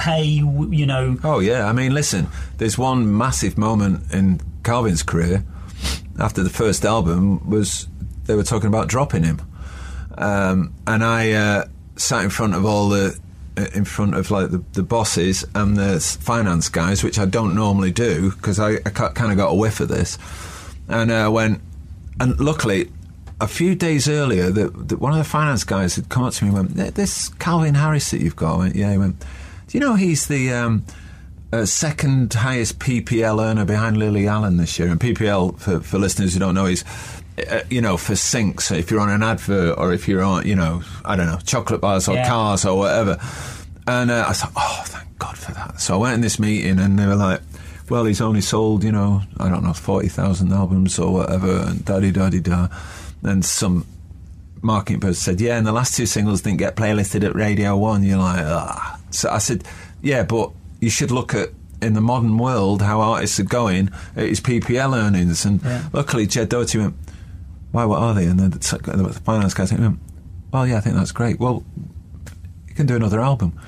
[SPEAKER 2] "Hey, you know,
[SPEAKER 4] Oh yeah, I mean, listen, there's one massive moment in Calvin's career after the first album was they were talking about dropping him, um, and I uh, sat in front of all the in front of like the, the bosses and the finance guys, which I don't normally do because I, I kind of got a whiff of this, and uh, went and luckily. A few days earlier, the, the, one of the finance guys had come up to me and went, "This Calvin Harris that you've got." I went, "Yeah." He went, "Do you know he's the um, uh, second highest PPL earner behind Lily Allen this year. And PPL, for, for listeners who don't know, is uh, you know for syncs. If you're on an advert or if you're on, you know, I don't know, chocolate bars or
[SPEAKER 2] Yeah.
[SPEAKER 4] cars or whatever. And uh, I thought, oh, thank God for that. So I went in this meeting and they were like, well, he's only sold, you know, I don't know, 40,000 albums or whatever, and da di da da. And some marketing person said, yeah, and the last two singles didn't get playlisted at Radio 1. You're like, ah. So I said, yeah, but you should look at, in the modern world, how artists are going at his PPL earnings. And luckily, Jed Doherty went, why, what are they? And then the, the finance guy went, well, yeah, I think that's great. Well, you can do another album.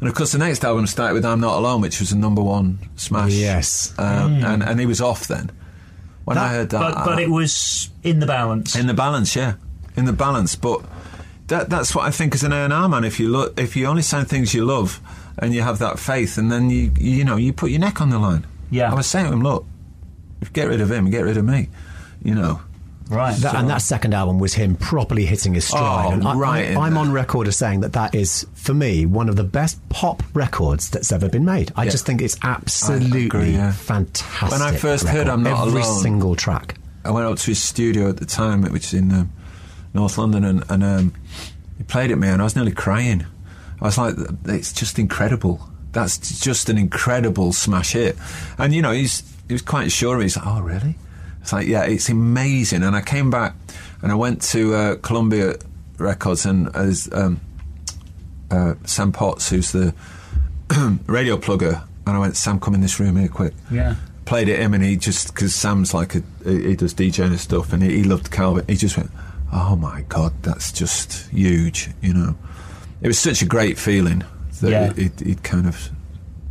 [SPEAKER 4] And of course, the next album started with I'm Not Alone, which was a number one smash.
[SPEAKER 1] Yes.
[SPEAKER 4] Um, and, and he was off then. When I heard that.
[SPEAKER 2] But, but it was in the balance.
[SPEAKER 4] in the balance, yeah, in the balance. But that, that's what I think as an A&R man. If you look, if you only sign things you love, and you have that faith, and then you you know you put your neck on the line.
[SPEAKER 2] Yeah.
[SPEAKER 4] I was saying to him, look, get rid of him, get rid of me. You know,
[SPEAKER 2] right.
[SPEAKER 1] That, and that second album was him properly hitting his stride.
[SPEAKER 4] Oh,
[SPEAKER 1] and I,
[SPEAKER 4] right
[SPEAKER 1] I, am on record as saying that that is, for me, one of the best pop records that's ever been made. I
[SPEAKER 4] Yeah.
[SPEAKER 1] just think it's absolutely
[SPEAKER 4] agree, yeah.
[SPEAKER 1] fantastic.
[SPEAKER 4] When I first heard. I'm Not
[SPEAKER 1] Every
[SPEAKER 4] Alone-
[SPEAKER 1] single track.
[SPEAKER 4] I went up to his studio at the time, which is in um, North London, and, and um, he played it me, and I was nearly crying. I was like, "It's just incredible. That's just an incredible smash hit." And you know, he's he was quite sure. He's like, "Oh, really?" It's like, "Yeah, it's amazing." And I came back, and I went to uh, Columbia Records, and as um, uh, Sam Potts, who's the radio plugger, and I went, "Sam, come in this room here, quick."
[SPEAKER 2] Yeah.
[SPEAKER 4] played it him and he just because Sam's like a, he does DJing and stuff and he, he loved Calvin he just went oh my god that's just huge you know it was such a great feeling that
[SPEAKER 2] Yeah.
[SPEAKER 4] it, it, it kind of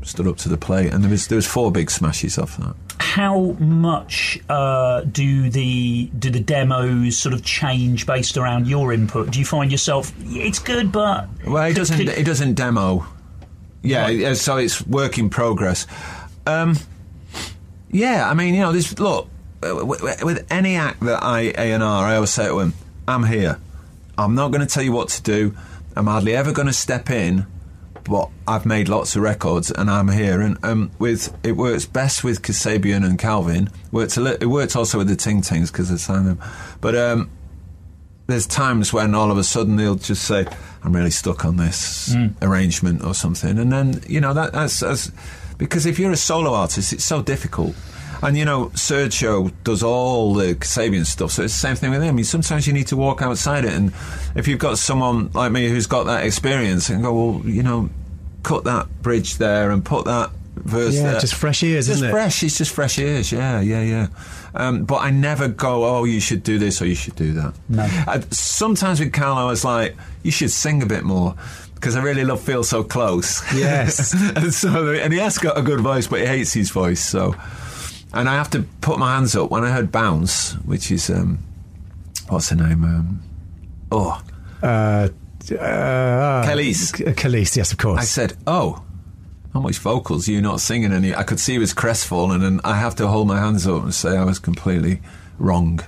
[SPEAKER 4] stood up to the plate and there was there was four big smashes off that
[SPEAKER 2] How much uh, do the do the demos sort of change based around your input? Do you find yourself it's good, but
[SPEAKER 4] well
[SPEAKER 2] could-
[SPEAKER 4] doesn't he doesn't demo yeah
[SPEAKER 2] Right.
[SPEAKER 4] so it's work in progress um, yeah I mean you know this look w- with any act that I A&R I always say to him I'm here I'm not going to tell you what to do. I'm hardly ever going to step in, but I've made lots of records and I'm here. And um, with it works best with Kasabian and Calvin. Works a li- it works also with the Ting Tings because I signed them. But um, there's times when all of a sudden they'll just say, "I'm really stuck on this arrangement or something," and then you know that, that's, that's because if you're a solo artist, it's so difficult. And you know, Sergio does all the Kasabian stuff, so it's the same thing with him. I mean, sometimes you need to walk outside it, and if you've got someone like me who's got that experience, and go, well, you know, cut that bridge there and put that verse
[SPEAKER 1] Yeah,
[SPEAKER 4] there.
[SPEAKER 1] just fresh ears,
[SPEAKER 4] just
[SPEAKER 1] isn't it?
[SPEAKER 4] fresh. It's just fresh ears. Yeah, yeah, yeah. Um, but I never go, oh, you should do this or you should do that.
[SPEAKER 2] No.
[SPEAKER 4] I, sometimes with Carl, I was like, you should sing a bit more because I really love "Feel So Close."
[SPEAKER 1] Yes.
[SPEAKER 4] and so, and he has got a good voice, but he hates his voice. So, and I have to put my hands up when I heard "Bounce," which is um, what's her name? Um, oh,
[SPEAKER 1] Uh, uh,
[SPEAKER 4] Kelis.
[SPEAKER 1] K- Kelis, yes, of course.
[SPEAKER 4] I said, "Oh, how much vocals are you not singing?" And he, I could see he was crestfallen, and I have to hold my hands up and say I was completely wrong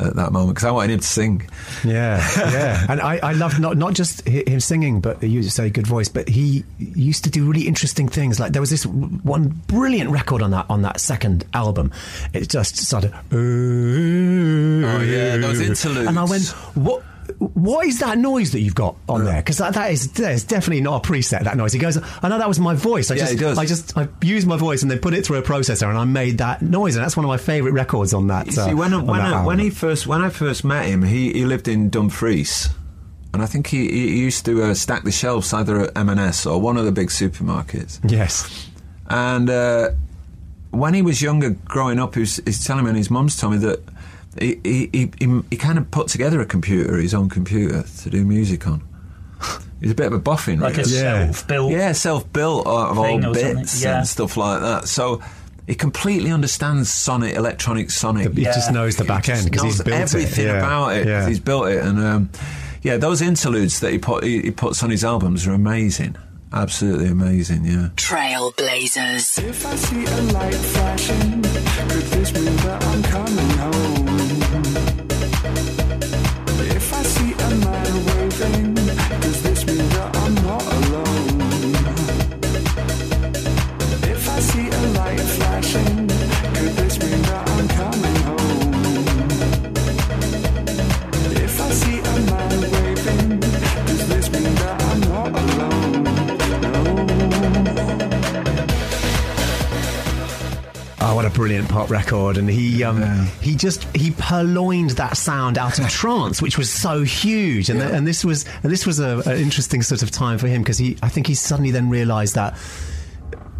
[SPEAKER 4] at that moment because I wanted him to sing.
[SPEAKER 1] Yeah, yeah. and I, I love not not just him singing, but you say good voice. But he used to do really interesting things. Like there was this one brilliant record on that on that second album. It just started. Oh
[SPEAKER 4] yeah, those interludes.
[SPEAKER 1] And I went, what? What is that noise that you've got on there? Because that, that is that is definitely not a preset. That noise. He goes, I know that was my voice. I
[SPEAKER 4] Yeah,
[SPEAKER 1] just,
[SPEAKER 4] does.
[SPEAKER 1] I just, I used my voice and then put it through a processor, and I made that noise. And that's one of my favourite records on that.
[SPEAKER 4] You
[SPEAKER 1] uh,
[SPEAKER 4] see, when
[SPEAKER 1] on
[SPEAKER 4] when, I, when he first when I first met him, he, he lived in Dumfries, and I think he, he used to uh, stack the shelves either at M&S or one of the big supermarkets.
[SPEAKER 1] yes.
[SPEAKER 4] And uh, when he was younger, growing up, he was, he's telling me, and his mum's told me that he, he, he, he, he kind of put together a computer, his own computer, to do music on. He's a bit of a boffin,
[SPEAKER 2] like a.
[SPEAKER 1] Yeah.
[SPEAKER 2] self-built.
[SPEAKER 4] Yeah, self-built out of all
[SPEAKER 2] Thing or something,
[SPEAKER 4] bits
[SPEAKER 2] yeah.
[SPEAKER 4] and stuff like that. So he completely understands sonic, electronic sonic.
[SPEAKER 1] He just knows the back end because he's built
[SPEAKER 4] everything
[SPEAKER 1] it. Yeah.
[SPEAKER 4] about it. 'cause
[SPEAKER 1] Yeah.
[SPEAKER 4] He's built it, and um, yeah, those interludes that he put he, he puts on his albums are amazing. Absolutely amazing. Yeah.
[SPEAKER 3] Trailblazers.
[SPEAKER 5] If I see a light flashing, could this mean that I'm coming home?
[SPEAKER 1] Brilliant pop record, and he um, he just he purloined that sound out of trance, which was so huge, and, th- and this was and this was a, an interesting sort of time for him because he I think he suddenly then realised that.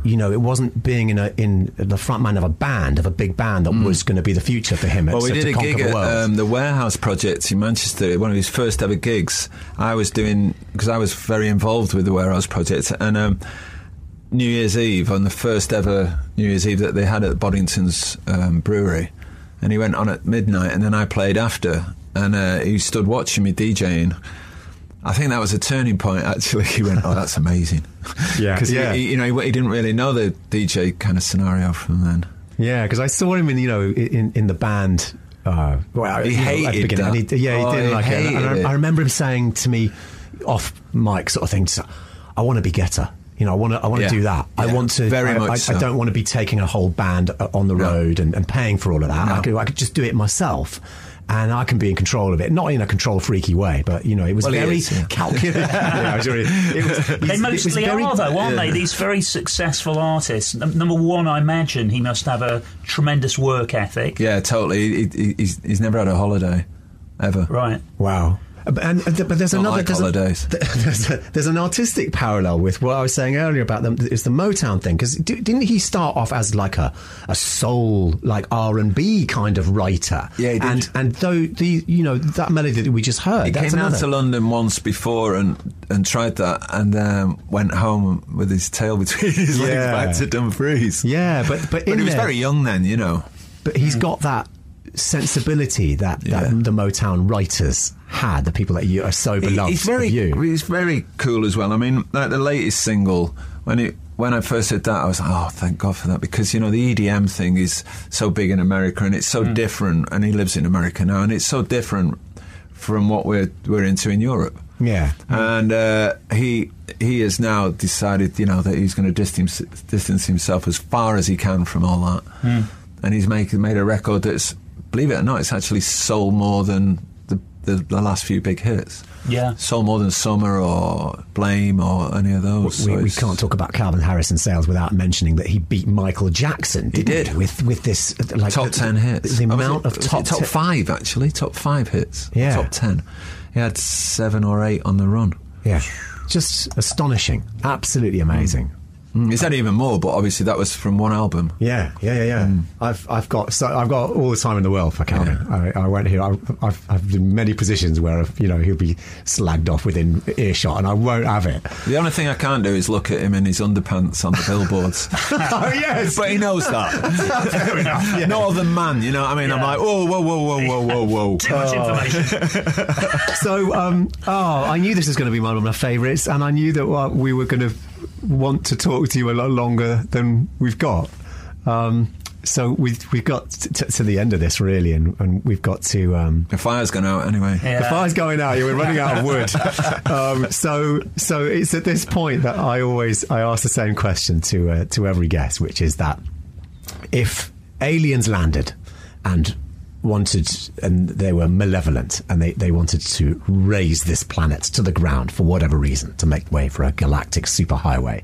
[SPEAKER 1] You know, it wasn't being in a in the front man of a band of a big band that was going to be the future for him.
[SPEAKER 4] Mm. Well, we did a gig
[SPEAKER 1] the
[SPEAKER 4] at
[SPEAKER 1] world.
[SPEAKER 4] um, the Warehouse Project in Manchester, one of his first ever gigs. I was doing, because I was very involved with the Warehouse Project, and um, New Year's Eve, on the first ever New Year's Eve that they had at Boddington's um, brewery, and he went on at midnight, and then I played after, and uh, he stood watching me DJing. I think that was a turning point. Actually, he went, "Oh, that's amazing."
[SPEAKER 1] Yeah,
[SPEAKER 4] because
[SPEAKER 1] yeah.
[SPEAKER 4] he, you know he, he didn't really know the DJ kind of scenario from then.
[SPEAKER 1] Yeah, because I saw him in you know in in the band. Uh, well,
[SPEAKER 4] He
[SPEAKER 1] you know,
[SPEAKER 4] hated that.
[SPEAKER 1] And he, yeah, he
[SPEAKER 4] Oh,
[SPEAKER 1] didn't
[SPEAKER 4] he
[SPEAKER 1] like it. And. I, I remember him saying to me off mic, sort of thing. I want to be getter. You know, I want to. I want to
[SPEAKER 4] Yeah.
[SPEAKER 1] do that. I want to.
[SPEAKER 4] Very
[SPEAKER 1] I,
[SPEAKER 4] much
[SPEAKER 1] I, I don't want to be taking a whole band uh, on the
[SPEAKER 4] No.
[SPEAKER 1] road and, and paying for all of that. I could. I could just do it myself. And I can be in control of it, not in a control freaky way, but you know, it was
[SPEAKER 4] Well,
[SPEAKER 1] very
[SPEAKER 4] is, yeah.
[SPEAKER 1] calculated. yeah, was really- it was-
[SPEAKER 2] They
[SPEAKER 1] it was
[SPEAKER 2] mostly
[SPEAKER 1] very-
[SPEAKER 2] are, though, aren't they? These very successful artists. Num- number one, I imagine he must have a tremendous work ethic.
[SPEAKER 4] Yeah, totally. He, he, he's, he's never had a holiday, ever.
[SPEAKER 2] Right.
[SPEAKER 1] Wow. And, and but there's
[SPEAKER 4] Not
[SPEAKER 1] another
[SPEAKER 4] like
[SPEAKER 1] there's,
[SPEAKER 4] holidays.
[SPEAKER 1] A, there's, a, there's an artistic parallel with what I was saying earlier about them. It's the Motown thing because didn't he start off as like a a soul like R and B kind of writer?
[SPEAKER 4] Yeah, he did.
[SPEAKER 1] And and though the you know that melody that we just heard,
[SPEAKER 4] He came down
[SPEAKER 1] another.
[SPEAKER 4] to London once before and, and tried that, and um, went home with his tail between his legs
[SPEAKER 1] Yeah.
[SPEAKER 4] back to Dumfries.
[SPEAKER 1] yeah, but but,
[SPEAKER 4] but he was
[SPEAKER 1] there-
[SPEAKER 4] very young then, you know.
[SPEAKER 1] but he's got that sensibility that,
[SPEAKER 4] Yeah.
[SPEAKER 1] the Motown writers had, the people that you are so beloved
[SPEAKER 4] he's very he's very cool as well. I mean, like the latest single when it when I first heard that, I was like, oh, thank God for that because you know the EDM thing is so big in America and it's so different. And he lives in America now, and it's so different from what we're we're into in Europe.
[SPEAKER 1] Yeah.
[SPEAKER 4] and uh, he he has now decided, you know, that he's going to distance distance himself as far as he can from all that, and he's making made a record that's, believe it or not, it's actually sold more than the the, the last few big hits.
[SPEAKER 2] Yeah.
[SPEAKER 4] sold more than Summer or Blame or any of those.
[SPEAKER 1] we,
[SPEAKER 4] So
[SPEAKER 1] we can't talk about Calvin Harris and sales without mentioning that he beat Michael Jackson. Didn't
[SPEAKER 4] did.
[SPEAKER 1] with with this uh, like
[SPEAKER 4] top
[SPEAKER 1] the,
[SPEAKER 4] ten hits.
[SPEAKER 1] The
[SPEAKER 4] was
[SPEAKER 1] amount of top
[SPEAKER 4] top
[SPEAKER 1] te-
[SPEAKER 4] five actually, top five hits.
[SPEAKER 1] Yeah.
[SPEAKER 4] top ten. He had seven or eight on the run.
[SPEAKER 1] Yeah, just astonishing, absolutely amazing.
[SPEAKER 4] Mm, He's had even more, but obviously that was from one album.
[SPEAKER 1] Yeah, yeah, yeah, yeah. I've I've got so I've got all the time in the world for Calvin. I, I went here. I, I've I've been many positions where you know he'll be slagged off within earshot, and I won't have it.
[SPEAKER 4] The only thing I can't do is look at him in his underpants on the billboards.
[SPEAKER 1] oh yes,
[SPEAKER 4] but he knows that.
[SPEAKER 1] fair enough. Yeah.
[SPEAKER 4] No other man, you know what I mean? I'm like, whoa, whoa, whoa, whoa, whoa, whoa, whoa.
[SPEAKER 2] Too much information.
[SPEAKER 1] so um, oh, I knew this was going to be one of my favourites, and I knew that uh, we were going to want to talk to you a lot longer than we've got. Um, so we've we've got t- t- to the end of this really, and, and we've got to. Um,
[SPEAKER 4] The fire's gone out anyway.
[SPEAKER 2] Yeah.
[SPEAKER 1] The fire's going out. We're running out of wood. um, so, so it's at this point that I always I ask the same question to uh, to every guest, which is that if aliens landed and wanted and they were malevolent and they, they wanted to raise this planet to the ground for whatever reason to make way for a galactic superhighway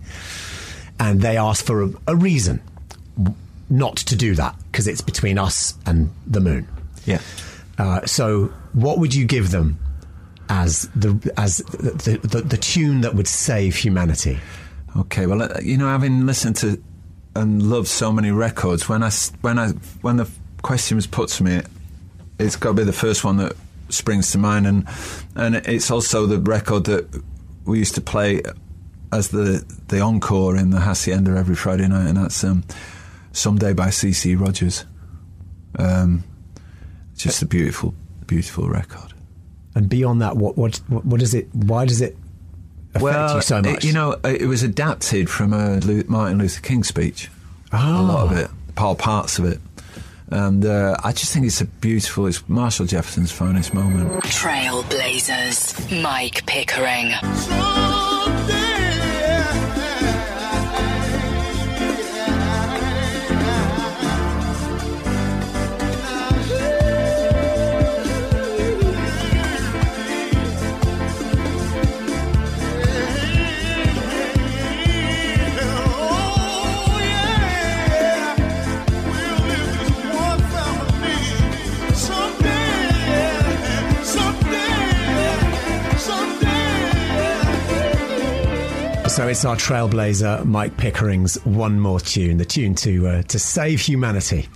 [SPEAKER 1] and they asked for a, a reason not to do that because it's between us and the moon
[SPEAKER 4] Yeah.
[SPEAKER 1] uh, so, what would you give them as the as the, the the tune that would save humanity?
[SPEAKER 4] Okay, well, uh, you know, having listened to and loved so many records, when I when I when the question was put to me, it's got to be the first one that springs to mind, and and it's also the record that we used to play as the the encore in the hacienda every Friday night, and that's um, "Someday" by CeCe Rogers. Um, just a beautiful, beautiful record.
[SPEAKER 1] And beyond that, what what what, is it? Why does it affect you so
[SPEAKER 4] it-
[SPEAKER 1] much?
[SPEAKER 4] you know, it was adapted from a Martin Luther King speech. A lot of it, part parts of it, and uh, I just think it's a beautiful. It's Marshall Jefferson's finest moment.
[SPEAKER 3] Trailblazers, Mike Pickering.
[SPEAKER 5] Oh,
[SPEAKER 1] it's our trailblazer Mike Pickering's "One More Tune," the tune to uh, to save humanity.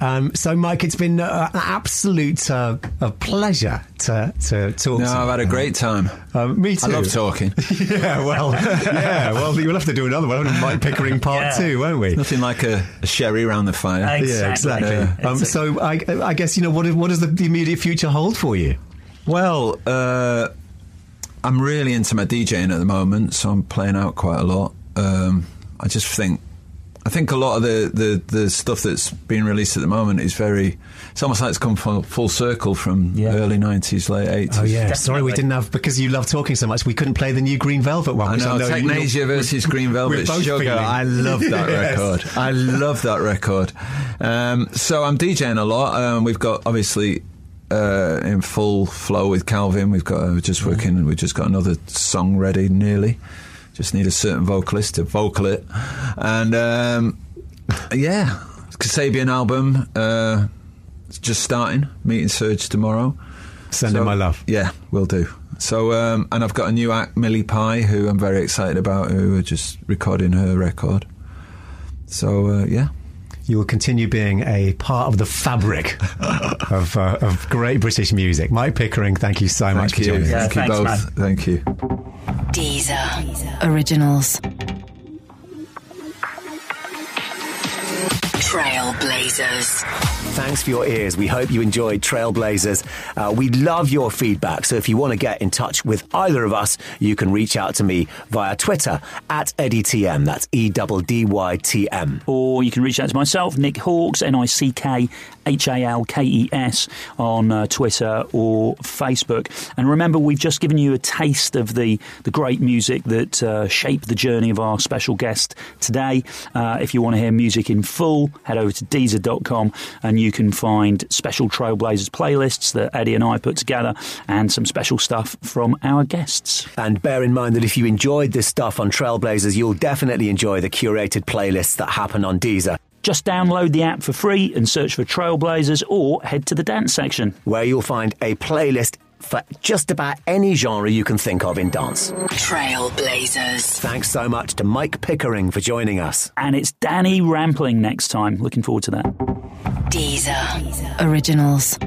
[SPEAKER 1] Um, so, Mike, it's been uh, an absolute uh, a pleasure to to talk. To you.
[SPEAKER 4] No,
[SPEAKER 1] to
[SPEAKER 4] I've had a great time.
[SPEAKER 1] Um, me too.
[SPEAKER 4] I love talking.
[SPEAKER 1] yeah, well, yeah, well, we'll have to do another one, Mike Pickering Part
[SPEAKER 2] Yeah.
[SPEAKER 1] Two, won't we?
[SPEAKER 4] Nothing like a, a sherry round the fire.
[SPEAKER 2] Exactly.
[SPEAKER 1] Yeah, exactly.
[SPEAKER 2] Yeah.
[SPEAKER 1] Um,
[SPEAKER 2] It's
[SPEAKER 1] so, I, I guess you know what? What does the immediate future hold for you?
[SPEAKER 4] Well, uh, I'm really into my DJing at the moment, so I'm playing out quite a lot. Um, I just think, I think a lot of the, the, the stuff that's being released at the moment is very. It's almost like it's come full, full circle from
[SPEAKER 2] Yeah.
[SPEAKER 4] early '90s, late '80s.
[SPEAKER 1] Oh yeah, sorry we didn't have because you love talking so much. We couldn't play the new Green Velvet one.
[SPEAKER 4] I
[SPEAKER 1] which
[SPEAKER 4] know,
[SPEAKER 1] you-
[SPEAKER 4] Technasia versus Green
[SPEAKER 1] we're
[SPEAKER 4] Velvet
[SPEAKER 1] both
[SPEAKER 4] Sugar.
[SPEAKER 1] feeling.
[SPEAKER 4] I love that
[SPEAKER 1] Yes.
[SPEAKER 4] record. I love that record. Um, so I'm DJing a lot. Um, we've got obviously uh, in full flow with Calvin. We've got uh, just working. We've just got another song ready, nearly. Just need a certain vocalist to vocal it, and um, yeah, Kasabian album. Uh, it's just starting. Meeting Serge tomorrow.
[SPEAKER 1] Send in
[SPEAKER 4] So-
[SPEAKER 1] my love.
[SPEAKER 4] Yeah, will do. So, um, and I've got a new act, Millie Pie, who I'm very excited about, who are just recording her record. So, uh, yeah.
[SPEAKER 1] You will continue being a part of the fabric of, uh, of great British music. Mike Pickering, thank you so much
[SPEAKER 4] Thank
[SPEAKER 1] for
[SPEAKER 4] you.
[SPEAKER 1] joining us.
[SPEAKER 2] Yeah,
[SPEAKER 4] Thank you
[SPEAKER 2] thanks,
[SPEAKER 4] both. Thank you.
[SPEAKER 3] Deezer. Originals. Trailblazers.
[SPEAKER 1] Thanks for your ears. We hope you enjoyed Trailblazers. Uh, we love your feedback. So if you want to get in touch with either of us, you can reach out to me via Twitter at EddyTM. That's E D Y T M.
[SPEAKER 2] or you can reach out to myself, Nick Halkes, N I C K H A L K E S, on uh, Twitter or Facebook. And remember, we've just given you a taste of the, the great music that uh, shaped the journey of our special guest today. Uh, if you want to hear music in full, head over to Deezer.com and you can find special Trailblazers playlists that Eddy and I put together and some special stuff from our guests.
[SPEAKER 1] And bear in mind that if you enjoyed this stuff on Trailblazers, you'll definitely enjoy the curated playlists that happen on Deezer,
[SPEAKER 2] Just download the app for free and search for Trailblazers or head to the dance section.
[SPEAKER 1] where you'll find a playlist for just about any genre you can think of in dance.
[SPEAKER 3] Trailblazers.
[SPEAKER 1] Thanks so much to Mike Pickering for joining us.
[SPEAKER 2] And it's Danny Rampling next time. Looking forward to that.
[SPEAKER 3] Deezer. Originals.